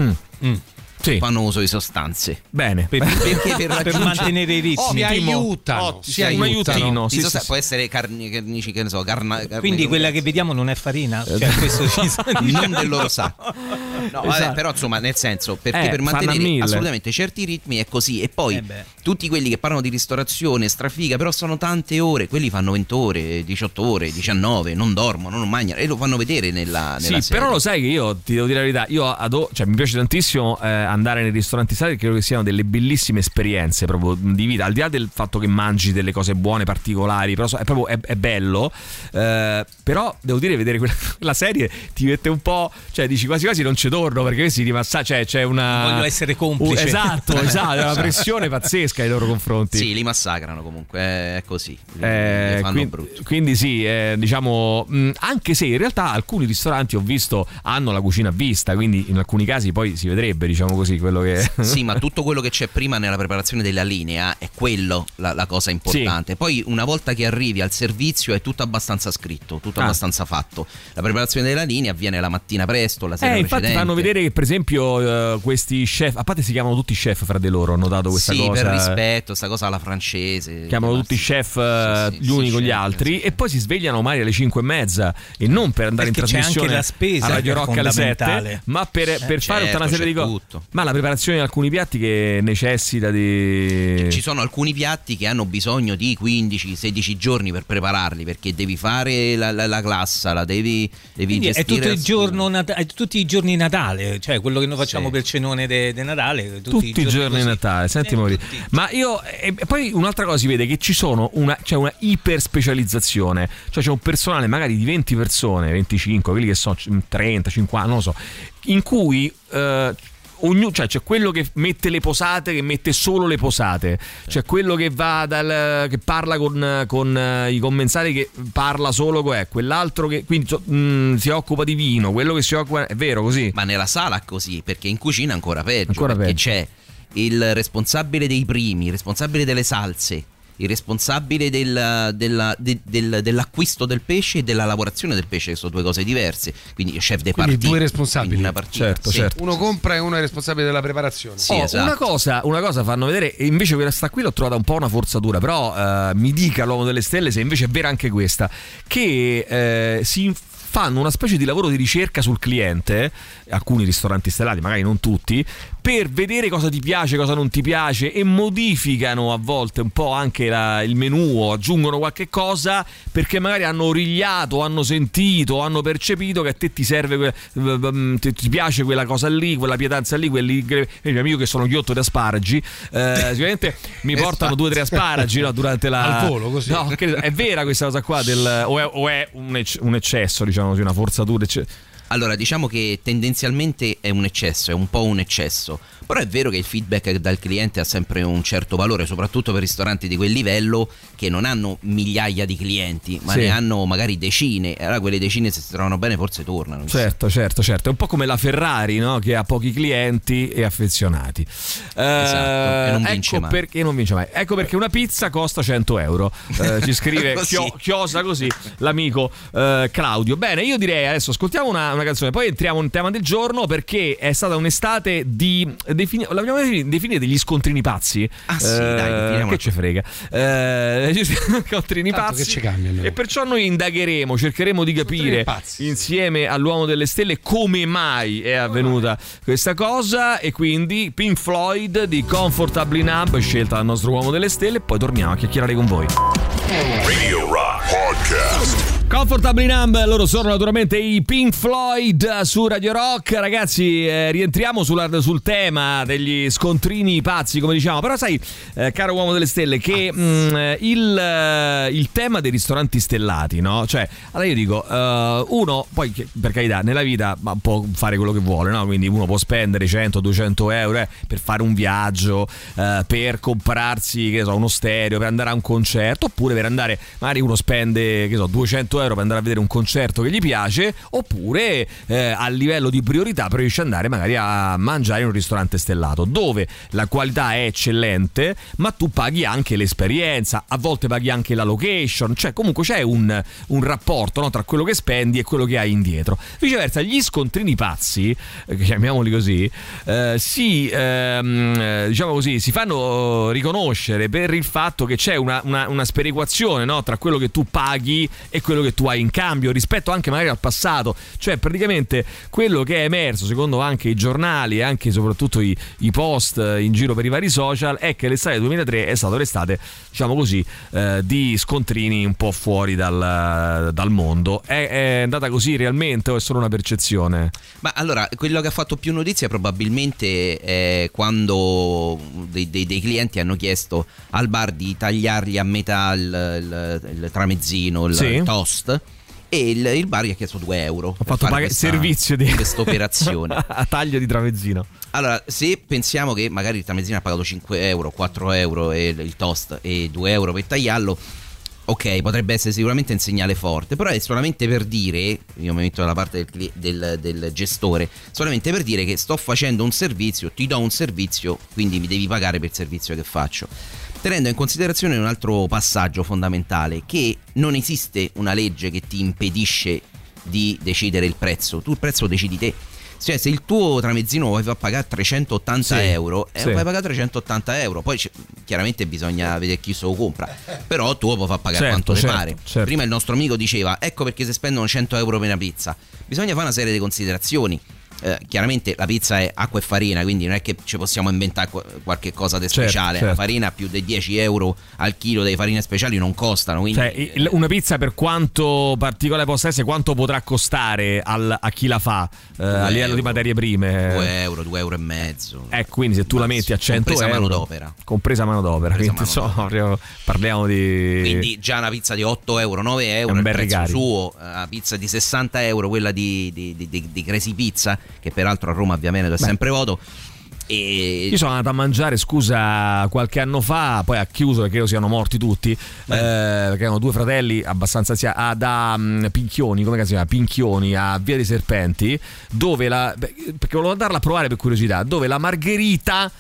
Mm. Sì. Fanno uso di sostanze. Bene. Per- perché per, per mantenere i ritmi. Si Ottimo. aiutano. Ottimo. Si un aiutano. aiutino. Di Sì, sì, può essere carni, carnici, che ne so, carna, carne- Quindi quella che vediamo non è farina? Eh, Cioè, questo ci dicendo. non del loro sacco. No, vabbè, Esatto. però insomma, nel senso, perché Eh, per mantenere assolutamente certi ritmi è così. E poi Eh tutti quelli che parlano di ristorazione, strafiga, però sono tante ore, quelli fanno 20 ore, 18 ore, 19, non dormono, non mangiano e lo fanno vedere nella, nella Sì, serie. però lo sai che io ti devo dire la verità, io ado- cioè, mi piace tantissimo eh, andare nei ristoranti stellati credo che siano delle bellissime esperienze proprio di vita, al di là del fatto che mangi delle cose buone, particolari, però è proprio è, è bello. Eh, però devo dire, vedere quella, quella serie ti mette un po', cioè dici quasi quasi non ci torno perché questi rimassa, cioè c'è una Voglio essere complice. un- esatto, esatto, è una pressione pazzesca ai loro confronti. Sì, li massacrano comunque, è così. Li, Eh, fanno quindi, brutto. quindi sì, eh, diciamo, mh, anche se in realtà alcuni ristoranti ho visto hanno la cucina a vista, quindi in alcuni casi poi si vedrebbe, diciamo così, quello che... Sì, ma tutto quello che c'è prima nella preparazione della linea è quello la, la cosa importante. Poi una volta che arrivi al servizio è tutto abbastanza scritto, tutto Ah. abbastanza fatto. La preparazione della linea avviene la mattina presto, la sera Eh, infatti precedente. fanno vedere che per esempio eh, questi chef, a parte si chiamano tutti chef fra di loro, ho notato questa sì, cosa. per rispetto, sta cosa alla francese. Chiamano tutti chef eh, gli uni con gli altri e poi si svegliano magari alle 5 e mezza e non per andare Perché in c'è trasmissione anche la spesa a Radio Rock alle 7 fondamentale. ma per, Eh, per fare tutta una certo, serie di c'è cose. Ma la preparazione di alcuni piatti che necessita di Ci sono alcuni piatti che hanno bisogno di 15-16 giorni per prepararli perché devi fare la, la, la glassa, la devi, devi Quindi è gestire. tutto il la- giorno Nat- è tutti i giorni Natale, cioè quello che noi facciamo Sì. per il cenone di Natale. Tutti, tutti i giorni così. Natale. Senti, Maurizio. Ma io. E e poi un'altra cosa si vede che ci sono una, c'è una iper specializzazione. Cioè c'è un personale magari di 20 persone, 25, quelli che sono 30, 50, non lo so, in cui. eh, ognuno- cioè c'è quello che mette le posate, che mette solo le posate, c'è quello che va dal che parla con, con, eh, i commensali che parla solo con quell'altro che quindi so- mh, si occupa di vino, quello che si occupa è vero così. Ma nella sala è così, perché in cucina ancora peggio. Ancora perché peggio. c'è il responsabile dei primi, il responsabile delle salse, il responsabile del- della- de- del- dell'acquisto del pesce e della lavorazione del pesce, che sono due cose diverse. Quindi chef de partita. due responsabili. Una partita, Certo, sì. certo. Uno compra e uno è responsabile della preparazione. Sì, Oh, esatto. una, cosa, una cosa fanno vedere, e invece questa qui l'ho trovata un po' una forzatura, però eh, mi dica l'uomo delle stelle se invece è vera anche questa, che eh, si inf- fanno una specie di lavoro di ricerca sul cliente, alcuni ristoranti stellati, magari non tutti, per vedere cosa ti piace, cosa non ti piace e modificano a volte un po' anche la- il menù o aggiungono qualche cosa perché magari hanno origliato, hanno sentito, hanno percepito che a te ti serve, ti piace quella cosa lì, quella pietanza lì, quelli, il mio amico che sono ghiotto di asparagi, eh, sicuramente mi portano due o tre asparagi no, durante la... Al volo, così. No, è vera questa cosa qua del, o è, o è un eccesso, diciamo così, una forzatura? ecce- Allora, diciamo che tendenzialmente è un eccesso, è un po' un eccesso. Però è vero che il feedback dal cliente ha sempre un certo valore, soprattutto per ristoranti di quel livello che non hanno migliaia di clienti, ma Sì. ne hanno magari decine. Allora quelle decine se si trovano bene forse tornano. Certo, certo, certo. È un po' come la Ferrari, no? Che ha pochi clienti e affezionati. Eh, Esatto, e non vince ecco mai. Perché non vince mai. Ecco perché una pizza costa 100 euro. Eh, ci scrive Così. chio- chiosa così l'amico eh, Claudio. Bene, io direi adesso ascoltiamo una, una canzone, poi entriamo nel tema del giorno perché è stata un'estate di. Defini- la vogliamo definire- degli scontrini pazzi? Ah, sì, dai, definiamola Che ci frega. Eh, scontrini Tanto pazzi. che ci cambiano. E perciò noi indagheremo, cercheremo di capire insieme all'uomo delle stelle come mai è avvenuta questa cosa e quindi Pink Floyd di Comfortably Numb scelta dal nostro uomo delle stelle e poi torniamo a chiacchierare con voi. Radio Rock Podcast. Comfortably Numb, loro sono naturalmente i Pink Floyd su Radio Rock. Ragazzi, eh, rientriamo sulla- sul tema degli scontrini pazzi, come diciamo. Però sai, eh, caro uomo delle stelle, che mh, eh, il, eh, il tema dei ristoranti stellati, no? Cioè, allora io dico, eh, uno, poi per carità, nella vita ma, può fare quello che vuole, no? Quindi uno può spendere 100-200 euro eh, per fare un viaggio, eh, per comprarsi, che so, uno stereo, per andare a un concerto, oppure per andare, magari uno spende, che so, 200 euro per andare a vedere un concerto che gli piace, oppure eh, a livello di priorità preferisce andare magari a mangiare in un ristorante stellato, dove la qualità è eccellente, ma tu paghi anche l'esperienza, a volte paghi anche la location, cioè comunque c'è un, un rapporto no, tra quello che spendi e quello che hai indietro. Viceversa, gli scontrini pazzi, eh, chiamiamoli così, eh, si, ehm, eh, diciamo così, si fanno riconoscere per il fatto che c'è una, una- una sperequazione no, tra quello che tu paghi e quello che tu hai in cambio rispetto anche magari al passato. Cioè, praticamente quello che è emerso, secondo anche i giornali e anche soprattutto i, i post in giro per i vari social, è che l'estate 2003 è stata l'estate, diciamo così, eh, di scontrini un po' fuori dal, dal mondo. È, è andata così realmente o è solo una percezione? Ma allora, quello che ha fatto più notizia probabilmente è quando dei, dei- dei clienti hanno chiesto al bar di tagliargli a metà il, il- il tramezzino, il Sì. Toast. E il, il bar gli ha chiesto 2 euro. Ho fatto pagare servizio di questa operazione. a taglio di tramezzino. Allora, se pensiamo che magari il tramezzino ha pagato 5 euro, 4 euro e il toast e 2 euro per tagliarlo, ok, potrebbe essere sicuramente un segnale forte, però è solamente per dire, io mi metto dalla parte del, del- del gestore, solamente per dire che sto facendo un servizio, ti do un servizio, quindi mi devi pagare per il servizio che faccio. Tenendo in considerazione un altro passaggio fondamentale, che non esiste una legge che ti impedisce di decidere il prezzo, tu il prezzo decidi te. Cioè, se il tuo tramezzino vuoi far pagare 380 Sì, euro, eh, sì. puoi pagare 380 euro. Poi chiaramente bisogna vedere chi se lo compra. Però tu puoi far pagare Certo, quanto certo, pare. certo. Prima il nostro amico diceva: ecco perché si spendono 100 euro per una pizza. Bisogna fare una serie di considerazioni. Eh, chiaramente la pizza è acqua e farina, quindi non è che ci possiamo inventare qu- qualche cosa di Certo, speciale. La certo. farina più di 10 euro al chilo delle farine speciali non costano. Quindi Cioè, una pizza per quanto particolare possa essere, quanto potrà costare al- a chi la fa eh, a livello di materie prime? 2 euro, 2 euro e mezzo. Eh, quindi se tu la metti a 100 Compresa euro, manodopera. compresa manodopera, Compresa quindi insomma, proprio parliamo di Quindi già una pizza di 8 euro, 9 È euro, un il bel prezzo suo, eh, la pizza di 60 euro, quella di, di, di- di- di Crazy Pizza, che peraltro a Roma ovviamente è sempre voto. E Io sono andato a mangiare, scusa, qualche anno fa, poi ha chiuso perché credo siano morti tutti, eh, perché erano due fratelli abbastanza anziani, da mm, Pinchioni, come si chiama? Pinchioni a Via dei Serpenti, dove la, perché volevo andarla a provare per curiosità, dove la margherita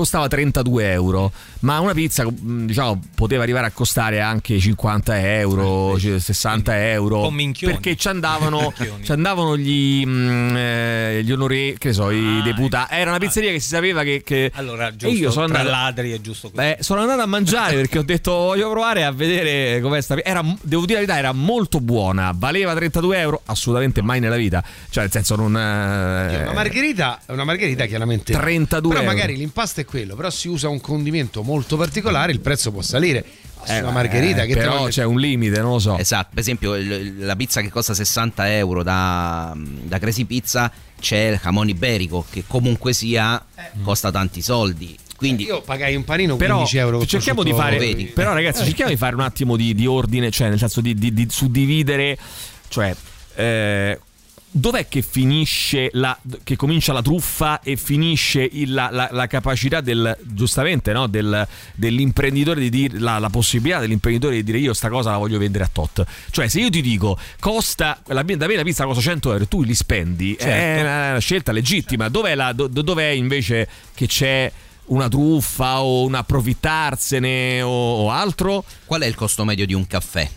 costava 32 euro, ma una pizza mh, diciamo poteva arrivare a costare anche 50 euro, cioè 60 euro, po' minchioni. perché ci andavano, ci andavano gli, mh, eh, gli onore, che so, Ah, i deputati, era una pizzeria che si sapeva che... che- Allora, e giusto, io sono andato... ladri è giusto così. Beh, sono andato a mangiare perché ho detto voglio provare a vedere com'è sta era, Devo dire la verità, era molto buona. Valeva 32 euro? Assolutamente mai nella vita. Cioè, nel senso, non. eh, Una margherita, una margherita chiaramente 32 Però euro. magari l'impasto è quello, però si usa un condimento molto particolare, il prezzo può salire. Eh, una margherita eh, che però c'è un limite, non lo so. Esatto, per esempio la pizza che costa 60 euro da, da Crazy Pizza c'è il jamon iberico che comunque sia costa tanti soldi. Quindi Io pagai un panino Però 15 euro. con cerchiamo di fare. Però, ragazzi, cerchiamo di fare un attimo di, di ordine, cioè, nel senso di, di- di suddividere. Cioè, eh, dov'è che finisce la. che comincia la truffa e finisce il- la, la- la capacità del. giustamente, no? Del, dell'imprenditore di dire. La, la possibilità dell'imprenditore di dire io sta cosa la voglio vendere a tot. Cioè, se io ti dico costa. La, da me la pizza costa 100 euro tu li spendi, è Certo. una scelta legittima. Dov'è, la, do- dov'è invece che c'è una truffa o un approfittarsene o, o altro. qual è il costo medio di un caffè?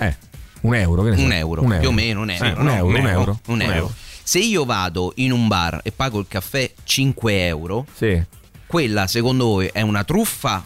Eh, un euro, che ne so. Un euro, più o meno un euro. Eh, un no? euro, un euro. Un euro. Se io vado in un bar e pago il caffè 5 euro, Sì. quella secondo voi è una truffa?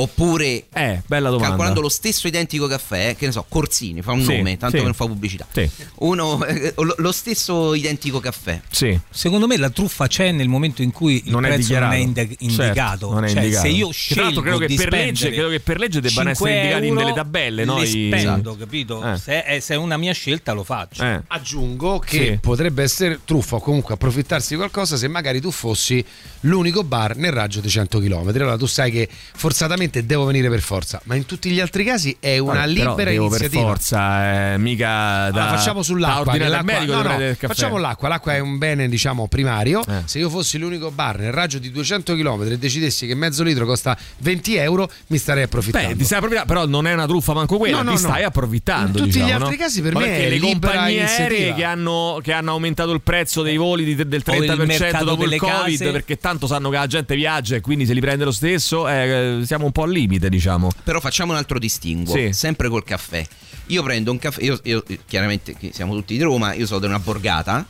Oppure Eh, bella domanda. calcolando lo stesso identico caffè, che ne so, Corsini fa un Sì, nome, tanto sì. che non fa pubblicità. Sì. Uno, eh, lo, stesso identico caffè. Sì. Secondo me la truffa c'è nel momento in cui il Non è prezzo non è dichiarato. indi- indicato. Certo, non è cioè, indicato. se io scelgo credo che di per legge- credo che per legge debbano 5 essere indicati in delle tabelle, no? Li I- spendo, Esatto. capito? Eh. Se, è, se è una mia scelta lo faccio. Eh. Aggiungo che Sì. potrebbe essere truffa o comunque approfittarsi di qualcosa se magari tu fossi l'unico bar nel raggio di 100 km. Allora tu sai che forzatamente devo venire per forza, ma in tutti gli altri casi è una Vabbè, però libera devo iniziativa. per forza, eh, mica da. Allora, facciamo da sull'acqua. al l'acqua- medico no, no, facciamo l'acqua. L'acqua è un bene, diciamo, primario. Eh. Se io fossi l'unico bar nel raggio di 200 km e decidessi che mezzo litro costa 20 euro, mi starei approfittando. Beh, ti stai approfittando, però non è una truffa manco quella, No, no, ti no. stai approfittando. In tutti gli diciamo, altri no? casi per Ma me perché è le libera compagnie aeree iniziativa. che hanno, che hanno aumentato il prezzo dei voli di- del O il 30% mercato dopo il Covid, case. perché tanto sanno che la gente viaggia e quindi se li prende lo stesso, eh, siamo un po' al limite, diciamo. Però facciamo un altro distinguo, Sì. sempre col caffè. Io prendo un caffè, io, io- chiaramente siamo tutti di Roma, io sono di una borgata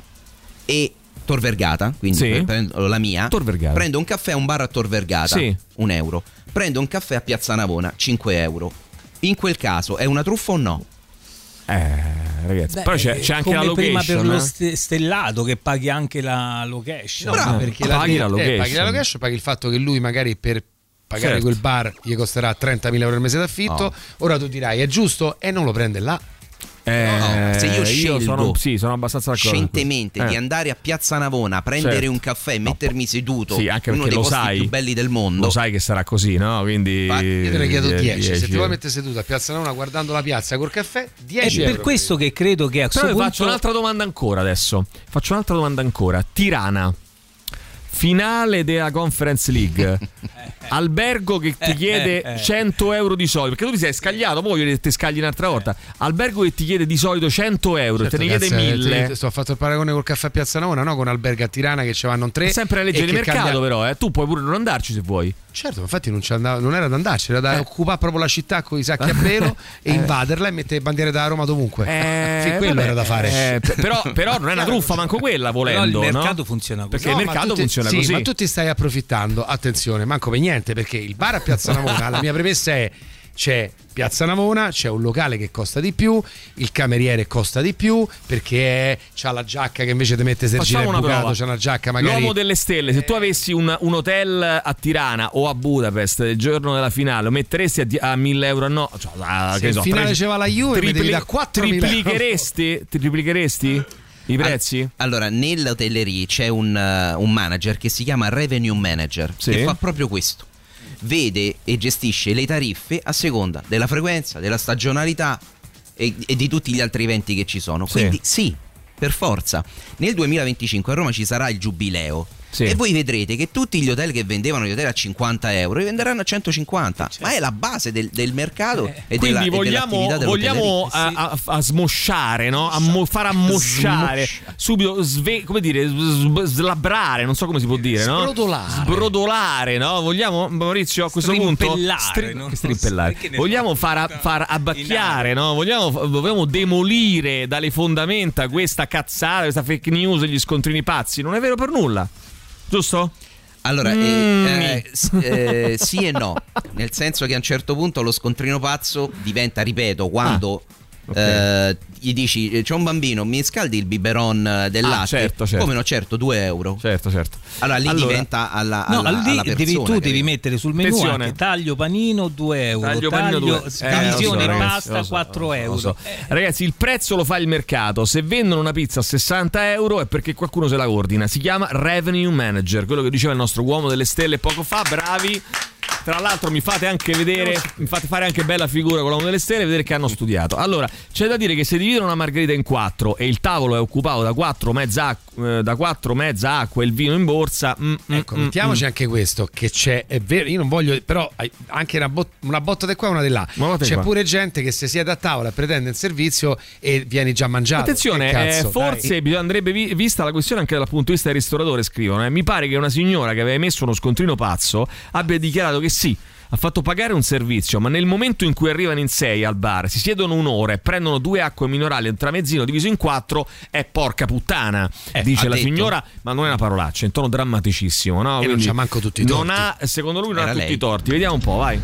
e Tor Vergata, quindi Sì. pre- prendo la mia. Tor Vergata. Prendo un caffè a un bar a Tor Vergata, Sì. un euro. Prendo un caffè a Piazza Navona, 5 euro. In quel caso è una truffa o no? Eh, ragazzi, Beh, però c'è, c'è anche come la prima location. per lo eh. ste- stellato che paghi anche la location. No, No, perché paghi la eh, location. paghi la location, paghi il fatto che lui magari per pagare Certo. quel bar gli costerà 30.000 euro al mese d'affitto. No. Ora tu dirai è giusto e non lo prende là. Eh, No, se io scelgo sono, sì, sono abbastanza d'accordo. scientemente Eh. di andare a Piazza Navona, prendere Certo. un caffè e mettermi seduto Sì, anche in uno perché dei lo posti sai, più belli del mondo. Lo sai che sarà così, no? Quindi Io te ne chiedo eh, 10. Se 10. ti vuoi mettere seduto a Piazza Navona guardando la piazza col caffè, È 10 per euro. questo che credo che a Però questo punto faccio un'altra domanda ancora adesso. Faccio un'altra domanda ancora. Tirana. Finale della Conference League. Albergo che ti chiede eh, eh. 100 euro di solito. Perché tu ti sei scagliato, poi voglio che ti scagli un'altra volta. Albergo che ti chiede di solito 100 euro, Certo, te ne chiede cazzo, eh, 1000. ti- Sto a fatto il paragone col caffè a Piazza Navona, no? Con Alberga a Tirana che ci vanno tre. È sempre la legge di mercato, cambia- però, eh. tu puoi pure non andarci se vuoi. Certo, infatti non, ci andava- non era da andarci, era da Eh. occupare proprio la città con i sacchi a pelo e invaderla e mettere bandiere da Roma dovunque. Eh, Sì, quello vabbè, era da fare. eh, però, però non è una truffa, manco quella però il volendo. no? mercato funziona così. Perché No, il mercato tu ti- funziona sì, così. Ma tu ti stai approfittando, attenzione, manco per niente, perché il bar a Piazza Navona, la mia premessa è c'è Piazza Navona, c'è un locale che costa di più, il cameriere costa di più, perché c'ha la giacca che invece ti mette Sergina Facciamo Bucato, prova. c'ha una giacca magari L'uomo delle stelle, se tu avessi un, un hotel a Tirana o a Budapest il giorno della finale, lo metteresti a, di- a 1000 euro a no? Cioè, a- Se che in so, finale tre- c'era la Juve, devi da 4.000 euro. triplicheresti, triplicheresti i prezzi? Allora, nell'hotellerie c'è un, eh, un manager che si chiama Revenue Manager Sì. che fa proprio questo. Vede e gestisce le tariffe a seconda della frequenza, della stagionalità e, e di tutti gli altri eventi che ci sono. Sì. Quindi sì, per forza. Nel 2025 a Roma ci sarà il giubileo. Sì. E voi vedrete che tutti gli hotel che vendevano gli hotel a 50 euro li venderanno a 150. Ma è la base del, del mercato e, della, Quindi e vogliamo, dell'attività vogliamo a, a- a smosciare, no? A mo- far ammosciare subito, sve- come dire, slabrare, non so come si può dire, no? Sbrodolare. Sbrodolare, no? Vogliamo, Maurizio, a questo punto Strimpellare, Stri- so strimpellare. Vogliamo far, far abbacchiare, no? Vogliamo, vogliamo demolire dalle fondamenta questa cazzata, questa fake news e gli scontrini pazzi. Non è vero per nulla. Giusto? Allora, eh, Mm. eh, eh, sì e no, nel senso che a un certo punto lo scontrino pazzo diventa, ripeto, quando ok. eh, gli dici eh, c'è un bambino, mi scaldi il biberon eh, del Ah, latte? certo, certo. Come no, certo, 2 euro. Certo, certo. Allora lì Allora- diventa alla, No, alla, lì alla devi- persona. tu devi capito? mettere sul Attenzione. anche taglio panino 2 euro, Taglio panino due- Eh, divisione lo so, pasta so, 4 lo so, euro. so. Ragazzi, il prezzo lo fa il mercato. Se vendono una pizza a 60 euro è perché qualcuno se la ordina. Si chiama Revenue Manager, quello che diceva il nostro uomo delle stelle poco fa. Bravi. Tra l'altro mi fate anche vedere, mi fate fare anche bella figura con l'uomo delle stelle e vedere che hanno studiato. Allora, c'è da dire che se dividono una margherita in quattro e il tavolo è occupato da quattro mezza, eh, da quattro mezza acqua e il vino in borsa, mm, mm, Ecco, mm, mettiamoci mm. anche questo, che c'è, è vero, io non voglio, però anche una, bot- una botta di qua e una di là. Una di C'è qua. pure gente che si siede a tavola e pretende il servizio e vieni già mangiato. Attenzione, Che cazzo, eh, forse dai. andrebbe vi- vista la questione anche dal punto di vista del ristoratore. Scrivono: eh, Mi pare che una signora che aveva emesso uno scontrino pazzo abbia dichiarato che sì. Ha fatto pagare un servizio, ma nel momento in cui arrivano in sei al bar, si siedono un'ora e prendono due acque minerali, un tramezzino diviso in quattro, è porca puttana. dice ha la detto. signora, ma non è una parolaccia, in tono drammaticissimo. No? non c'ha manco tutti i non torti. ha, secondo lui, non Era ha tutti lei. i torti. Vediamo un po', vai.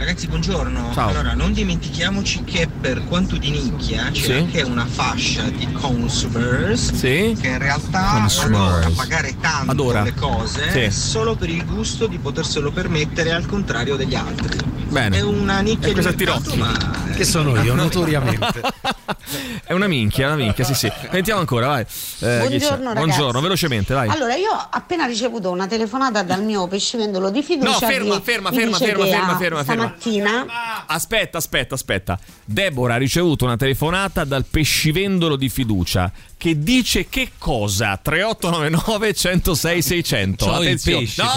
Ragazzi, buongiorno. Ciao. Allora, non dimentichiamoci che per quanto di nicchia c'è Sì. anche una fascia di consumers Sì. che in realtà Consumers. vanno a pagare tanto Adora. le cose Sì. solo per il gusto di poterselo permettere al contrario degli altri. Bene. È una nicchia E di mercato, ma Che sono io, notoriamente. È una minchia, una minchia, sì, sì. Sentiamo ancora, vai. Eh? Buongiorno, ragazzi. Buongiorno, velocemente, vai. Allora, io ho appena ricevuto una telefonata dal mio pescivendolo di fiducia. No, ferma, ferma, ferma, ferma, ferma, ferma, ferma. Stamattina. Aspetta, aspetta, aspetta. Deborah ha ricevuto una telefonata dal pescivendolo di fiducia che dice che cosa? 3899 106 600. C'ho il Attenzione. pesce, no,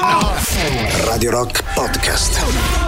no. Radio Rock Podcast.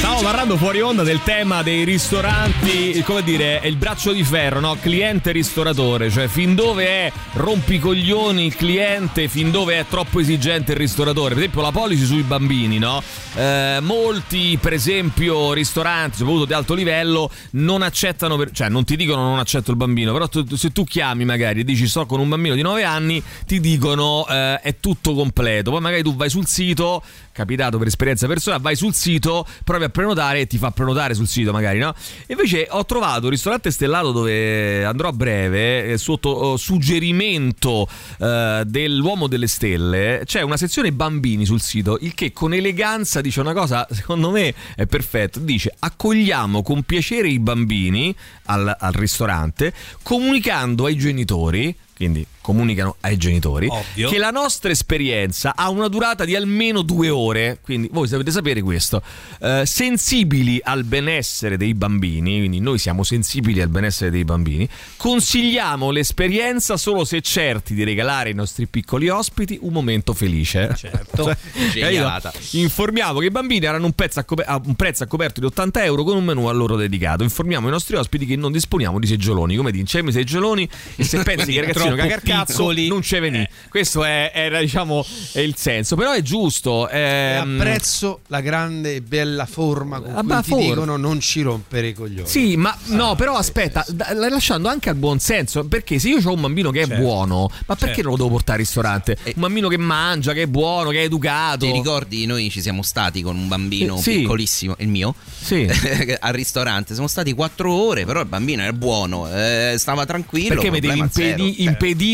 Stavo parlando fuori onda del tema dei ristoranti, come dire, è il braccio di ferro, no? Cliente ristoratore, cioè fin dove è rompicoglioni il cliente, fin dove è troppo esigente il ristoratore. Per esempio la policy sui bambini, no? Eh, molti, per esempio, ristoranti, soprattutto di alto livello, non accettano, per- cioè non ti dicono non accetto il bambino, però tu- se tu chiami magari e dici sto con un bambino di 9 anni, ti dicono eh, è tutto completo. Poi magari tu vai sul sito, capitato per esperienza personale, vai sul sito, provi a per prenotare ti fa prenotare sul sito magari, no? Invece ho trovato un ristorante stellato dove andrò a breve, eh, sotto oh, suggerimento eh, dell'uomo delle stelle, c'è una sezione bambini sul sito, il che con eleganza dice una cosa, secondo me è perfetto, dice accogliamo con piacere i bambini al, al ristorante, comunicando ai genitori, quindi comunicano ai genitori Ovvio. che la nostra esperienza ha una durata di almeno due ore quindi voi dovete sapere questo Eh, sensibili al benessere dei bambini quindi noi siamo sensibili al benessere dei bambini consigliamo l'esperienza solo se certi di regalare ai nostri piccoli ospiti un momento felice certo Cioè? Informiamo che i bambini avranno un, pezzo a, cope- a un prezzo a coperto di 80 euro con un menù a loro dedicato. Informiamo i nostri ospiti che non disponiamo di seggioloni. Come dincemi seggioloni e se pensi che il ragazzino Troppo caga il cazzo non c'è venì. Questo è, era diciamo è il senso. Però è giusto. Ehm, apprezzo la grande e bella forma con Ah, cui ti for- dicono non ci rompere i coglioni. Sì, ma no, però aspetta, da- lasciando anche al buon senso, perché se io ho un bambino che è Certo. buono, ma perché Certo. non lo devo portare al ristorante? Un bambino che mangia, che è buono, che è educato. Ti ricordi, noi ci siamo stati con un bambino Eh, sì. piccolissimo, il mio, Sì. al ristorante. Siamo stati quattro ore, però il bambino era buono, eh, stava tranquillo. Perché mi devi impedi- zero.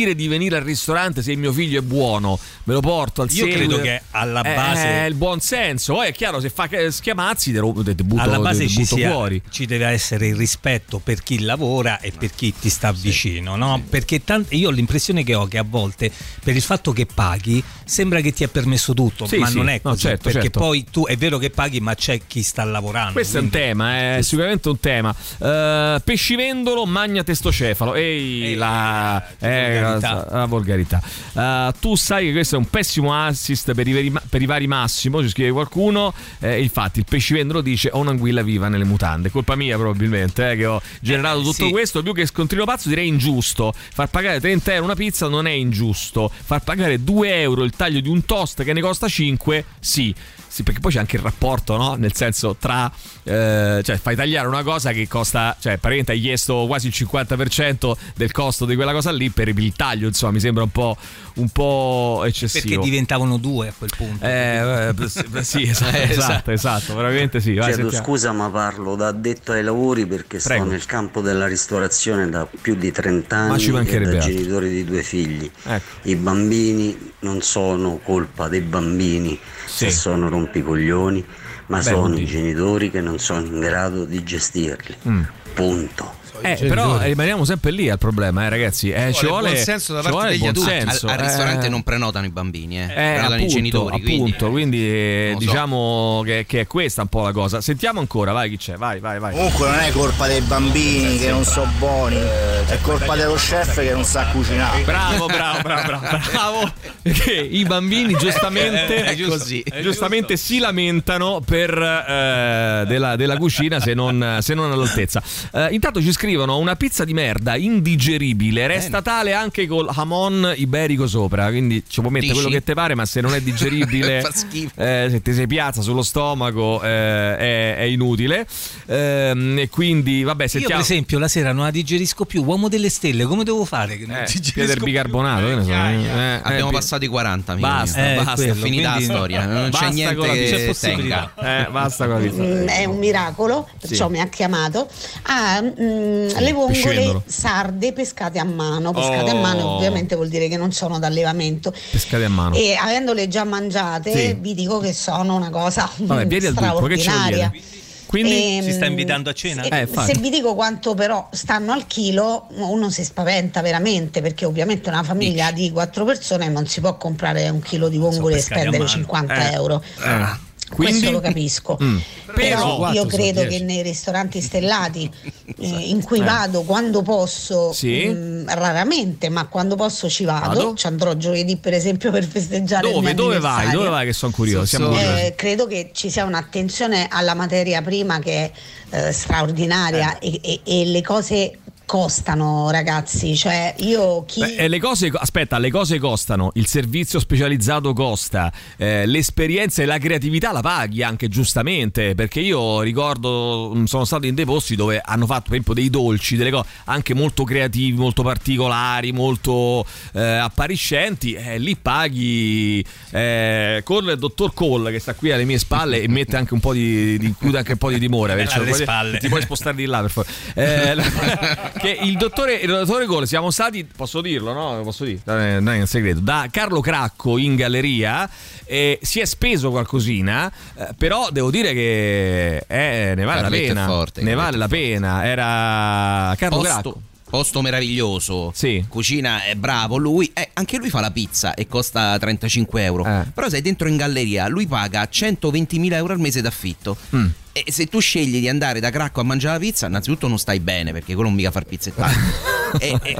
Impedire di venire al ristorante se il mio figlio è buono? Me lo porto al Io seguito. credo che alla Eh, base- È il buon senso. Poi è chiaro, se fa schiamazzi, te, lo, te, te butto, alla base te ci, butto sia- fuori. ci deve essere il rispetto per chi lavora e per chi ti sta vicino, no? Perché tant- io ho l'impressione che ho che a volte per il fatto che paghi sembra che ti è permesso tutto, Sì, ma sì. non è No, così, certo, perché certo. poi tu è vero che paghi, ma c'è chi sta lavorando. Questo è un quindi- tema, è sicuramente un tema. Eh, pescivendolo, magna testocefalo. Ehi, la, eh, volgarità. la volgarità. Eh, tu sai che questo è un pessimo assist per i, veri- per i vari Massimo, ci scrive qualcuno. Eh, infatti, il pescivendolo dice: Ho un'anguilla viva nelle mutande. Colpa mia, probabilmente, eh, che ho generato tutto sì. questo. Più che scontrino pazzo, direi ingiusto. Far pagare 30 euro una pizza non è ingiusto. Far pagare 2 euro il taglio di un toast che ne costa 5, sì. Sì, perché poi c'è anche il rapporto, no? Nel senso, tra. eh, cioè, fai tagliare una cosa che costa. Cioè, praticamente hai chiesto quasi il 50% del costo di quella cosa lì per il taglio. Insomma, mi sembra un po', un po' eccessivo. Perché diventavano due a quel punto. Eh, eh, sì, esatto, Eh, esatto, esatto. esatto, veramente sì. Vai, Chiedo scusa ma parlo da addetto ai lavori perché Prego. sto nel campo della ristorazione da più di 30 Ma anni ci e mancherebbe genitori di due figli. Ecco. I bambini non sono colpa dei bambini se Sì. sono rompicoglioni, ma Beh, sono i genitori che non sono in grado di gestirli. Mm. Punto. Eh, però rimaniamo sempre lì al problema, eh, ragazzi. Eh, ci vuole buon senso da parte il degli adulti. Al, senso. al eh. ristorante non prenotano i bambini, eh, Eh, prenotano appunto, i genitori. quindi- appunto, quindi eh, lo so. diciamo che, che è questa un po' la cosa. Sentiamo ancora, vai chi c'è, vai, vai, vai. Comunque non è colpa dei bambini che non sono buoni, è colpa dello chef che non sa cucinare. Bravo, bravo, bravo, bravo, bravo. Perché i bambini giustamente, È così. giustamente si lamentano per eh, della, della cucina se non, se non all'altezza. Eh, intanto ci scrivono una pizza di merda indigeribile, resta tale anche col hamon iberico sopra, quindi ci può mettere Dici? quello che te pare, ma se non è digeribile, Fa schifo. eh, se ti sei piazza sullo stomaco eh, è, è inutile. Ehm, e quindi, vabbè, Io, sentiamo. per esempio, la sera non la digerisco più. Uomo delle stelle, come devo fare? Che non Eh, del più? bicarbonato, che ne so. Eh, Abbiamo eh, passato i 40 amico Basta. Eh, basta, quello, finita quindi- la storia, non c'è niente con la pizza, che tenga. Eh, basta con la pizza. Mm, è un miracolo, perciò Sì. mi ha chiamato. Ha mm, le vongole sarde pescate a mano. Pescate Oh. a mano ovviamente vuol dire che non sono d'allevamento. Pescate a mano. E avendole già mangiate, Sì. vi dico che sono una cosa Vabbè, vieni al dunque, che ce straordinaria. Quindi Ehm, Si sta invitando a cena? se- Eh, infatti. se vi dico quanto però stanno al chilo, uno si spaventa veramente perché ovviamente una famiglia di quattro persone non si può comprare un chilo di vongole e pescati a spendere mano. 50 Eh. euro. Eh. Questo Quindi lo capisco. Mm. Però Sono quattro, io credo che nei ristoranti stellati eh, in cui vado quando posso, Sì. mh, raramente, ma quando posso ci vado, Vado? ci andrò giovedì per esempio per festeggiare dove, dove vai? Dove vai che sono curioso? Siamo So- curiosi. Eh, credo che ci sia un'attenzione alla materia prima che è eh, straordinaria e, e- e le cose costano ragazzi, cioè io chi... Beh, eh, le cose, aspetta, le cose costano, il servizio specializzato costa, eh, l'esperienza e la creatività la paghi anche giustamente, perché io ricordo, mh, sono stato in dei posti dove hanno fatto per esempio dei dolci, delle cose anche molto creativi, molto particolari, molto eh, appariscenti, e lì paghi eh, con il dottor Cole che sta qui alle mie spalle e mette anche un po' di, di anche un po' di timore, Alle spalle. ti puoi spostare di là per favore. Che il dottore, il dottore Cole siamo stati, posso dirlo, no? Posso dire, non è un segreto, da Carlo Cracco in galleria eh, si è speso qualcosina, eh, però devo dire che eh, ne vale Carletto la pena. forte, ne vale la pena. Era Carlo Posto, Cracco. posto meraviglioso. Sì. Cucina è bravo. Lui, eh, anche lui fa la pizza e costa 35 euro. Eh. Però sei dentro in galleria, lui paga 120.000 euro al mese d'affitto. Mm. E se tu scegli di andare da Cracco a mangiare la pizza, innanzitutto non stai bene perché quello non mica far pizzettare. e, e,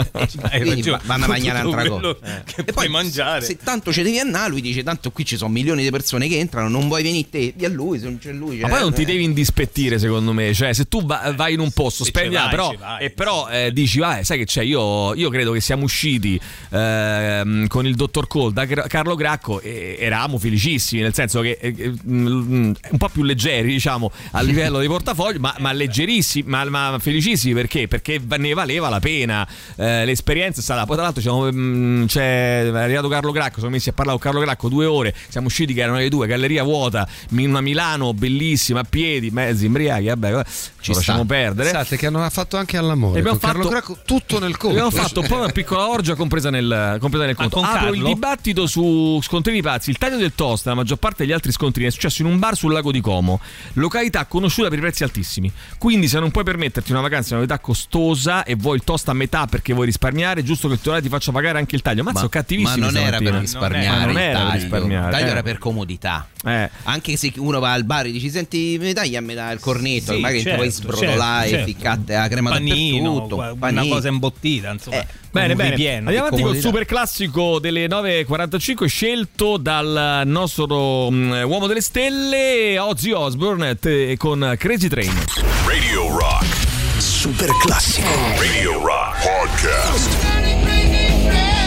e vanno a mangiare un'altra cosa. che E puoi mangiare. Se tanto ci devi andare, lui dice: Tanto qui ci sono milioni di persone che entrano, non vuoi venire te, via lui, se non c'è lui. Ma cioè, poi non ti eh. devi indispettire, secondo me. Cioè, se tu va- vai in un posto, Se spendi, ah, però, vai. e però eh, dici, vai, sai che c'è? Io, io credo che siamo usciti ehm, con il dottor Cole da Car- Carlo Gracco e eravamo felicissimi, nel senso che eh, eh, mm, un po' più leggeri, diciamo, a livello di portafoglio, ma, ma leggerissimi, ma, ma felicissimi perché? Perché ne valeva la pena. Eh, l'esperienza è stata. Poi, tra l'altro, siamo, mm, c'è, è arrivato Carlo Gracco. Siamo messi a parlare con Carlo Gracco due ore. Siamo usciti che erano le due, galleria vuota, in una Milano bellissima, a piedi, mezzi imbriachi. Vabbè, ci lasciamo perdere. Esatto, che hanno fatto anche all'amore. E abbiamo con Carlo fatto- Cracco, tutto nel conto. Abbiamo fatto un po' una piccola orgia compresa nel, compresa nel conto. con Apro il dibattito su scontrini pazzi. Il taglio del toast, la maggior parte degli altri scontrini, è successo in un bar sul lago di Como. Località conosciuta per i prezzi altissimi. Quindi, se non puoi permetterti una vacanza in una località costosa e vuoi il toast a metà perché vuoi risparmiare, è giusto che il titolare ti faccia pagare anche il taglio. Ma, sono cattivissimi. ma non era per risparmiare. Ma non il era per taglio. risparmiare. Il taglio eh. era per comodità. Eh. Anche se uno va al bar e dici: Senti, mi tagli a metà il cornetto, Sì, magari certo, puoi sbrodolare certo, e certo. ficcate la crema Panino, dappertutto. una cosa imbottita, insomma. Eh, Bene, bene. ripieno. Andiamo avanti col comodità. super classico delle 9.45 scelto dal nostro mm, uomo delle stelle Ozzy Osbourne te- con Crazy Train. Radio Rock. Super classico. Radio Rock Podcast.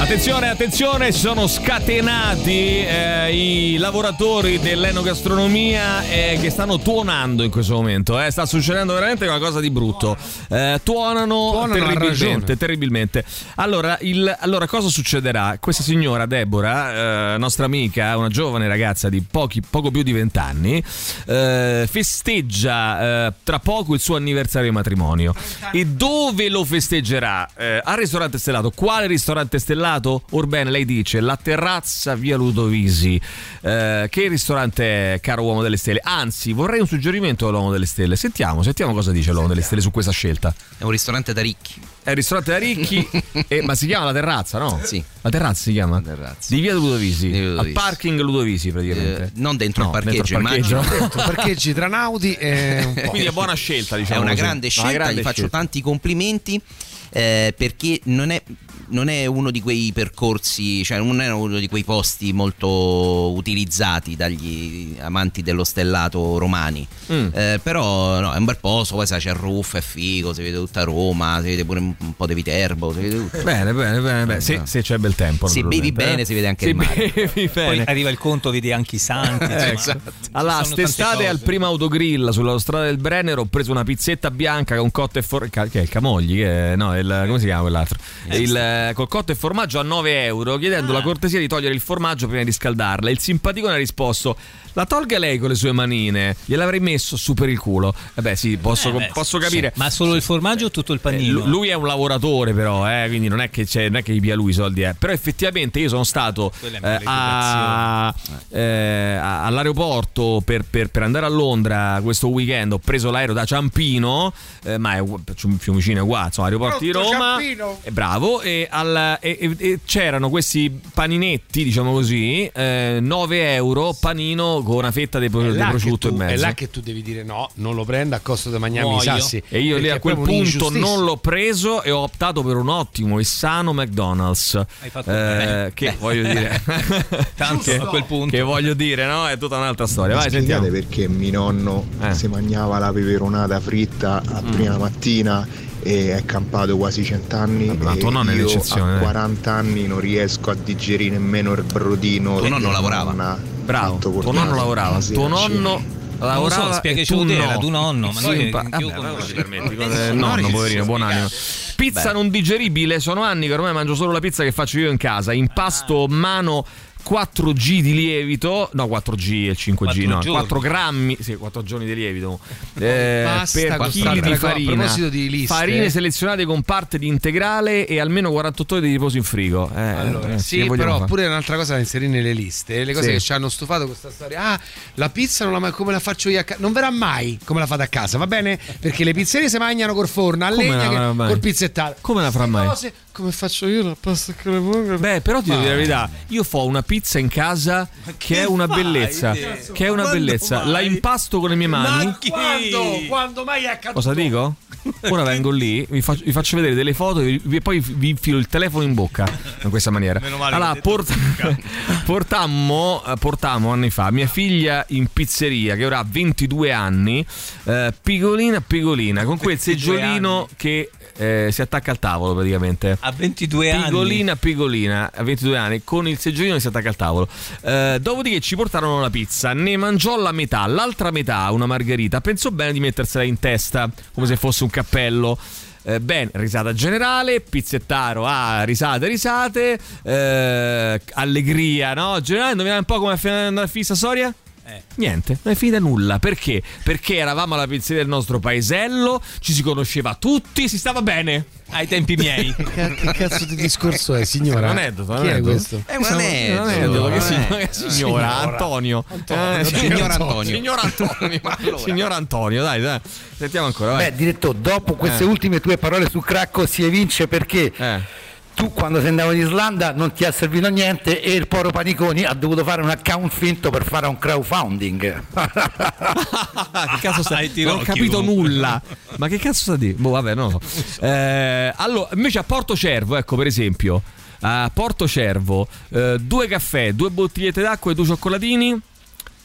Attenzione, attenzione, sono scatenati eh, i lavoratori dell'enogastronomia eh, che stanno tuonando in questo momento. eh. Sta succedendo veramente qualcosa di brutto. Eh, tuonano, Tuonano, terribilmente, terribilmente. Allora, il- allora, cosa succederà? Questa signora Deborah, eh, nostra amica, una giovane ragazza di pochi, poco più di vent'anni, eh, festeggia tra poco il suo anniversario di matrimonio. E dove lo festeggerà? Al ristorante stellato. Quale ristorante stellato? Orbene, lei dice la terrazza via Ludovisi. Eh, che ristorante è, caro uomo delle stelle? Anzi, vorrei un suggerimento all'uomo delle stelle. Sentiamo, sentiamo cosa dice l'uomo delle stelle su questa scelta. È un ristorante da ricchi. È il ristorante da ricchi, e- ma si chiama la terrazza, no? Sì. La terrazza si chiama? terrazza. Di via Ludovisi. Di Ludovisi. Al parking Ludovisi, praticamente. Eh, non dentro No, il parcheggio, dentro il parcheggio. immagino. Detto, parcheggi tra Naudi e un po'. Quindi è buona scelta, È diciamo. una così. grande scelta, grande gli faccio scelta. tanti complimenti eh, perché non è, non è uno di quei percorsi, cioè non è uno di quei posti molto utilizzati dagli amanti dello stellato romani. Mm. Eh, però no, è un bel posto, poi sai, c'è il roof, è figo, si vede tutta Roma, si vede pure un, un po' di Viterbo, si vede tutto. Bene, bene, bene. bene. Se, se c'è bel tempo. Se bevi bene eh. si vede anche Se il mare. bevi Poi bene. arriva il conto, vedi anche i santi. Ecco. Ci Allora, st'estate al primo autogrill sulla strada del Brennero ho preso una pizzetta bianca con cotto e formaggio. Che è il Camogli? Che è, no, il, come si chiama quell'altro? Il, eh, col cotto e formaggio a 9 euro, chiedendo Ah. la cortesia di togliere il formaggio prima di scaldarla. Il simpaticone ha risposto: La tolga lei con le sue manine, gliel'avrei messo su per il culo. Eh beh, sì, posso, Eh, beh, posso sì. capire. Ma solo il formaggio o tutto il Eh, panino? lu- Lui è un lavoratore, però, eh, quindi non è che, c'è, non è che gli pia lui i soldi. eh. Però effettivamente io sono stato Quella è eh, a- eh, all'aeroporto per, per- per andare a Londra questo weekend. Ho preso l'aereo da Ciampino, eh, ma è Fiumicino è uguale, insomma, aeroporto di Roma. Ciampino? Eh, bravo, e, al- e- e- e c'erano questi paninetti, diciamo così, eh, 9 euro, panino con una fetta di, pro- È prosciutto tu, in è mezzo. là che tu devi dire no, non lo prenda a costo di mangiarmi i sassi. E io lì a è quel punto non l'ho preso e ho optato per un ottimo e sano McDonald's. Hai fatto Eh, bene. che voglio dire, Tanto che, a quel punto. che voglio dire, no? È tutta un'altra storia. Vai, sentiamo. perché mio nonno Eh. si mangiava la peperonata fritta a prima mattina e è campato quasi cent'anni Ma tuo nonno è io l'eccezione, a eh. 40 anni non riesco a digerire nemmeno il brodino Tuo nonno lavorava? Bravo, tuo nonno lavorava. Tuo nonno lavorava so, e spiegaci tu tu no. tuo nonno, ma Sì, noi- impa- anch'io vabbè, conosco. non ti permetti, Eh, eh, nonno, poverino, buonanima. spiegato. Pizza non digeribile, sono anni che ormai mangio solo la pizza che faccio io in casa. Impasto mano 4G di lievito, no 4G e 5G, Quattro no, giorni. 4 grammi, sì, 4 giorni di lievito. Eh, Basta per chili di farina. di liste. Farine selezionate con parte di integrale e almeno 48 ore di riposo in frigo. Eh, Allora, eh, sì, però fare? pure un'altra cosa da inserire nelle liste, le cose Sì. che ci hanno stufato questa storia. Ah, la pizza non la, come la faccio io a casa? Non verrà mai come la fate a casa, va bene? Perché le pizzerie si mangiano col forno a Come legna che- col pizzettato. Come la farà mai? Cose, come faccio io la pasta con le? Beh, però ti devo dire la verità, io fo una pizza in casa che, è una fai? bellezza. Cazzo, Che è una quando bellezza. mai? La impasto con le mie mani. Ma quando? Quando mai è accaduto? Cosa dico? Ora vengo lì, vi faccio, vi faccio vedere delle foto e vi- poi vi infilo il telefono in bocca in questa maniera. Meno male Allora, che port- portammo, eh, portammo anni fa mia figlia in pizzeria che ora ha 22 anni, eh, piccolina piccolina, con quel 22 seggiolino che eh, si attacca al tavolo praticamente. A 22 anni. Piccolina, piccolina, a 22 anni, con il seggiolino si attacca al tavolo. Eh, dopodiché ci portarono la pizza, ne mangiò la metà, l'altra metà, una margherita. Pensò bene di mettersela in testa, come se fosse un cappello. Eh, bene, risata generale, pizzettaro, ah, risate, risate, eh, allegria, no? Generale, indovinate un po' come è andata a fissa storia? Niente, non è finita nulla. Perché? Perché eravamo alla pizzeria del nostro paesello, ci si conosceva tutti, si stava bene. Ai tempi miei. Che, che cazzo di discorso è, signora? È un aneddoto, Chi è aneddoto. questo? È un aneddoto, un aneddoto, che signora, signora, Signora. Antonio. Antonio, Eh, signor Antonio. Signor Antonio. Signor Antonio, dai, dai. Sentiamo ancora, vai. Beh, direttore, dopo queste Eh. ultime tue parole su Cracco si evince perché Eh. Tu quando sei andato in Islanda non ti ha servito niente e il poro Paniconi ha dovuto fare un account finto per fare un crowdfunding. Che cazzo sta Ai Non ho capito comunque. nulla. Ma che cazzo sta di? Boh, vabbè, so. Eh, allora, invece a Porto Cervo, ecco, per esempio, a Porto Cervo, eh, due caffè, due bottigliette d'acqua e due cioccolatini,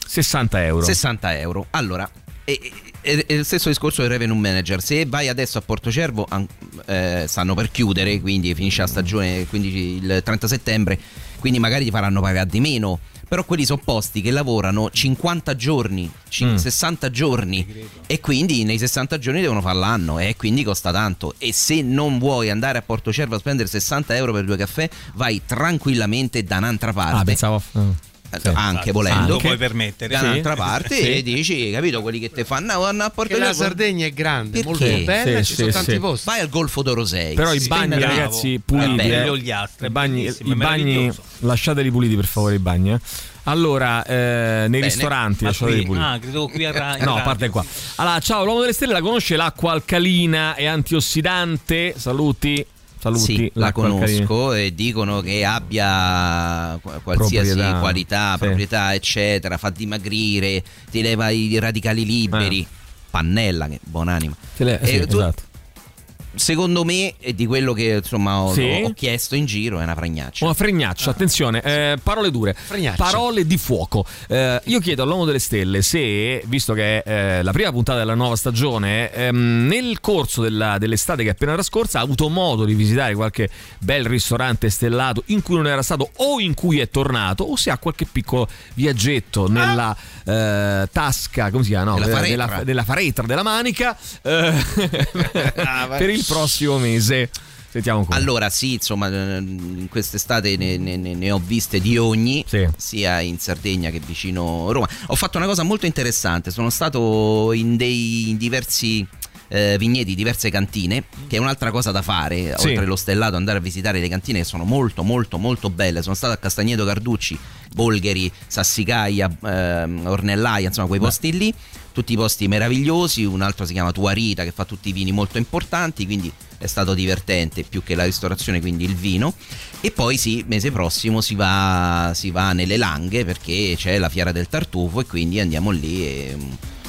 60 euro. 60 euro. Allora, e, e- e lo stesso discorso del revenue manager. Se vai adesso a Porto Cervo, an- eh, stanno per chiudere, quindi finisce la stagione il 15 il 30 settembre, quindi magari ti faranno pagare di meno. Però quelli sono posti che lavorano 50 giorni, cin- Mm. 60 giorni e quindi nei 60 giorni devono fare l'anno e quindi costa tanto. E se non vuoi andare a Porto Cervo a spendere 60 euro per due caffè, vai tranquillamente da un'altra parte. Ah, pensavo. eh. Eh, anche volendo Lo puoi permettere. da Sì. un'altra parte Sì. e dici capito quelli che te fanno vanno a Porto Che la Sardegna è grande, Perché? molto bella, Sì, ci sì, sono tanti sì. posti. vai al Golfo d'Oro 6 Però i Sì. bagni, bravo. ragazzi, puliti. eh. gli altri, I bagni, i bagni lasciateli puliti, per favore, i bagni. eh. Allora, eh, nei ristoranti Ma lasciateli qui- puliti. ah, credo qui a Ra- in No, a parte qua. Allora, ciao, l'uomo delle stelle la conosce l'acqua alcalina e antiossidante. Saluti. Saluti. Sì, la conosco e dicono che abbia qu- qualsiasi Proprietà, qualità, sì. proprietà, eccetera, fa dimagrire, ti leva i radicali liberi. Pannella, che buonanima. Te le- E sì, tu- esatto. Secondo me, e di quello che insomma ho, Sì. ho chiesto in giro, è una fragnaccia. Una fregnaccia, attenzione, eh, parole dure, parole di fuoco. Eh, io chiedo all'uomo delle stelle se, visto che è eh, la prima puntata della nuova stagione, ehm, nel corso della- dell'estate che è appena trascorsa ha avuto modo di visitare qualche bel ristorante stellato in cui non era stato o in cui è tornato o se ha qualche piccolo viaggetto nella eh, tasca, come si chiama? No, Nella eh, faretra. nella, nella faretra della manica eh, per il prossimo mese. Sentiamo ancora. Allora, sì, insomma, eh, in quest'estate ne, ne- ne- ho viste di ogni, sia in Sardegna che vicino Roma. Ho fatto una cosa molto interessante, sono stato in, dei, in diversi eh, vigneti, diverse cantine, che è un'altra cosa da fare, Sì. oltre lo stellato, andare a visitare le cantine che sono molto, molto, molto belle. Sono stato a Castagneto Carducci, Bolgheri, Sassicaia, ehm, Ornellaia, insomma, quei posti lì. Tutti posti meravigliosi, un altro si chiama Tuarita che fa tutti i vini molto importanti, quindi è stato divertente più che la ristorazione, quindi il vino. E poi sì, mese prossimo si va, si va nelle Langhe perché c'è la fiera del tartufo e quindi andiamo lì e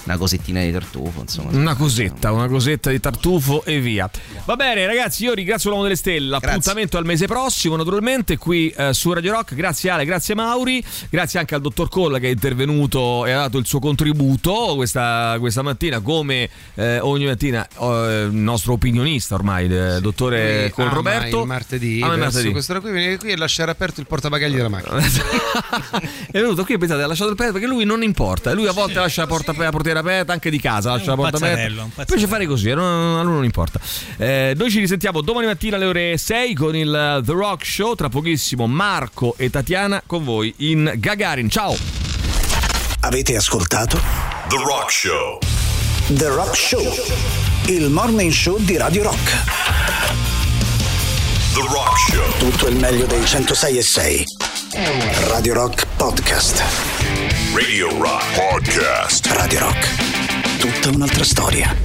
una cosettina di tartufo, insomma. Una cosetta, una cosetta di tartufo e via. Va bene, ragazzi, io ringrazio l'uomo delle stelle. Appuntamento al mese prossimo, naturalmente, qui eh, su Radio Rock. Grazie Ale, grazie Mauri, grazie anche al dottor Colla che è intervenuto e ha dato il suo contributo questa, questa mattina, come eh, ogni mattina, eh, il nostro opinionista ormai, il dottore Col Roberto. il martedì, Ama il martedì. quest'ora qui viene qui e lasciare aperto il portabagagli della macchina. è venuto qui pensate ha lasciato il petto perché lui non importa lui a volte lascia la, porta, la portiera aperta anche di casa lascia la porta aperta. invece fare così eh, a lui non importa. Eh, noi ci risentiamo domani mattina alle ore 6 con il eh, The Rock Show. Tra pochissimo Marco e Tatiana con voi in Gagarin. Ciao! Avete ascoltato? The Rock Show. The Rock Show, il morning show di Radio Rock. The Rock Show. Tutto il meglio dei 106 e 6. Radio Rock Podcast. Radio Rock Podcast. Radio Rock. Tutta un'altra storia.